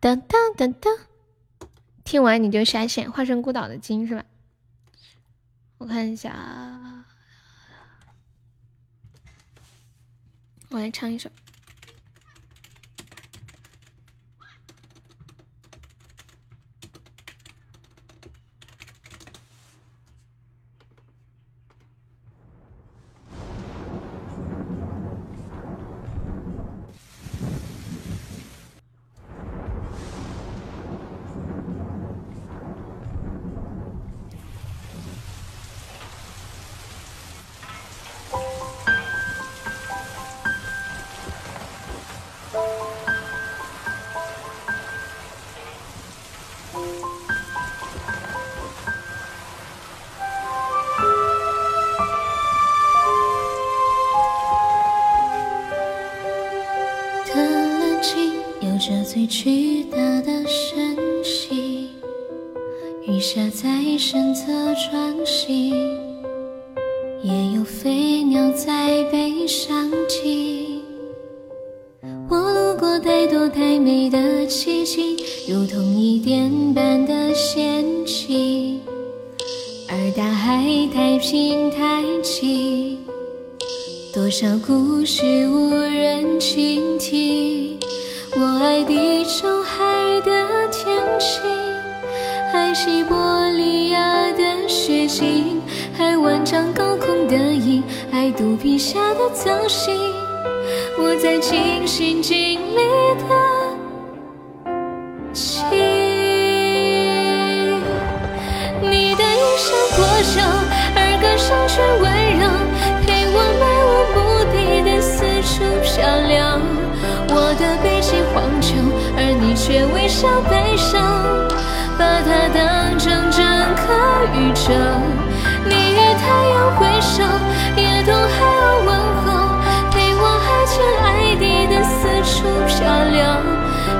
噔噔噔噔，听完你就下线，化身孤岛的鲸是吧？我看一下啊，我来唱一首。巨大的深情，雨下在身侧穿行，也有飞鸟在背上停。我路过太多太美的奇迹，如同一点般的仙境，而大海太平太静，多少故事无人倾听。我爱地中海的天晴，爱西伯利亚的雪景，爱万丈高空的鹰，爱肚皮下的藻荇，我在尽心尽力的亲。你的衣衫破旧，而歌声却温柔，笑悲伤，把它当成整个宇宙。你与太阳挥手，也同海鸥问候，陪我海天爱地的四处漂流。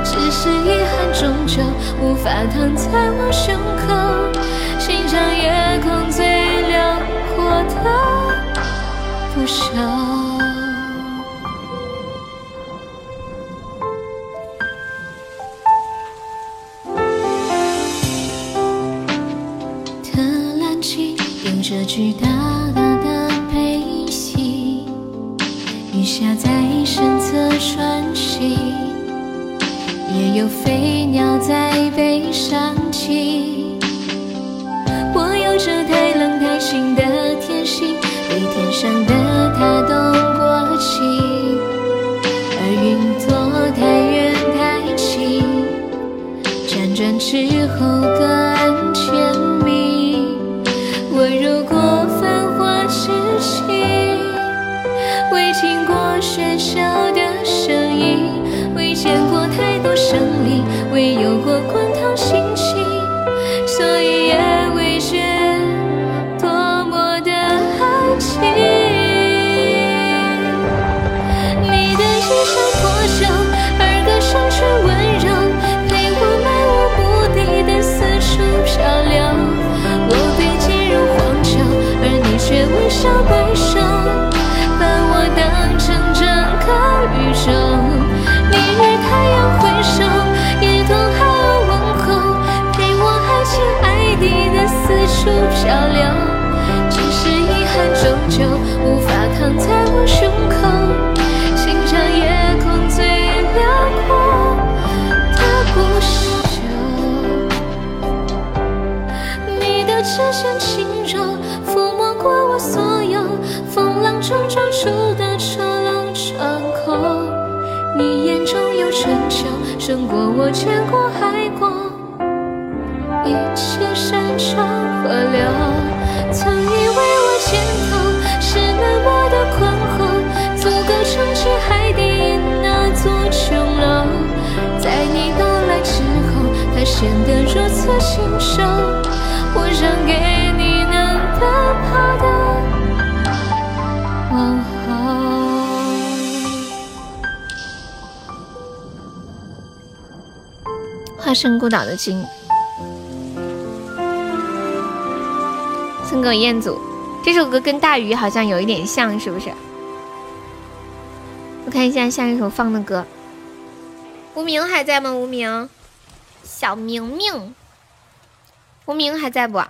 只是遗憾，终究无法躺在我胸口，欣赏夜空最辽阔的不朽。这巨大大的悲喜，雨下在身侧穿行，也有飞鸟在背上栖。我有着太冷太清的天性，被天上的他冻过期，而云朵太远太轻。辗转之后各笑悲伤，把我当成整个宇宙。你与太阳挥手，也同海鸥问候，陪我爱天爱地的四处漂流。只是遗憾，终究无法躺在我胸口，中撞出的丑陋窗口。你眼中有春秋，胜过我见过海过。一切山川河流，曾以为我肩头是那么的宽厚，足够撑起海底那座琼楼。在你到来之后，它显得如此清瘦，我让给花生孤岛的鲸，送给彦祖。这首歌跟大鱼好像有一点像，是不是？我看一下下一首放的歌。无名还在吗？无名，小明明，无名还在不？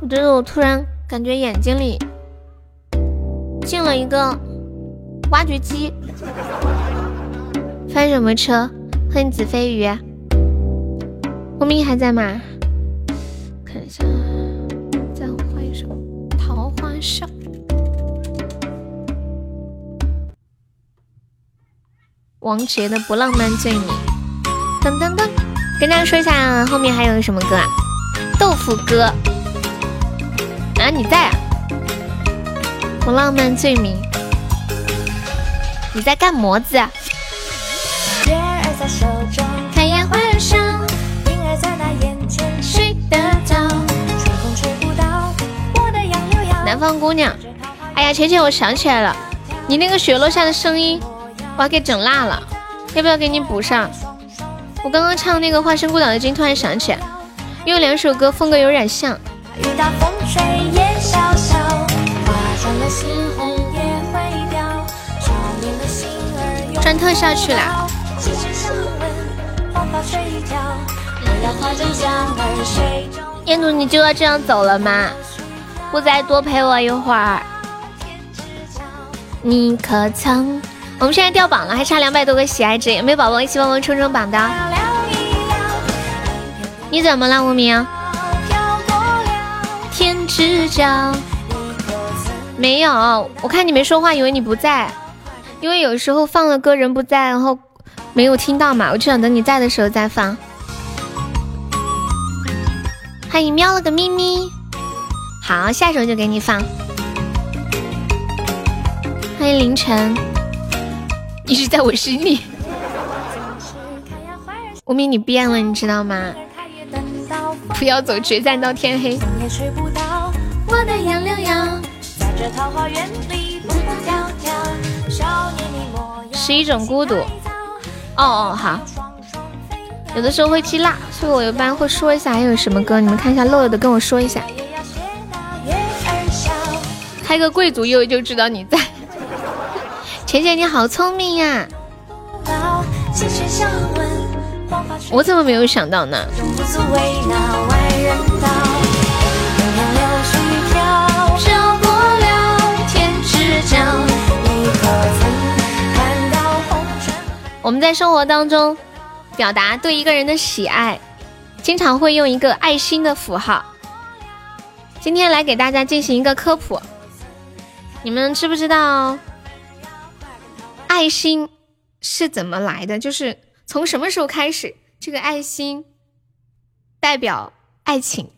我觉得我突然感觉眼睛里进了一个挖掘机。翻什么车？欢迎子飞鱼。无名还在吗？看一下，再换一首《桃花笑》。王杰的《不浪漫罪名》。噔噔噔，跟大家说一下，后面还有什么歌啊？豆腐歌。啊，你在啊？不浪漫罪名，你在干么子啊？月儿在手中，开眼欢笑，云儿在那眼前睡得着，春风吹不到我的杨柳腰。南方姑娘，哎呀，浅浅，我想起来了，你那个雪落下的声音，我还给整辣了，要不要给你补上？我刚刚唱那个《化身孤岛的鲸》，突然想起来，因为两首歌风格有点像。遇到风吹儿永转特效去了。痴痴相问，黄发垂髫，我要化成江儿水中。燕奴，你就要这样走了吗？不再多陪我一会儿？你可曾我们现在掉榜了，还差两百多个喜爱值，有没有宝宝一起帮忙冲冲榜的？你怎么了，无名？天之角。没有，我看你没说话，以为你不在。因为有时候放了歌人不在，然后没有听到嘛，我就想等你在的时候再放。欢迎喵了个咪咪，好，下首就给你放。欢迎凌晨，一直在我心里。无名，你变了，你知道吗？不要走，决战到天黑。我的杨柳腰，在这桃花源里是一种孤独。哦哦，好。有的时候会记辣，所以我一般会说一下还有什么歌，你们看一下漏了的跟我说一下。开个贵族又就知道你在。浅浅你好聪明呀！我怎么没有想到呢？我们在生活当中表达对一个人的喜爱，经常会用一个爱心的符号。今天来给大家进行一个科普，你们知不知道爱心是怎么来的？就是从什么时候开始，这个爱心代表爱情，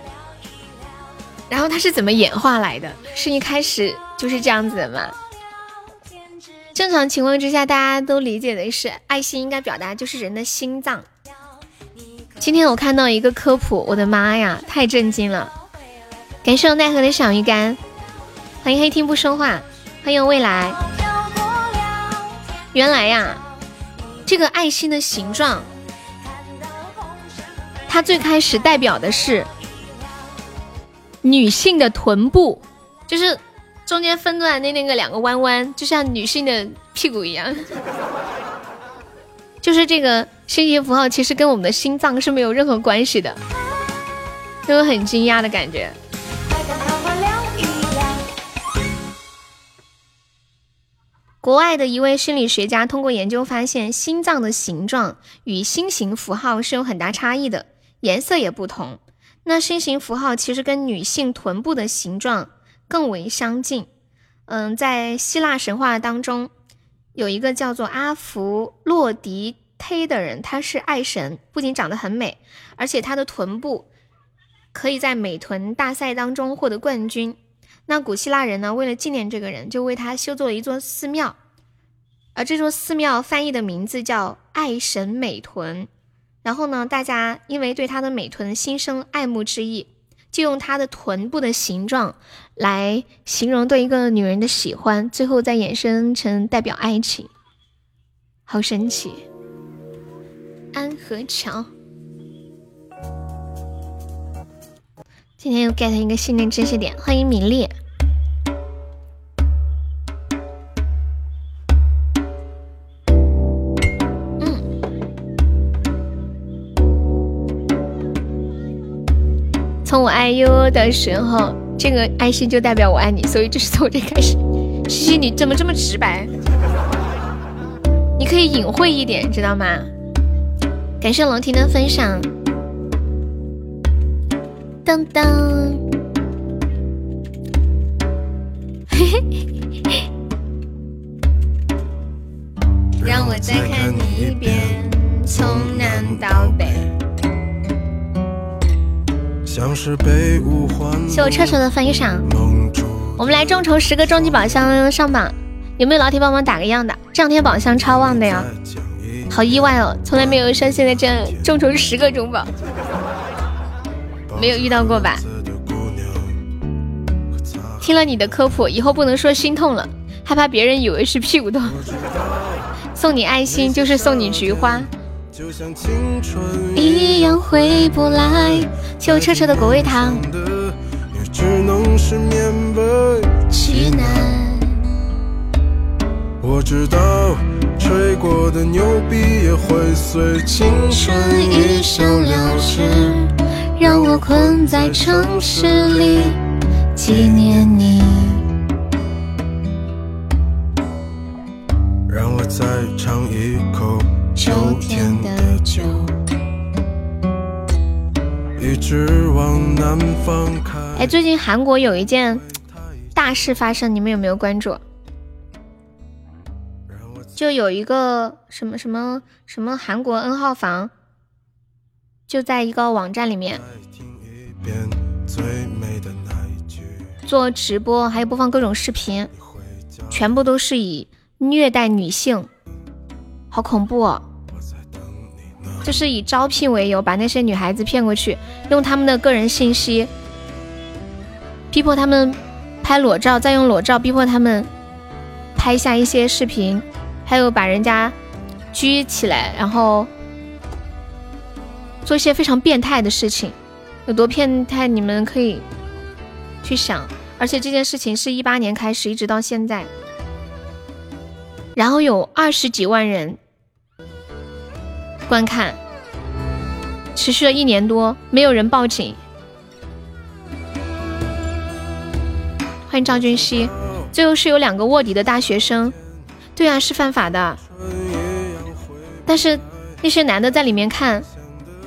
然后它是怎么演化来的？是一开始就是这样子的吗？正常情况之下，大家都理解的是爱心应该表达就是人的心脏。今天我看到一个科普，我的妈呀，太震惊了！感谢我奈何的小鱼干，欢迎黑听不说话，欢迎未来。原来呀，这个爱心的形状，它最开始代表的是女性的臀部，就是。中间分段的那个两个弯弯，就像女性的屁股一样，就是这个心形符号，其实跟我们的心脏是没有任何关系的，就有很惊讶的感觉。国外的一位心理学家通过研究发现，心脏的形状与心形符号是有很大差异的，颜色也不同。那心形符号其实跟女性臀部的形状。更为相近，嗯，在希腊神话当中，有一个叫做阿弗洛狄忒的人，他是爱神，不仅长得很美，而且他的臀部可以在美臀大赛当中获得冠军。那古希腊人呢，为了纪念这个人，就为他修做了一座寺庙，而这座寺庙翻译的名字叫爱神美臀。然后呢，大家因为对他的美臀心生爱慕之意。就用他的臀部的形状来形容对一个女人的喜欢，最后再衍生成代表爱情，好神奇！安和桥，今天又 get 一个新的知识点，欢迎米粒。从我爱 you 的时候，这个爱心就代表我爱你，所以就是从这开始。西西，你怎么这么直白？你可以隐晦一点，知道吗？感谢龙婷的分享。当当，嘿嘿，让我再看你一遍，从南到北。谢我彻彻的分享，我们来众筹十个终极宝箱上榜，有没有老铁帮忙打个样的？这两天宝箱超旺的呀，好意外哦，从来没有像现在这样众筹十个中宝，没有遇到过吧？听了你的科普，以后不能说心痛了，害怕别人以为是屁股痛。送你爱心就是送你菊花。一样回不来。谢我彻彻的果味糖。济南。我知道吹过的牛逼也会随青春一生流逝，让我困在城市里纪念你。秋天的酒。一直往南方开。哎，最近韩国有一件大事发生，你们有没有关注？就有一个什么什么什么韩国 N 号房，就在一个网站里面做直播，还有播放各种视频，全部都是以虐待女性，好恐怖哦！就是以招聘为由，把那些女孩子骗过去，用他们的个人信息，逼迫他们拍裸照，再用裸照逼迫他们拍下一些视频。还有把人家拘起来，然后做一些非常变态的事情，有多变态？你们可以去想。而且这件事情是一八年开始，一直到现在，然后有二十几万人观看，持续了一年多，没有人报警。欢迎赵俊熙，最后是有两个卧底的大学生。对啊，是犯法的。但是那些男的在里面看，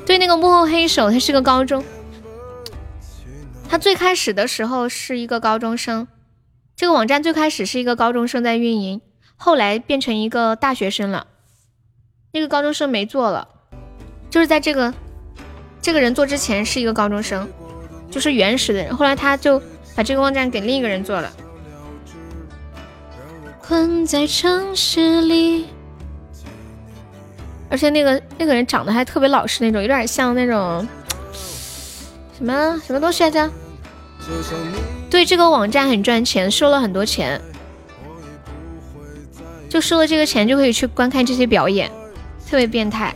对那个幕后黑手，他是个高中，他最开始的时候是一个高中生，这个网站最开始是一个高中生在运营，后来变成一个大学生了。那个高中生没做了，就是在这个这个人做之前是一个高中生，就是原始的人，后来他就把这个网站给另一个人做了。困在城市里，而且那个那个人长得还特别老实那种，有点像那种什么什么东西来着？对，这个网站很赚钱，收了很多钱，就收了这个钱就可以去观看这些表演，特别变态。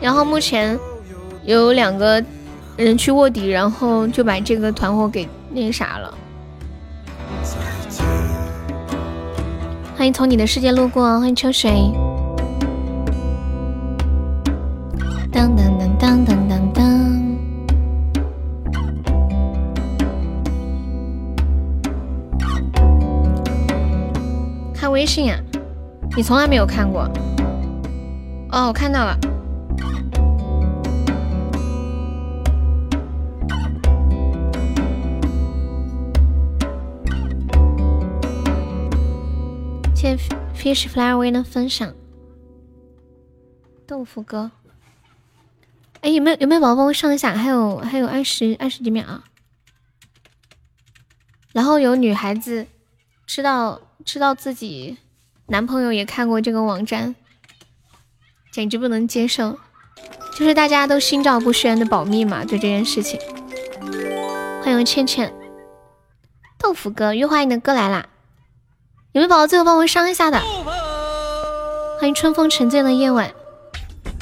然后目前有两个。人去卧底，然后就把这个团伙给那啥了。欢迎从你的世界路过，欢迎秋水。当当当当当当当。微信啊？你从来没有看过？哦，我看到了。谢谢 Fish Flower 的分享，豆腐哥，哎，有没有有没有宝宝帮我上一下？还有还有二十二十几秒啊！然后有女孩子知道知道自己男朋友也看过这个网站，简直不能接受，就是大家都心照不宣的保密嘛，对这件事情。欢迎倩倩，豆腐哥，月华你的歌来啦！有没有宝宝最后帮我上一下的？欢迎春风沉醉的夜晚。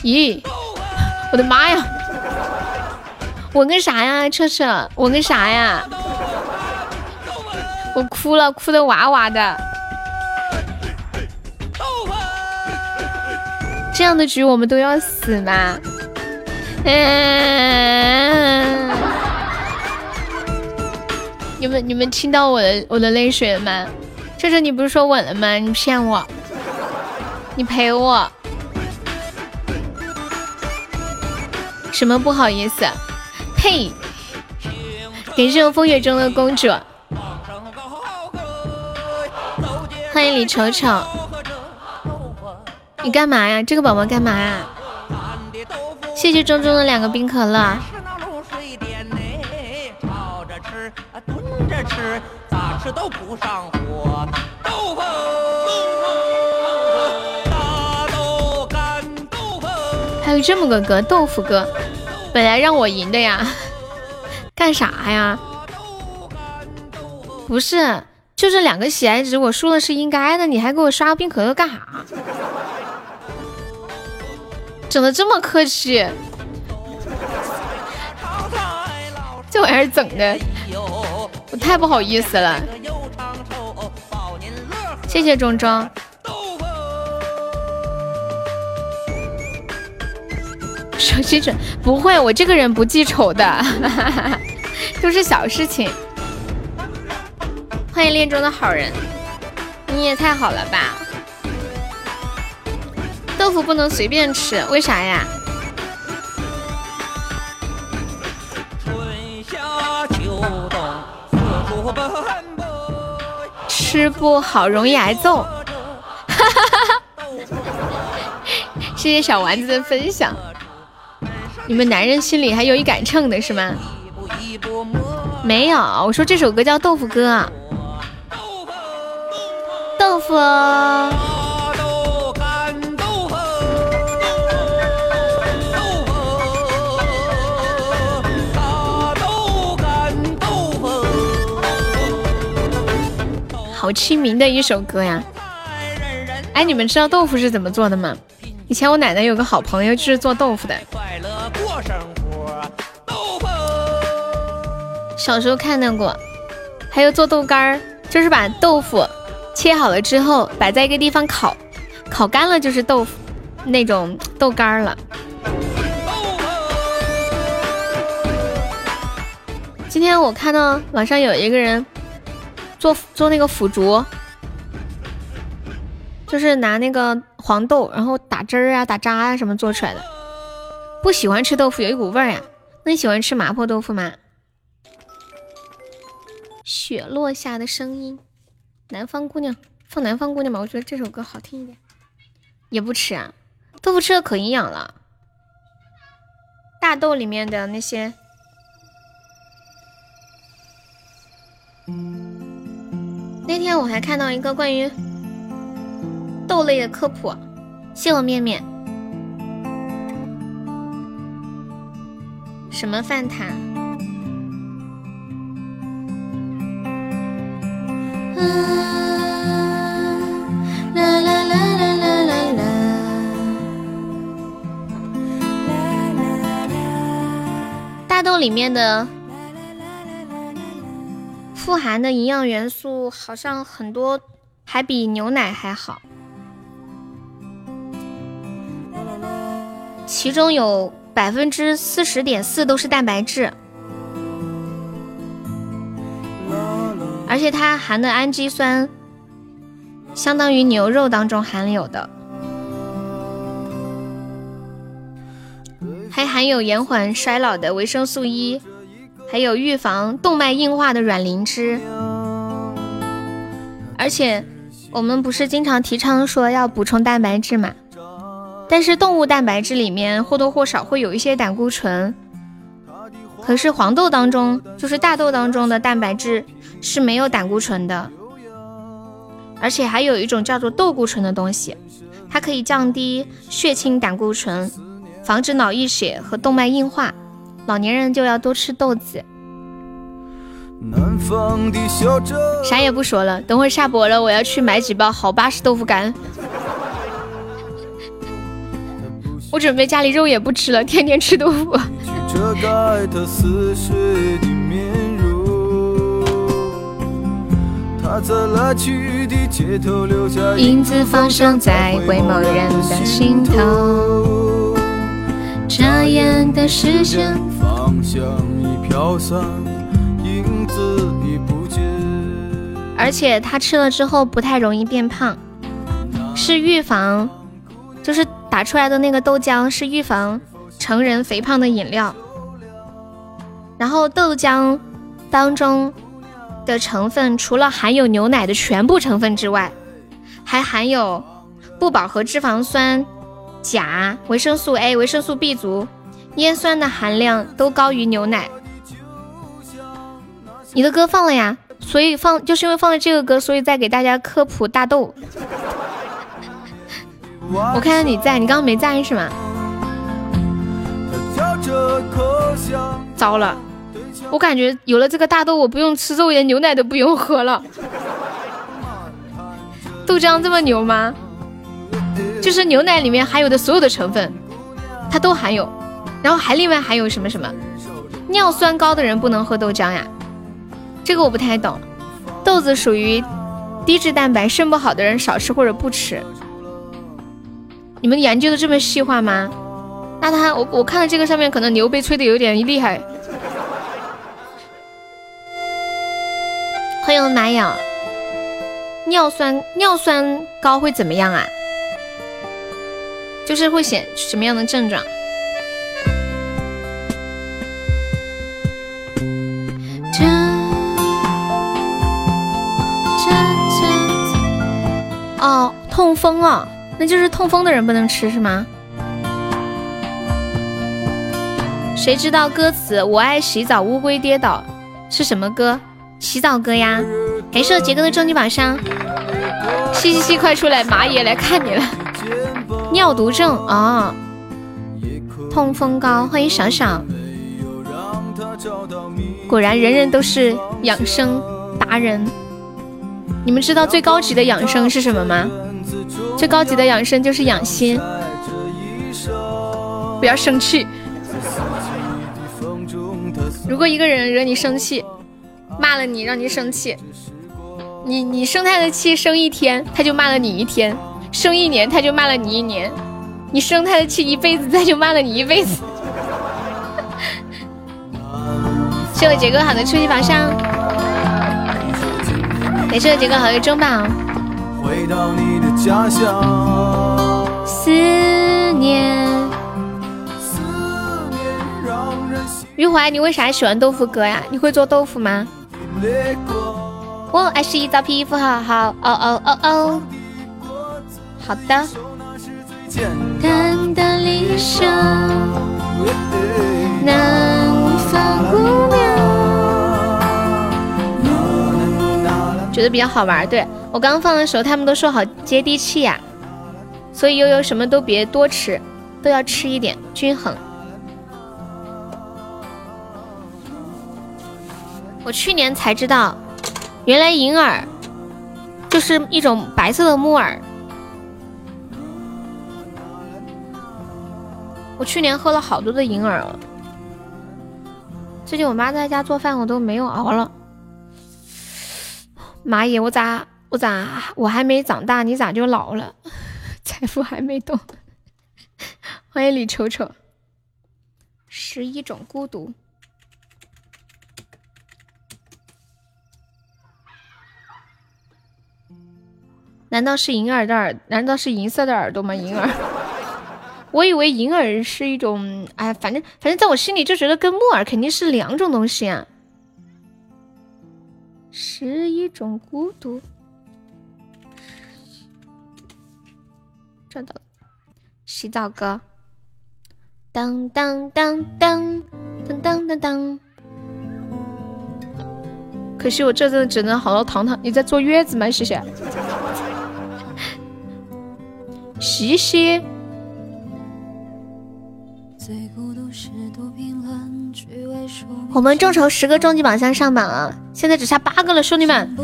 咦，我的妈呀！我个啥呀，彻彻？我个啥呀？我哭了，哭的哇哇的。这样的局我们都要死吗？嗯。你们你们听到我的我的泪水了吗？这是，你不是说稳了吗？你骗我，你陪我，什么不好意思？呸！感谢我风雪中的公主，欢迎李丑丑，你干嘛呀？这个宝宝干嘛呀？谢谢中中的两个冰可乐。还有这么个歌，豆腐歌，本来让我赢的呀，干啥呀？不是，就这两个喜爱值，我输了是应该的，你还给我刷冰可乐干啥？整的这么客气，这玩意儿整的。我太不好意思了，谢谢中中。手机准不会，我这个人不记仇的，都是小事情。欢迎恋中的好人，你也太好了吧！豆腐不能随便吃，为啥呀？吃不好容易挨揍。哈哈哈！谢谢小丸子的分享。你们男人心里还有一杆秤的是吗？没有，我说这首歌叫《豆腐歌》啊。豆腐。好亲民的一首歌呀！哎，你们知道豆腐是怎么做的吗？以前我奶奶有个好朋友就是做豆腐的。快乐过生活，豆腐小时候看到过，还有做豆干儿，就是把豆腐切好了之后摆在一个地方烤，烤干了就是豆腐那种豆干儿了。今天我看到网上有一个人。做做那个腐竹，就是拿那个黄豆，然后打汁儿啊、打渣啊什么做出来的。不喜欢吃豆腐，有一股味儿呀。那你喜欢吃麻婆豆腐吗？雪落下的声音，南方姑娘放南方姑娘吧，我觉得这首歌好听一点。也不吃啊，豆腐吃的可营养了。大豆里面的那些。那天我还看到一个关于豆类的科普，谢我面面。什么饭塔？啦啦啦啦啦啦啦！大豆里面的。富含的营养元素好像很多，还比牛奶还好。其中有百分之四十点四都是蛋白质，而且它含的氨基酸相当于牛肉当中含有的，还含有延缓衰老的维生素 E。还有预防动脉硬化的软磷脂，而且我们不是经常提倡说要补充蛋白质嘛？但是动物蛋白质里面或多或少会有一些胆固醇，可是黄豆当中，就是大豆当中的蛋白质是没有胆固醇的，而且还有一种叫做豆固醇的东西，它可以降低血清胆固醇，防止脑溢血和动脉硬化。老年人就要多吃豆子。啥也不说了，等会下播了，我要去买几包好巴适豆腐干。我准备家里肉也不吃了，天天吃豆腐。影子放生在回眸人的心头。眨眼的视线。而且它吃了之后不太容易变胖，是预防，就是打出来的那个豆浆是预防成人肥胖的饮料。然后豆浆当中的成分除了含有牛奶的全部成分之外，还含有不饱和脂肪酸、钾、维生素 A、维生素 B 族。烟酸的含量都高于牛奶。你的歌放了呀，所以放就是因为放了这个歌，所以再给大家科普大豆。我看到你在，你刚刚没在是吗？糟了，我感觉有了这个大豆，我不用吃肉，连牛奶都不用喝了。豆浆这么牛吗？就是牛奶里面含有的所有的成分，它都含有。然后还另外还有什么什么，尿酸高的人不能喝豆浆呀？这个我不太懂。豆子属于低质蛋白，肾不好的人少吃或者不吃。你们研究的这么细化吗？那他我我看到这个上面可能牛被吹的有点厉害。欢迎马养。尿酸尿酸高会怎么样啊？就是会显什么样的症状？哦，痛风哦，那就是痛风的人不能吃是吗？谁知道歌词？我爱洗澡，乌龟跌倒是什么歌？洗澡歌呀！没事，杰哥的终极宝箱，嘻嘻嘻，快出来，马爷来看你了。尿毒症啊，痛风高，欢迎小小。果然，人人都是养生达人。你们知道最高级的养生是什么吗？最高级的养生就是养心。不要生气。如果一个人惹你生气，骂了你，让你生气，你你生他的气生一天，他就骂了你一天；生一年，他就骂了你一年；你生他的气一辈子，他就骂了你一辈子。谢我杰哥好的初级宝箱，感谢我杰哥好的中宝。思念。玉怀，你为啥喜欢豆腐哥呀？你会做豆腐吗？我爱洗澡，皮肤好好。哦哦哦哦，好的。淡淡理想，南方姑娘。觉得比较好玩，对我刚放的时候，他们都说好接地气呀。所以悠悠什么都别多吃，都要吃一点，均衡。我去年才知道，原来银耳就是一种白色的木耳。我去年喝了好多的银耳了。最近我妈在家做饭，我都没有熬了。妈耶，我咋我咋我还没长大，你咋就老了？财富还没动。欢迎李丑丑。十一种孤独。难道是银耳的耳？难道是银色的耳朵吗？银耳，我以为银耳是一种，哎，反正反正在我心里就觉得跟木耳肯定是两种东西啊。是一种孤独。找到了，洗澡歌。当当当当当当当当。可惜我这阵只能好好躺躺。你在坐月子吗？谢谢。嘻嘻。我们众筹十个终极宝箱上榜了，现在只差八个了，兄弟们，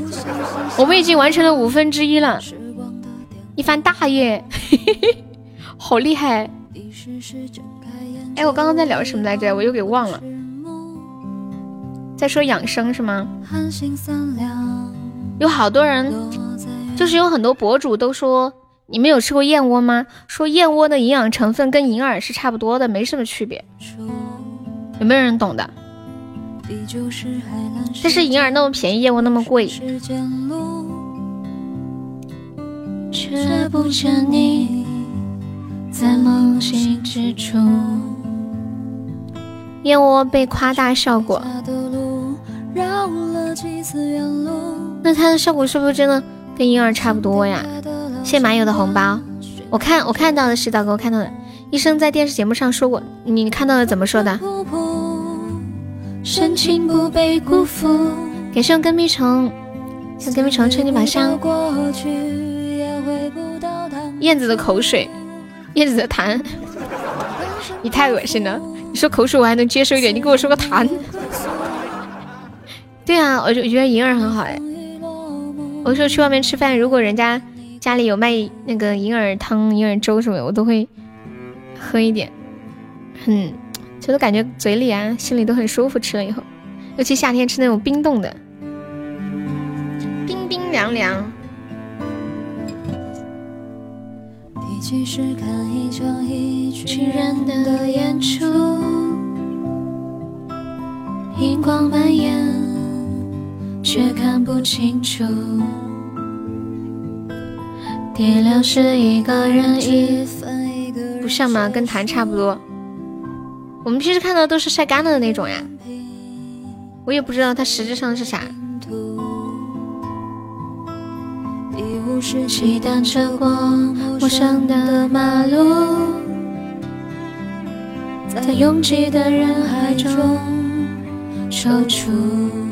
我们已经完成了五分之一了，一番大业，好厉害！哎，我刚刚在聊什么来着？我又给忘了，在说养生是吗？有好多人，就是有很多博主都说。你们有吃过燕窝吗？说燕窝的营养成分跟银耳是差不多的，没什么区别。有没有人懂的？但是银耳那么便宜，燕窝那么贵。燕窝被夸大效果，那它的效果是不是真的跟银耳差不多呀？谢马友的红包，我看我看到的洗澡哥，我看到的医生在电视节目上说过，你看到的怎么说的？深情不被辜负。感谢我跟屁虫，向跟屁虫吹你马上。燕子的口水，燕子的痰，你太恶心了。你说口水我还能接受一点，你给我说个痰。对啊，我就觉得银耳很好哎。我说去外面吃饭，如果人家。家里有卖那个银耳汤、银耳粥什么的，我都会喝一点，很，就都感觉嘴里啊、心里都很舒服。吃了以后，尤其夏天吃那种冰冻的，冰冰凉凉。第是看一场一群人的演出，荧光蔓延，却看不清楚。点亮是一个人一分一个不像吗？跟痰差不多。我们平时看到都是晒干了的那种呀，我也不知道它实质上是啥。故事，骑单车过陌生的马路，在拥挤的人海中踌躇。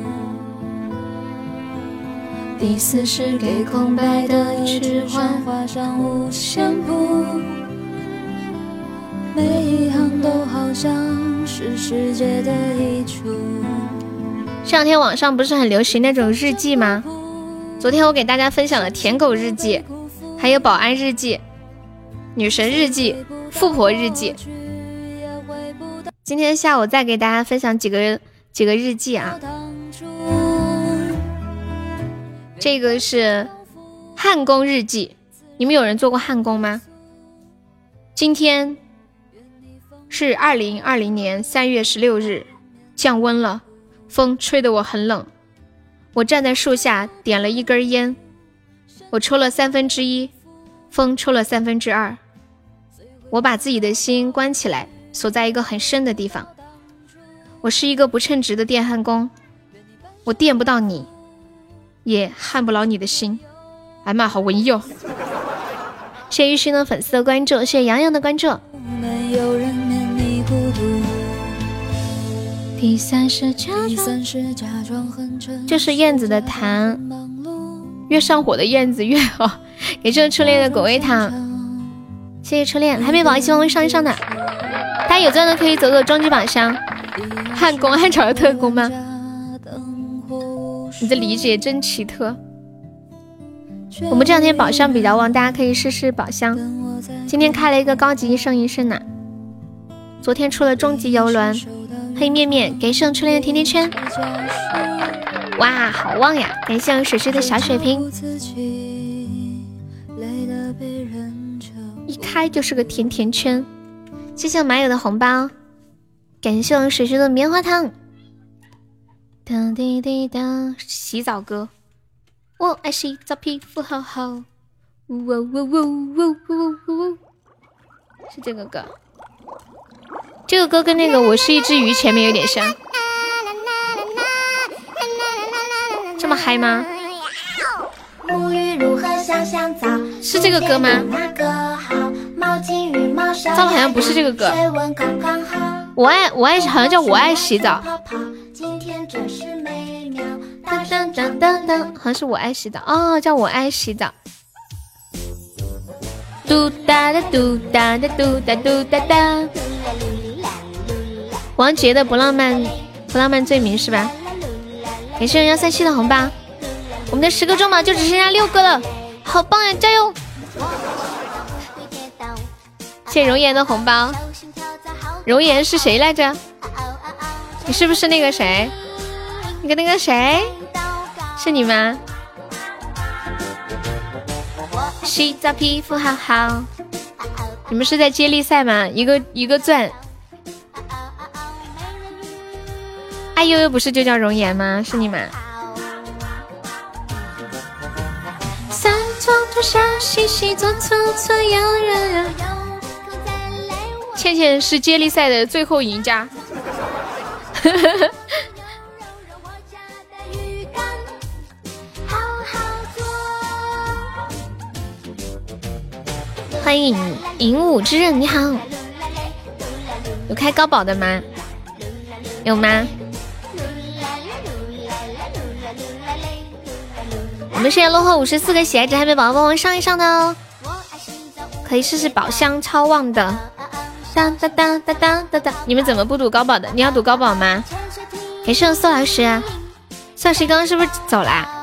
第四是给空白的指环画上五线谱，每一行都好像是世界的一处。这两天网上不是很流行那种日记吗？昨天我给大家分享了舔狗日记，还有保安日记、女神日记、富婆日记。今天下午再给大家分享几个几个日记啊。这个是焊工日记，你们有人做过焊工吗？今天是二零二零年三月十六日，降温了。风吹得我很冷，我站在树下点了一根烟，我抽了三分之一，风抽了三分之二。我把自己的心关起来，锁在一个很深的地方。我是一个不称职的电焊工，我电不到你，也撼不牢你的心。哎妈，好文艺哦！谢谢玉勋的粉丝的关注，谢谢洋洋的关注。第三是假装，这是燕子的糖，越上火的燕子越好。给这个初恋的果味糖，谢谢初恋，还没宝一起帮我上一上的，大家有钻的可以走走终极宝箱。汉宫汉朝的特工吗？你的理解真奇特。我们这两天宝箱比较旺，大家可以试试宝箱。今天开了一个高级一生一世呢，昨天出了终极游轮。黑面面给上初恋的甜甜圈，哇，好旺呀！感谢我水水的小水瓶，一开就是个甜甜圈。谢谢我马友的红包，感谢我水水的棉花糖。哒滴滴哒，洗澡歌，我爱洗澡，皮肤好好。呜呜呜呜呜呜呜，是这个歌。这个歌跟那个我是一只鱼前面有点像，这么嗨吗？沐浴如何像香皂是这个歌吗？糟了，好像不是这个歌。我爱我爱好像叫我爱洗澡。当当当当，好像是我爱洗澡哦，叫我爱洗澡。嘟哒哒嘟哒哒嘟哒嘟哒哒。王杰的不浪漫，不浪漫罪名是吧？感谢幺三七的红包，我们的十个中宝就只剩下六个了，好棒呀！加油！谢容颜的红包，容颜是谁来着？你是不是那个谁？那个那个谁？是你吗？洗澡皮肤好好，你们是在接力赛吗？一个一个钻。哎呦呦，不是就叫容颜吗？是你们。倩倩是接力赛的最后赢家。欢迎银武之刃，你好。有开高宝的吗？有吗？我们现在落后五十四个喜爱值，还没宝宝帮忙上一上的哦，可以试试宝箱超旺的。当当当当当当当，你们怎么不赌高宝的？你要赌高宝吗？感谢宋老师，宋老师刚刚是不是走啦？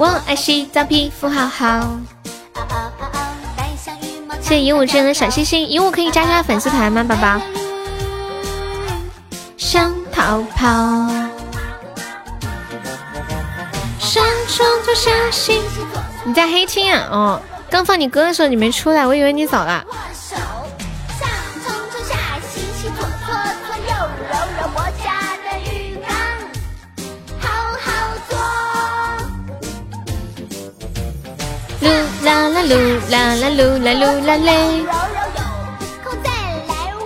我爱洗澡，皮肤好好。谢谢鹦鹉之人的小心心，鹦鹉可以加加粉丝团吗，宝宝？想逃跑。你在黑厅啊？哦，刚放你歌的时候你没出来，我以为你走了。啦啦噜啦啦噜啦噜啦嘞，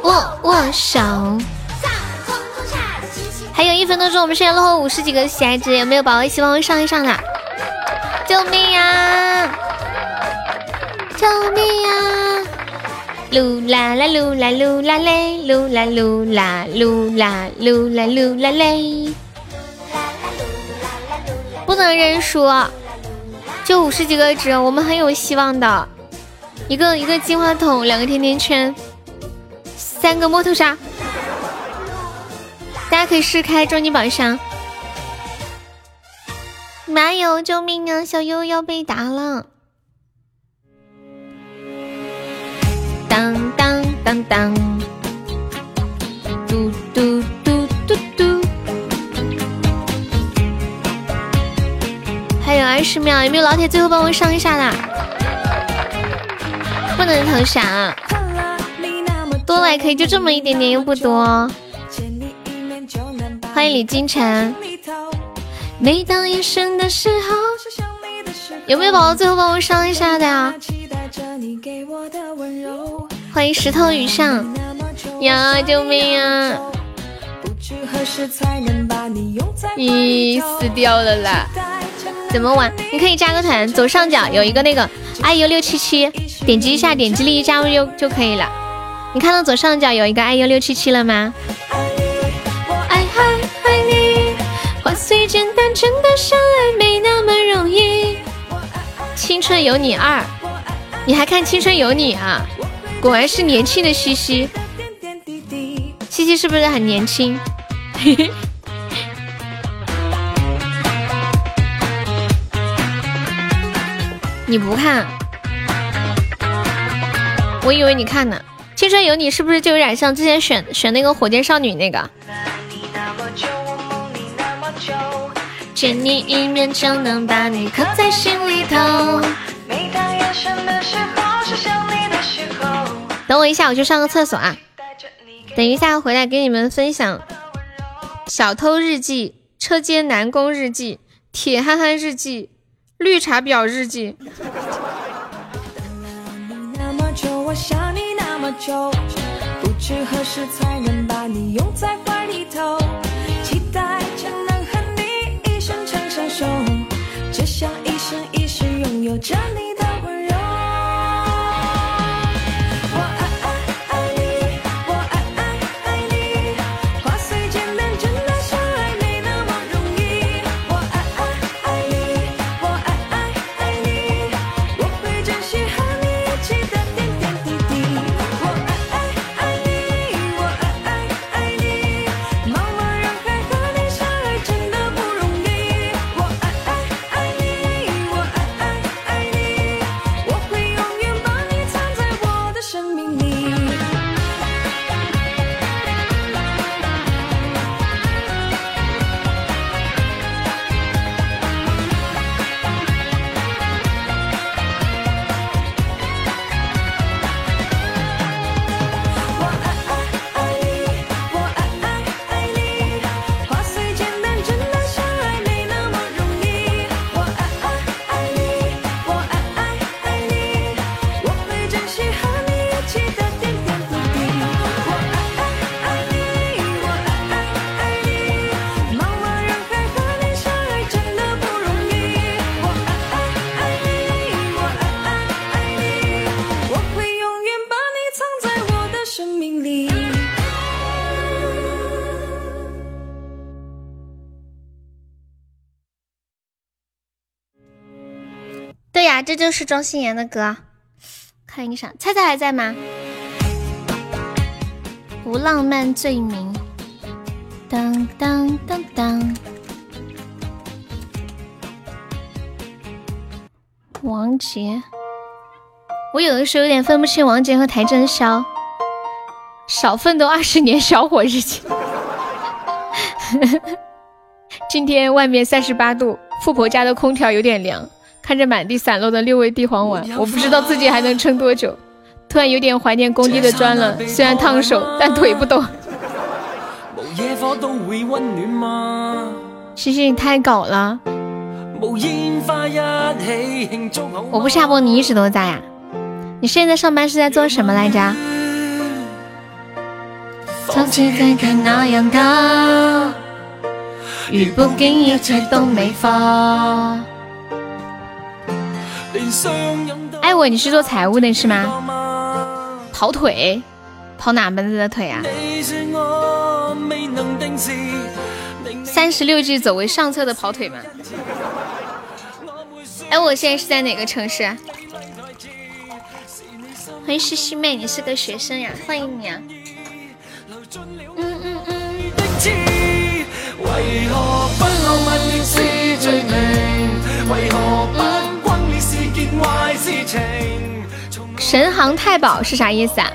握握手。还有一分多钟，我们现在落后五十几个喜爱值，有没有宝宝一起帮我上一上的？救命呀！救命呀！噜啦啦噜啦噜啦嘞，噜啦噜啦噜啦噜啦噜啦嘞。不能认输，就五十几个值，我们很有希望的。一个一个金话筒，两个甜甜圈，三个摸头杀，大家可以试开终极宝箱。妈友，救命啊！小优要被打了。当当当当，嘟嘟有二十秒，有没有老铁最后帮我上一下的？不能投降，多了也可以，就这么一点点，又不多。欢迎李金晨。每当夜深的时候，有没有宝宝最后帮我上一下的呀？欢迎石头雨上呀！救命啊！咦，死掉了啦！怎么玩？你可以加个团，左上角有一个那个 iu 六七七，点击一下，点击立即加入就就可以了。你看到左上角有一个 iu 六七七了吗？爱爱爱你，话虽简单，真的相爱没那么容易。青春有你二。你还看《青春有你》啊？果然是年轻的西西，西西是不是很年轻？你不看？我以为你看呢。《青春有你》是不是就有点像之前选选那个火箭少女那个？见你一面就能把你刻在心里头。等我一下，我去上个厕所啊！等一下回来给你们分享《小偷日记》《车间男工日记》《铁憨憨日记》《绿茶婊日记》。只想一生一世拥有着你。这就是庄心妍的歌，看一下，菜菜还在吗？不浪漫罪名，当当当当。王杰，我有的时候有点分不清王杰和邰正宵。少奋斗二十年，小伙日记。今天外面三十八度，富婆家的空调有点凉。看着满地散落的六味地黄丸，我不知道自己还能撑多久。突然有点怀念工地的砖了，虽然烫手，但腿不抖。谢谢你太搞了。我不下播，你一直都在呀？你现在上班是在做什么来着？从此再看那样的雨不经一切都。哎，我你是做财务的是吗？跑腿，跑哪门子的腿啊？三十六计走为上策的跑腿吗？哎，我现在是在哪个城市？欢迎西西妹，你是个学生呀，欢迎你啊！嗯嗯嗯。神行太保是啥意思啊？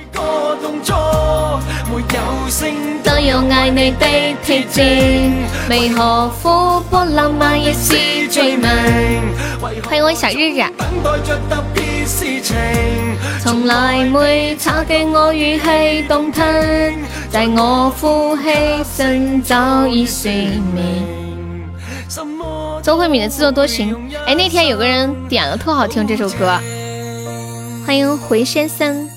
都有爱你的浪漫也是罪名？欢迎我小日日。从来我语气动听，但我呼气声早已。周慧敏的自作多情，哎，那天有个人点了，特好听这首歌。欢迎回先生。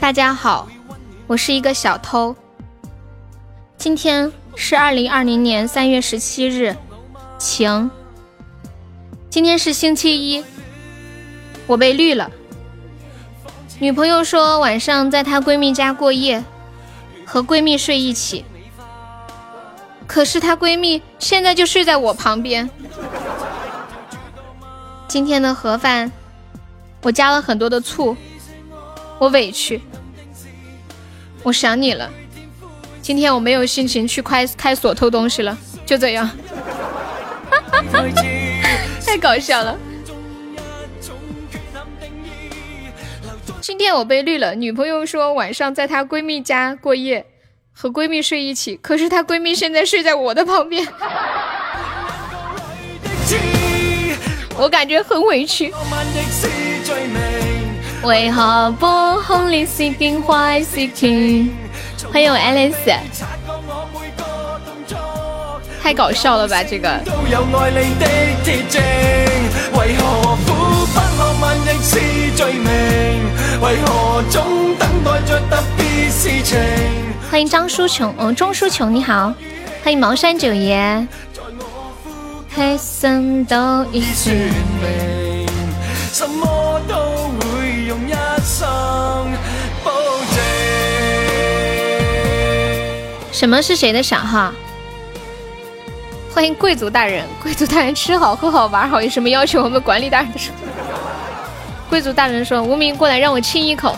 大家好，我是一个小偷。今天是二零二零年三月十七日，晴。今天是星期一，我被绿了。女朋友说晚上在她闺蜜家过夜。和闺蜜睡一起，可是她闺蜜现在就睡在我旁边。今天的盒饭，我加了很多的醋，我委屈，我想你了。今天我没有心情去开开锁偷东西了，就这样，太搞笑了。今天我被绿了，女朋友说晚上在她闺蜜家过夜，和闺蜜睡一起，可是她闺蜜现在睡在我的旁边，我感觉很委屈。为何不红脸是件坏事情？欢迎 Alice，太搞笑了吧这个。欢迎张书琼，哦，钟书琼你好，欢迎茅山九爷。什么。是谁的小号？欢迎贵族大人，贵族大人吃好喝好玩好，有什么要求？我们管理大人说。贵族大人说：“无名过来，让我亲一口。”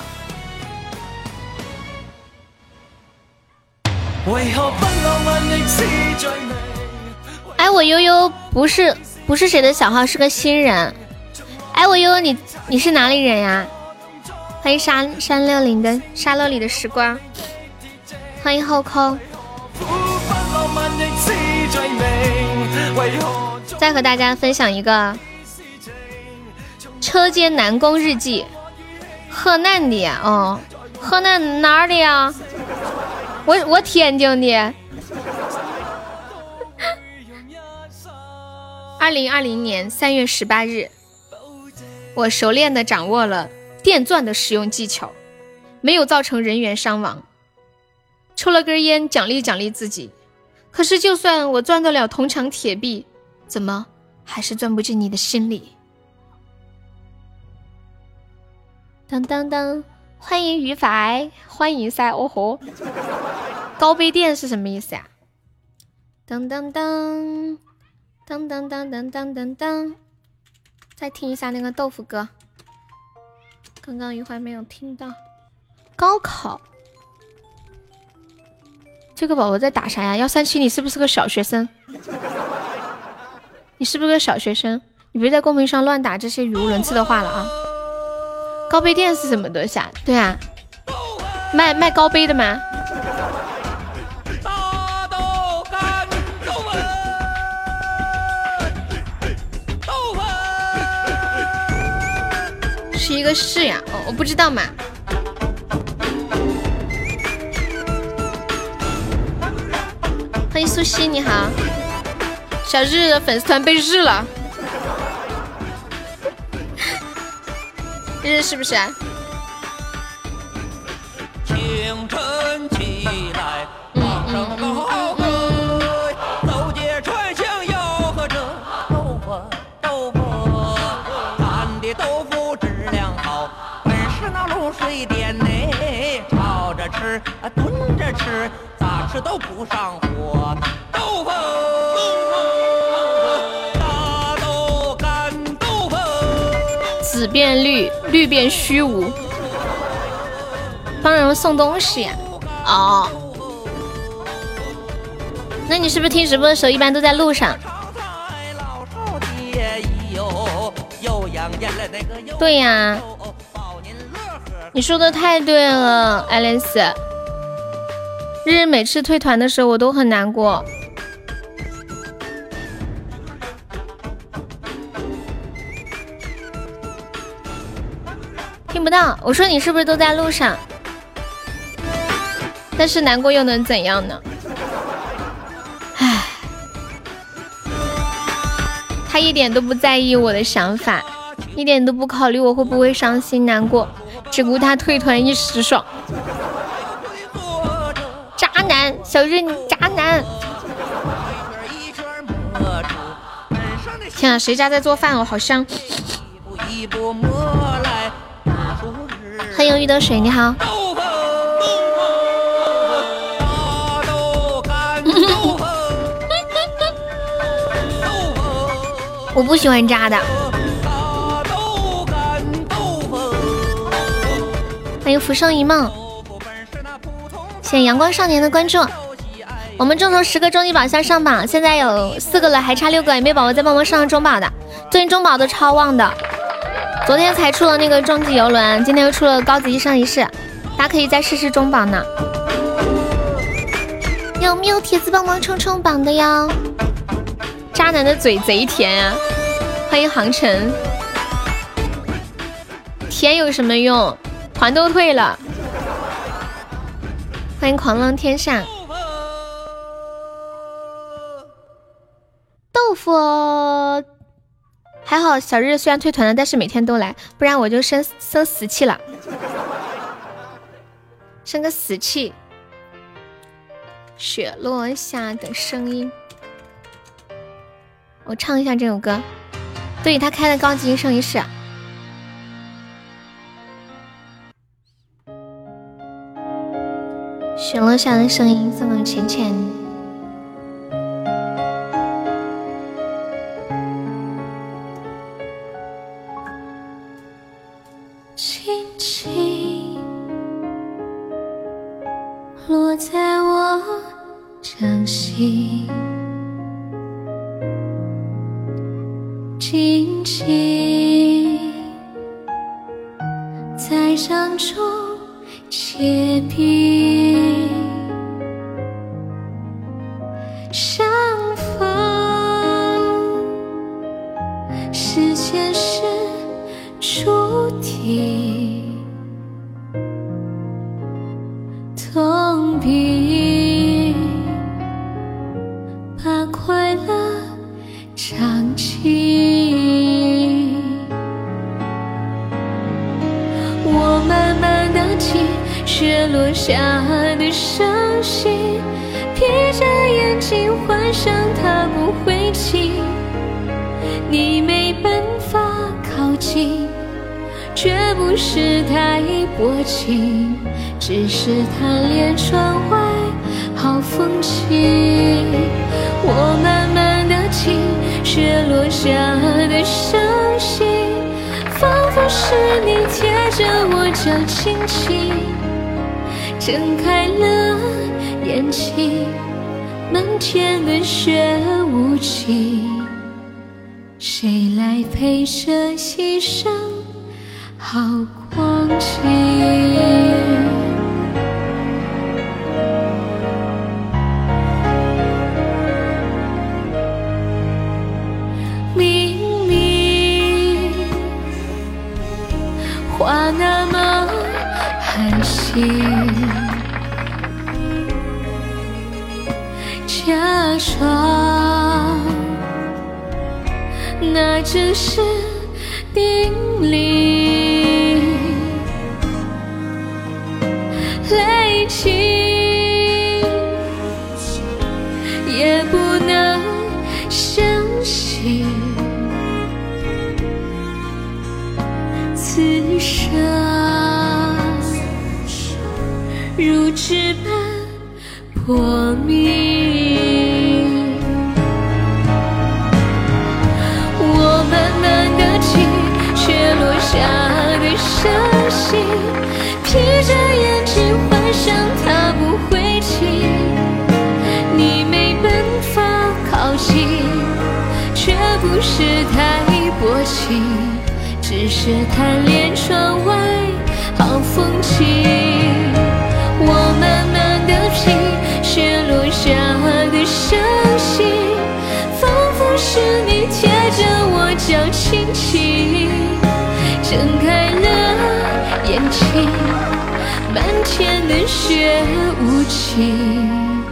哎，我悠悠不是不是谁的小号，是个新人。哎，我悠悠，你你是哪里人呀？欢迎山山六零的沙漏里的时光，欢迎后空。再和大家分享一个。车间南宫日记，河南的哦，河南哪儿的呀？我我天津的。二零二零年三月十八日，我熟练的掌握了电钻的使用技巧，没有造成人员伤亡。抽了根烟奖励奖励自己，可是就算我钻得了铜墙铁壁，怎么还是钻不进你的心里？当当当！欢迎于凡，欢迎噻！哦吼，高碑店是什么意思呀？当当当，当当当当当当当！再听一下那个豆腐歌，刚刚于怀没有听到。高考，这个宝宝在打啥呀？幺三七，你是不是个小学生？你是不是个小学生？你别在公屏上乱打这些语无伦次的话了啊！高碑店是什么东西啊？对啊，卖卖高碑的吗？是一个市呀，哦，我不知道嘛。欢迎苏西，你好，小日的粉丝团被日了。日是不是、啊？清晨起来，放声高歌，走街串巷吆喝着豆腐豆腐，咱的豆腐质量好，本是那卤水店哎，炒着吃啊，炖着吃，咋吃都不上火。紫变绿，绿变虚无。帮人送东西哦。那你是不是听直播的时候一般都在路上？对呀，你说的太对了，爱丽丝。日日每次退团的时候，我都很难过。不到，我说你是不是都在路上？但是难过又能怎样呢？唉，他一点都不在意我的想法，一点都不考虑我会不会伤心难过，只顾他退团一时爽。渣男，小日你渣男！天啊，谁家在做饭哦？好香！欢迎遇到水，你好。我不喜欢渣的。欢迎浮生一梦，谢谢阳光少年的关注。我们众筹十个终极宝箱上榜，现在有四个了，还差六个，有没有宝宝再帮忙上上中宝的？最近中宝都超旺的，昨天才出了那个终极游轮，今天又出了高级一生一世，大家可以再试试中榜呢。有没有铁子帮忙冲冲榜的呀？渣男的嘴贼甜啊！欢迎航程，甜有什么用？团都退了。欢迎狂浪天下，豆腐还好，小日虽然退团了，但是每天都来，不然我就生生死气了，生个死气。雪落下的声音。我唱一下这首歌，对他开的高级一生一世。雪落下的声音送给浅浅。掌心。轻轻在掌中结冰，薄情，只是贪恋窗外好风景。我慢慢的听雪落下的声音。仿佛是你贴着我脚轻轻睁开了眼睛，漫天的雪无情，谁来陪这一生好光景？明明话那么寒心，假装那只是破灭。我慢慢的记，却落下的伤心，闭着眼睛幻想它不会停，你没办法靠近，却不是太薄情，只是贪恋窗外好风景。贴着我脚轻轻睁开了眼睛，漫天的雪无情，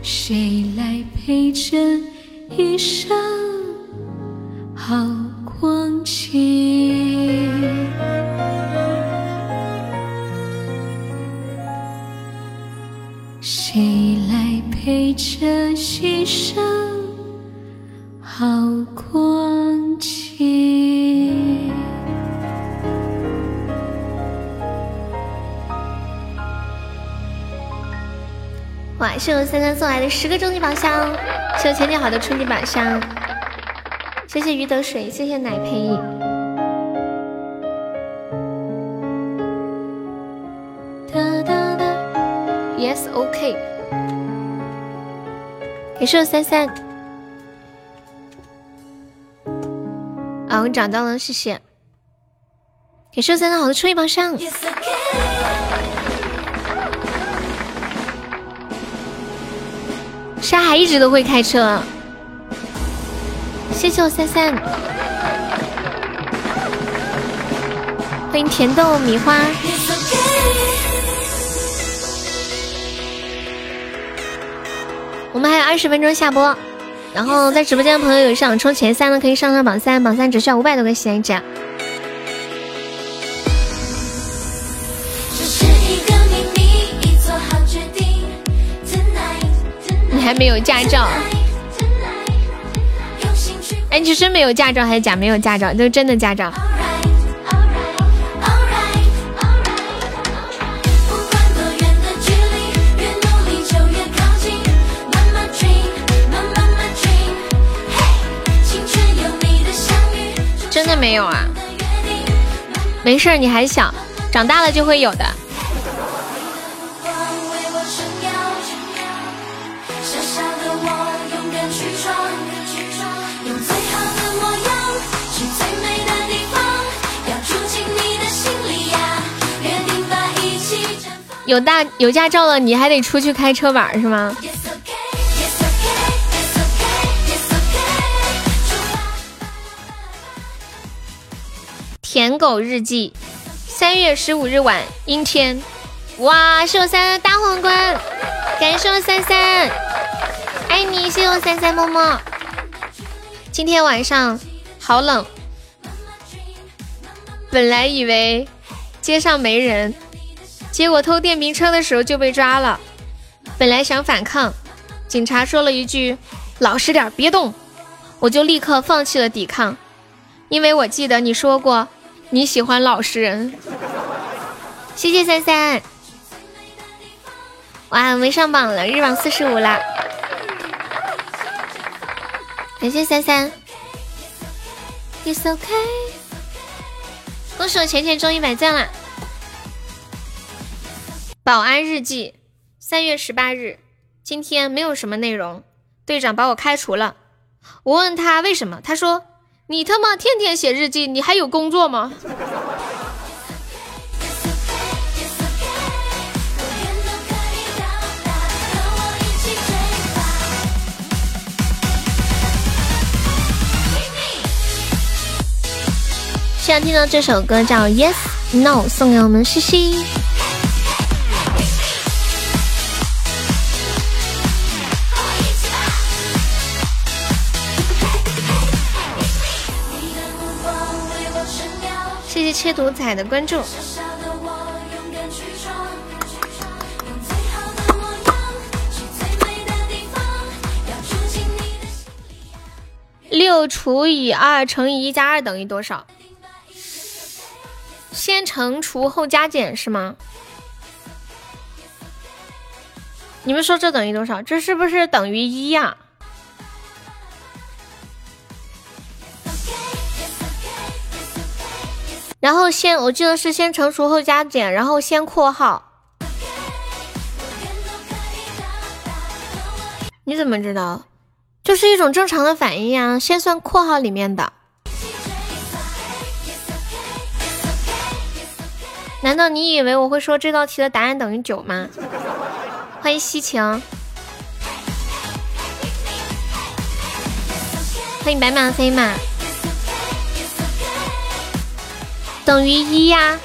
谁来陪衬一生好光景？谁来陪这一生哇，谢我三三送来的十个终极宝箱，谢我前姐好的初级宝箱，谢谢鱼得水，谢谢奶培。哒哒哒，Yes OK，给是三三。啊，我找到了，谢谢。给是三三好的初级宝箱。沙海一直都会开车，谢谢我三三，欢迎甜豆米花。我们还有二十分钟下播，然后在直播间的朋友有想冲前三的，可以上上榜三，榜三只需要五百多个喜爱值。还没有驾照？哎，你是真没有驾照还是假没有驾照？就是真的驾照。真的没有啊？没事儿，你还小，长大了就会有的。有大有驾照了，你还得出去开车玩是吗？舔狗日记，三月十五日晚，阴天。哇，谢我三三大皇冠，感谢我三三，爱你，谢我三三么么。今天晚上好冷，本来以为街上没人，结果偷电瓶车的时候就被抓了。本来想反抗，警察说了一句“老实点，别动”，我就立刻放弃了抵抗，因为我记得你说过你喜欢老实人。谢谢三三。哇，我们上榜了，日榜四十五啦！感谢三三，It's OK。恭喜我浅浅中一百赞了！保安日记，三月十八日，今天没有什么内容，队长把我开除了。我问他为什么，他说：“你他妈天天写日记，你还有工作吗？”现在听到这首歌叫《Yes No》，送给我们西西。切图仔的关注。六除以二乘以一加二等于多少？先乘除后加减是吗？你们说这等于多少？这是不是等于一呀？然后先，我记得是先乘除后加减，然后先括号。你怎么知道？就是一种正常的反应啊！先算括号里面的。难道你以为我会说这道题的答案等于九吗？欢迎西晴，欢迎白马飞马，等于一呀！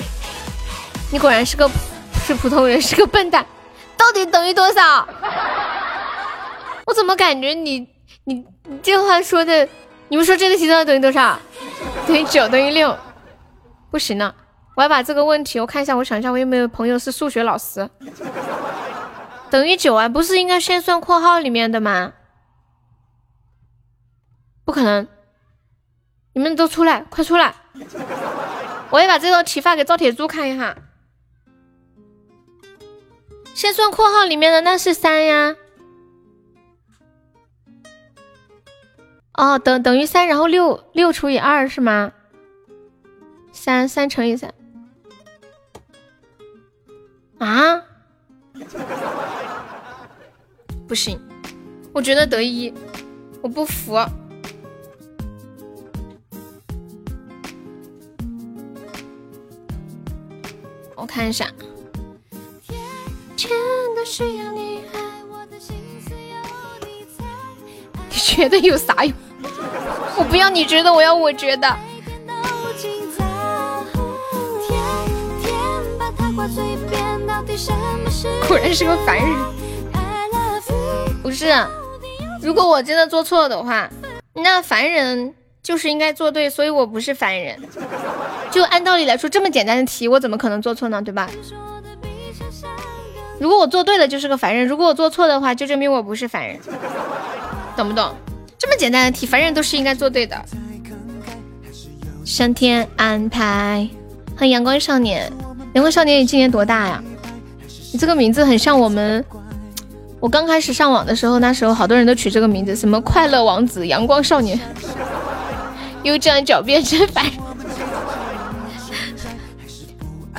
你果然是个是普通人，是个笨蛋。到底等于多少？我怎么感觉你你你这话说的？你们说这个题到底等于多少？等于九，等于六？不行了，我要把这个问题，我看一下，我想一下，我有没有朋友是数学老师？等于九啊，不是应该先算括号里面的吗？不可能！你们都出来，快出来！我也把这道题发给赵铁柱看一下。先算括号里面的那是三呀。哦，等等于三，然后六六除以二是吗？三三乘以三啊？不行，我觉得得一，我不服。我看一下，你觉得有啥用？我不要你觉得，我要我觉得。果然是个凡人。不是，如果我真的做错了的话，那凡人就是应该做对，所以我不是凡人。就按道理来说，这么简单的题，我怎么可能做错呢？对吧？如果我做对了，就是个凡人；如果我做错的话，就证明我不是凡人。懂不懂？这么简单的题，凡人都是应该做对的。上天安排，欢迎阳光少年。阳光少年，你今年多大呀？你这个名字很像我们，我刚开始上网的时候，那时候好多人都取这个名字，什么快乐王子、阳光少年，又这样狡辩真烦。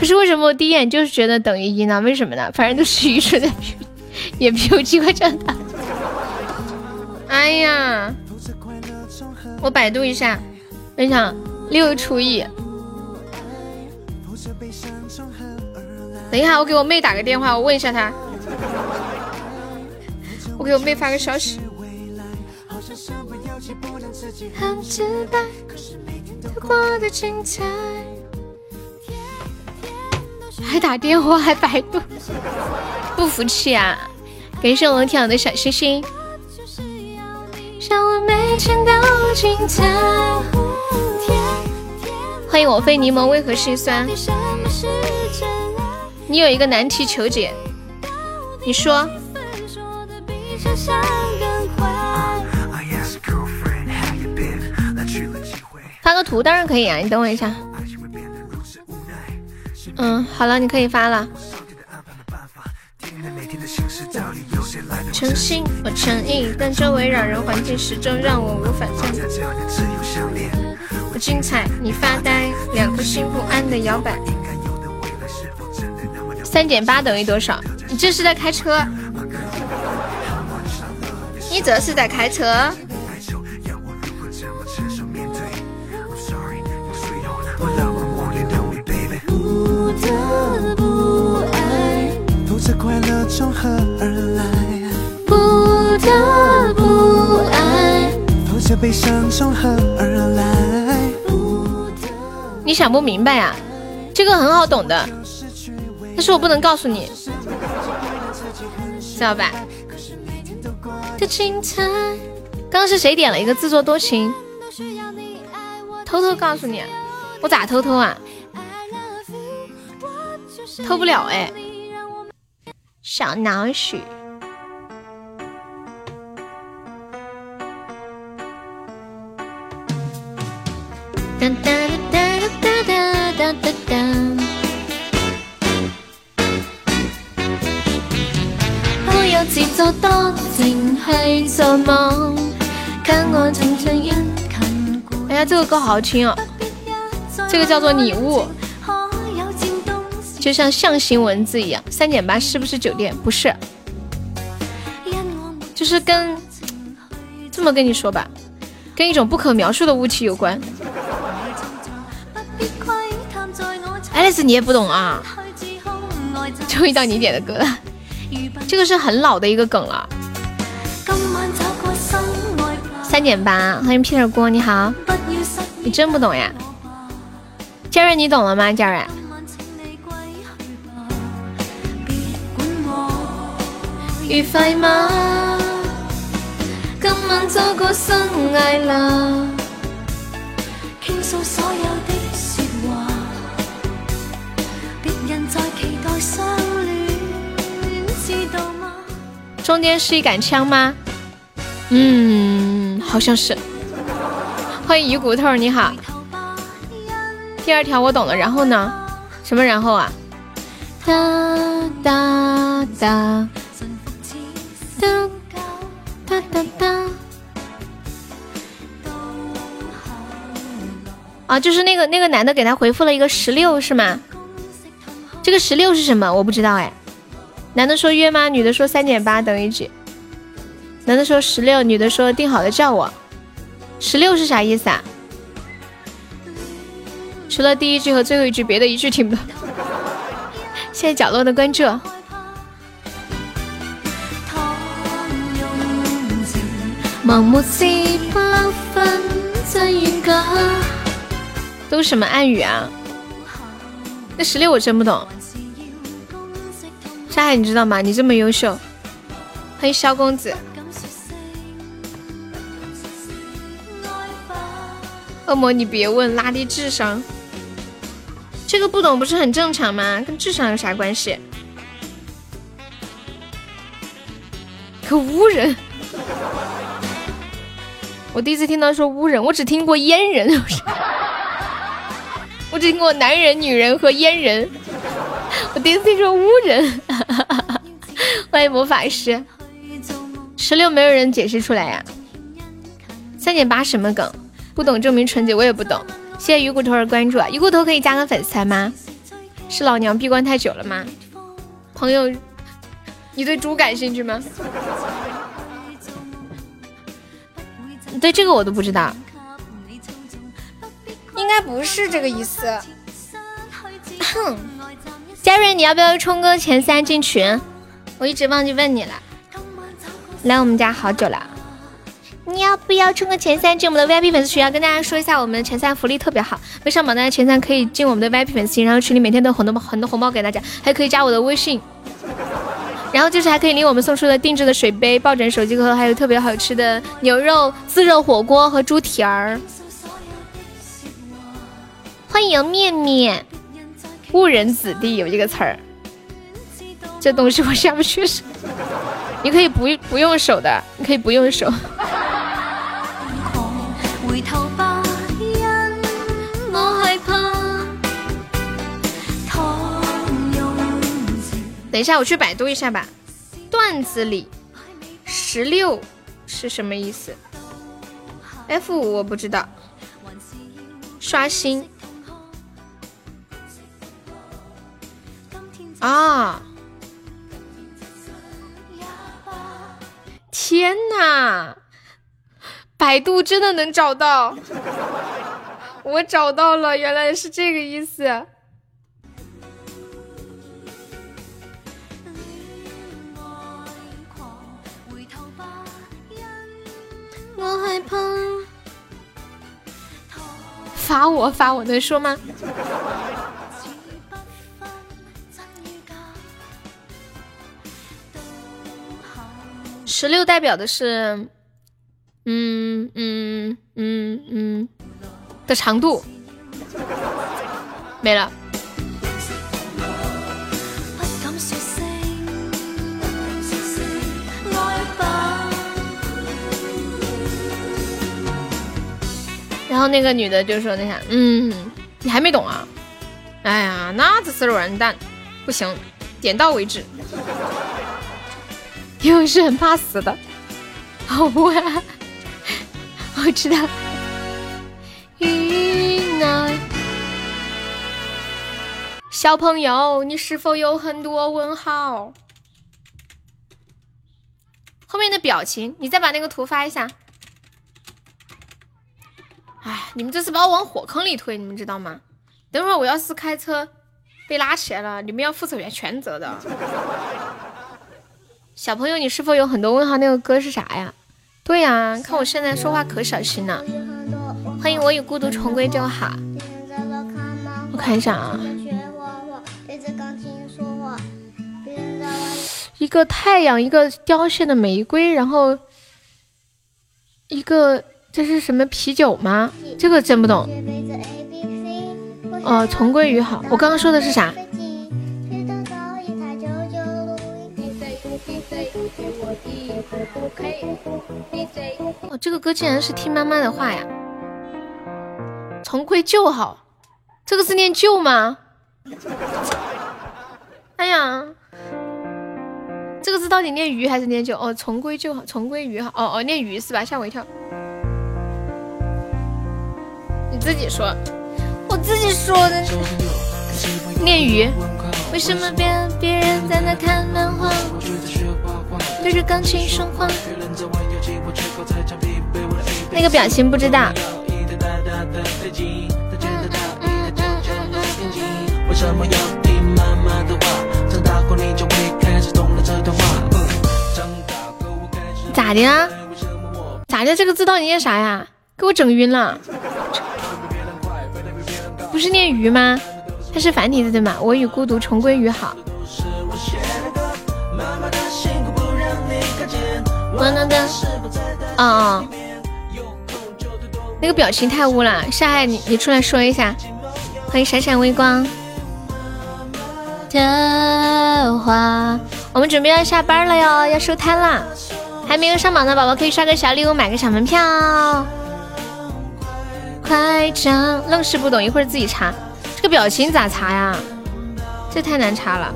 可是为什么我第一眼就是觉得等于一呢？为什么呢？反正都是愚蠢的，也没有机会长大。哎呀，我百度一下，等一下，六除以。等一下，我给我妹打个电话，我问一下她。我给我妹发个消息。还打电话还百度，不服气啊！感谢我跳的小星星。欢迎我非柠檬为何心酸？你有一个难题求解，你说。发个图当然可以啊，你等我一下。嗯，好了，你可以发了。诚心我诚意，但周围扰人环境始终让我无法参与。我精彩，你发呆，两颗心不安的摇摆。三减八等于多少？你这是在开车？你这是在开车？你想不明白呀？这个很好懂的。但是我不能告诉你，知道吧？刚刚是谁点了一个自作多情？偷偷告诉你，我咋偷偷啊？偷不了哎，小老鼠。哒哒哒哒哒哒哒哒。我多情去做梦，看我静静一哎呀，这个歌好好听哦，这个叫做礼物，就像象形文字一样。三点八是不是酒店？不是，就是跟这么跟你说吧，跟一种不可描述的物体有关。爱丽丝，你也不懂啊？终于到你点的歌了，这个是很老的一个梗了。三点八，欢迎 Peter 锅，你好。你真不懂呀？佳瑞，你懂了吗？佳瑞。愉快吗？今晚走过深爱啦。倾诉所有的说话，别人在期待相恋，知道吗？中间是一杆枪吗？嗯，好像是。欢迎鱼骨头，你好。第二条我懂了，然后呢？什么然后啊？哒哒哒啊，就是那个那个男的给他回复了一个十六是吗？这个十六是什么？我不知道哎。男的说约吗？女的说三点八等于几？男的说十六，女的说定好了叫我。十六是啥意思啊？除了第一句和最后一句，别的一句听不懂。谢谢角落的关注。都什么暗语啊？那十六我真不懂。沙海你知道吗？你这么优秀，欢迎萧公子。恶魔，你别问，拉低智商。这个不懂不是很正常吗？跟智商有啥关系？可污人！我第一次听到说污人，我只听过阉人，我只听过男人、女人和阉人。我第一次听说污人。欢迎魔法师。十六没有人解释出来呀？三点八什么梗？不懂证明纯洁，我也不懂。谢谢鱼骨头的关注啊！鱼骨头可以加个粉丝吗？是老娘闭关太久了吗？朋友，你对猪感兴趣吗？对这个我都不知道，应该不是这个意思。哼，嘉瑞，你要不要冲个前三进群？我一直忘记问你了。来我们家好久了。你要不要冲个前三进我们的 VIP 粉丝群？要跟大家说一下，我们的前三福利特别好，没上榜的前三可以进我们的 VIP 粉丝群，然后群里每天都有很多很多红包给大家，还可以加我的微信，然后就是还可以领我们送出的定制的水杯、抱枕、手机壳，还有特别好吃的牛肉自热火锅和猪蹄儿。欢迎面面，误人子弟有一个词儿，这东西我下不去手，你可以不用不用手的，你可以不用手。等一下，我去百度一下吧。段子里十六是什么意思？F 五我不知道。刷新啊！天哪！百度真的能找到，我找到了，原来是这个意思。我害怕。罚我罚我能说吗？十六代表的是。嗯嗯嗯嗯的长度没了。然后那个女的就说：“那啥，嗯，你还没懂啊？哎呀，那这是完蛋，不行，点到为止。”因为是很怕死的。好啊，我知道。小朋友，你是否有很多问号？后面的表情，你再把那个图发一下。哎，你们这是把我往火坑里推，你们知道吗？等会儿我要是开车被拉起来了，你们要负责全责的。小朋友，你是否有很多问号？那个歌是啥呀？对呀，看我现在说话可小心了。欢迎我与孤独重归就好。我看一下啊。一个太阳，一个凋谢的玫瑰，然后一个这是什么啤酒吗？这个真不懂。哦，重归于好。我刚刚说的是啥？哦，这个歌竟然是听妈妈的话呀！重归旧好，这个是念旧吗？哎呀！这个字到底念鱼还是念酒？哦，重归旧好，重归于好。哦哦，念鱼是吧？吓我一跳。你自己说，我自己说的。念鱼。为什么别别人在那看漫画，对着钢琴说话？那个表情不知道。为什么要听妈妈的话？长大后你就会开始懂了这段话。咋的啊？咋的？这个字到底念啥呀？给我整晕了。不是念鱼吗？它是繁体字对吗？我与孤独重归于好。哦哦。那个表情太污了，夏海，你你出来说一下。欢迎闪闪微光。的话，我们准备要下班了哟，要收摊啦。还没有上榜的宝宝可以刷个小礼物，买个小门票。快讲，愣是不懂，一会儿自己查。这个表情咋查呀？这太难查了。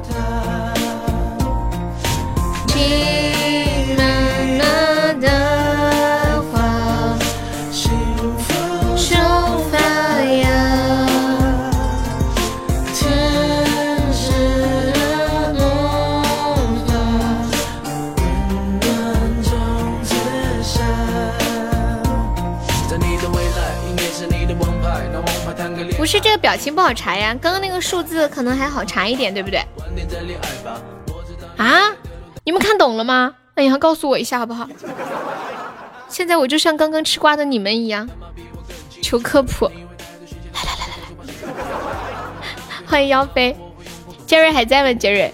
不是这个表情不好查呀，刚刚那个数字可能还好查一点，对不对？啊，你们看懂了吗？那你还告诉我一下好不好？现在我就像刚刚吃瓜的你们一样，求科普。来来来来来，欢迎妖妃，杰瑞还在吗？杰瑞，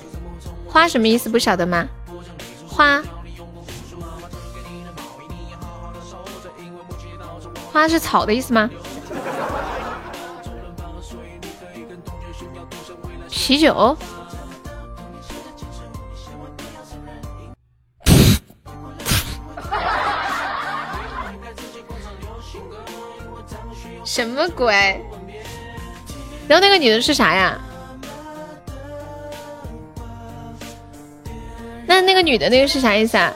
花什么意思？不晓得吗？花，花是草的意思吗？啤酒？什么鬼？然后那个女的是啥呀？那那个女的那个是啥意思啊？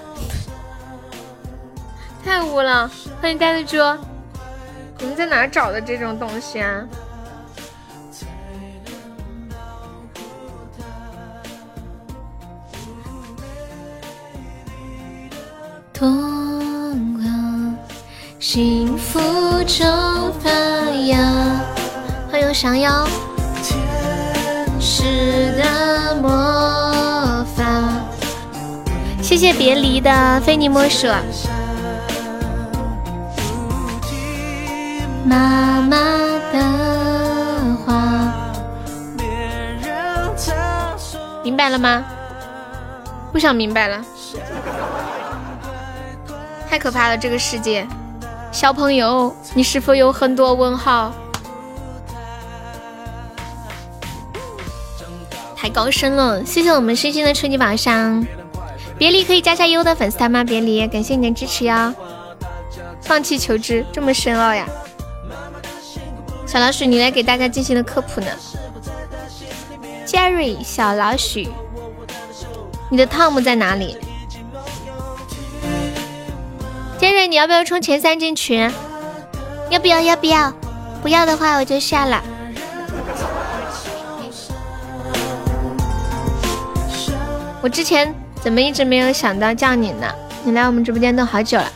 太污了！欢迎呆子猪，你们在哪找的这种东西啊？痛快，幸福中发芽。欢迎降妖。天使的魔法。谢谢别离的非你莫属。妈妈的话。明白了吗？不想明白了。太可怕了，这个世界！小朋友，你是否有很多问号？太高深了，谢谢我们星星的初级宝箱。别离可以加下优的粉丝团吗？别离，感谢你的支持哟。放弃求知，这么深奥呀？小老鼠，你来给大家进行的科普呢？Jerry，小老鼠，你的 Tom 在哪里？杰瑞，你要不要冲前三进群？要不要？要不要？不要的话我就下了。我之前怎么一直没有想到叫你呢？你来我们直播间都好久了，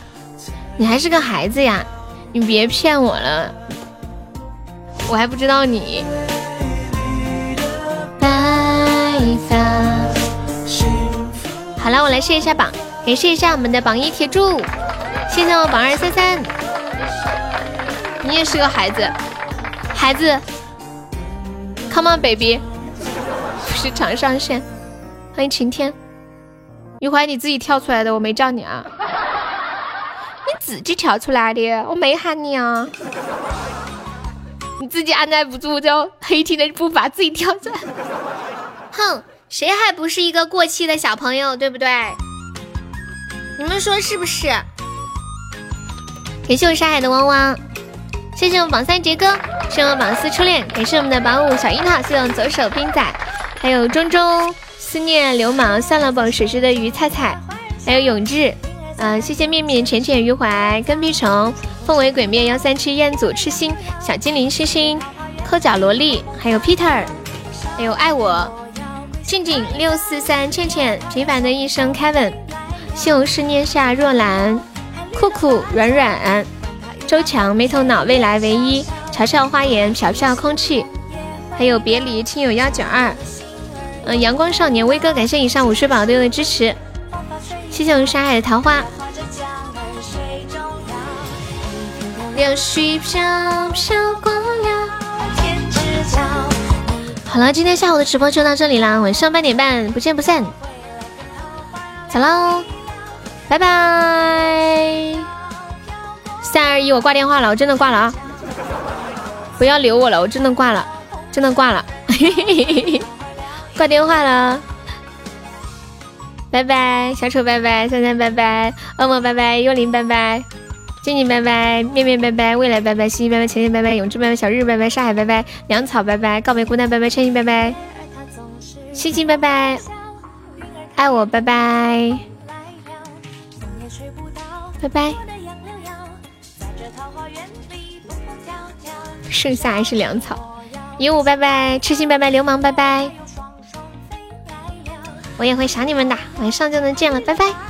你还是个孩子呀！你别骗我了，我还不知道你。白发。好了，我来试一下榜，感谢一下我们的榜一铁柱，谢谢我榜二三三。你也是个孩子，孩子，Come on baby，时常上线。欢迎晴天，余淮你自己跳出来的，我没叫你啊，你自己跳出来的，我没喊你啊，你自己按耐不住就黑天的步伐自己跳出来，哼，谁还不是一个过气的小朋友，对不对？你们说是不是？感谢我沙海的汪汪，谢谢我榜三杰哥，谢谢我榜四初恋，感谢我们的榜五小樱桃，谢谢我左手冰仔，还有中中。思念流氓，算了吧。水水的鱼菜菜，还有永志，嗯，谢谢面面浅浅余怀跟屁虫凤尾鬼面幺三七彦祖痴心小精灵星星抠脚萝莉，还有 Peter，还有爱我静静六四三倩倩平凡的一生 Kevin，西红柿念下若兰酷酷软软周强没头脑未来唯一嘲笑花言飘飘空气，还有别离亲友幺九二。嗯，阳光少年威哥，感谢以上五十宝对我的支持，谢谢我们沙海的桃花。柳絮飘飘过了天之角。好了，今天下午的直播就到这里啦，晚上八点半不见不散。走喽，拜拜。三二一，我挂电话了，我真的挂了啊！不要留我了，我真的挂了，真的挂了。挂电话了，拜拜，小丑拜拜，三三拜拜，恶魔拜拜，幽灵拜拜，静静拜拜，面面拜拜，未来拜拜，西西拜拜，浅浅拜拜，永志拜拜，小日拜拜，沙海拜拜，粮草拜拜，告别孤单拜拜，千心拜拜，星星拜拜，爱我拜拜，拜拜，剩下还是粮草，鹦鹉拜拜，痴心拜拜，流氓拜拜。我也会想你们的，晚上就能见了，拜拜。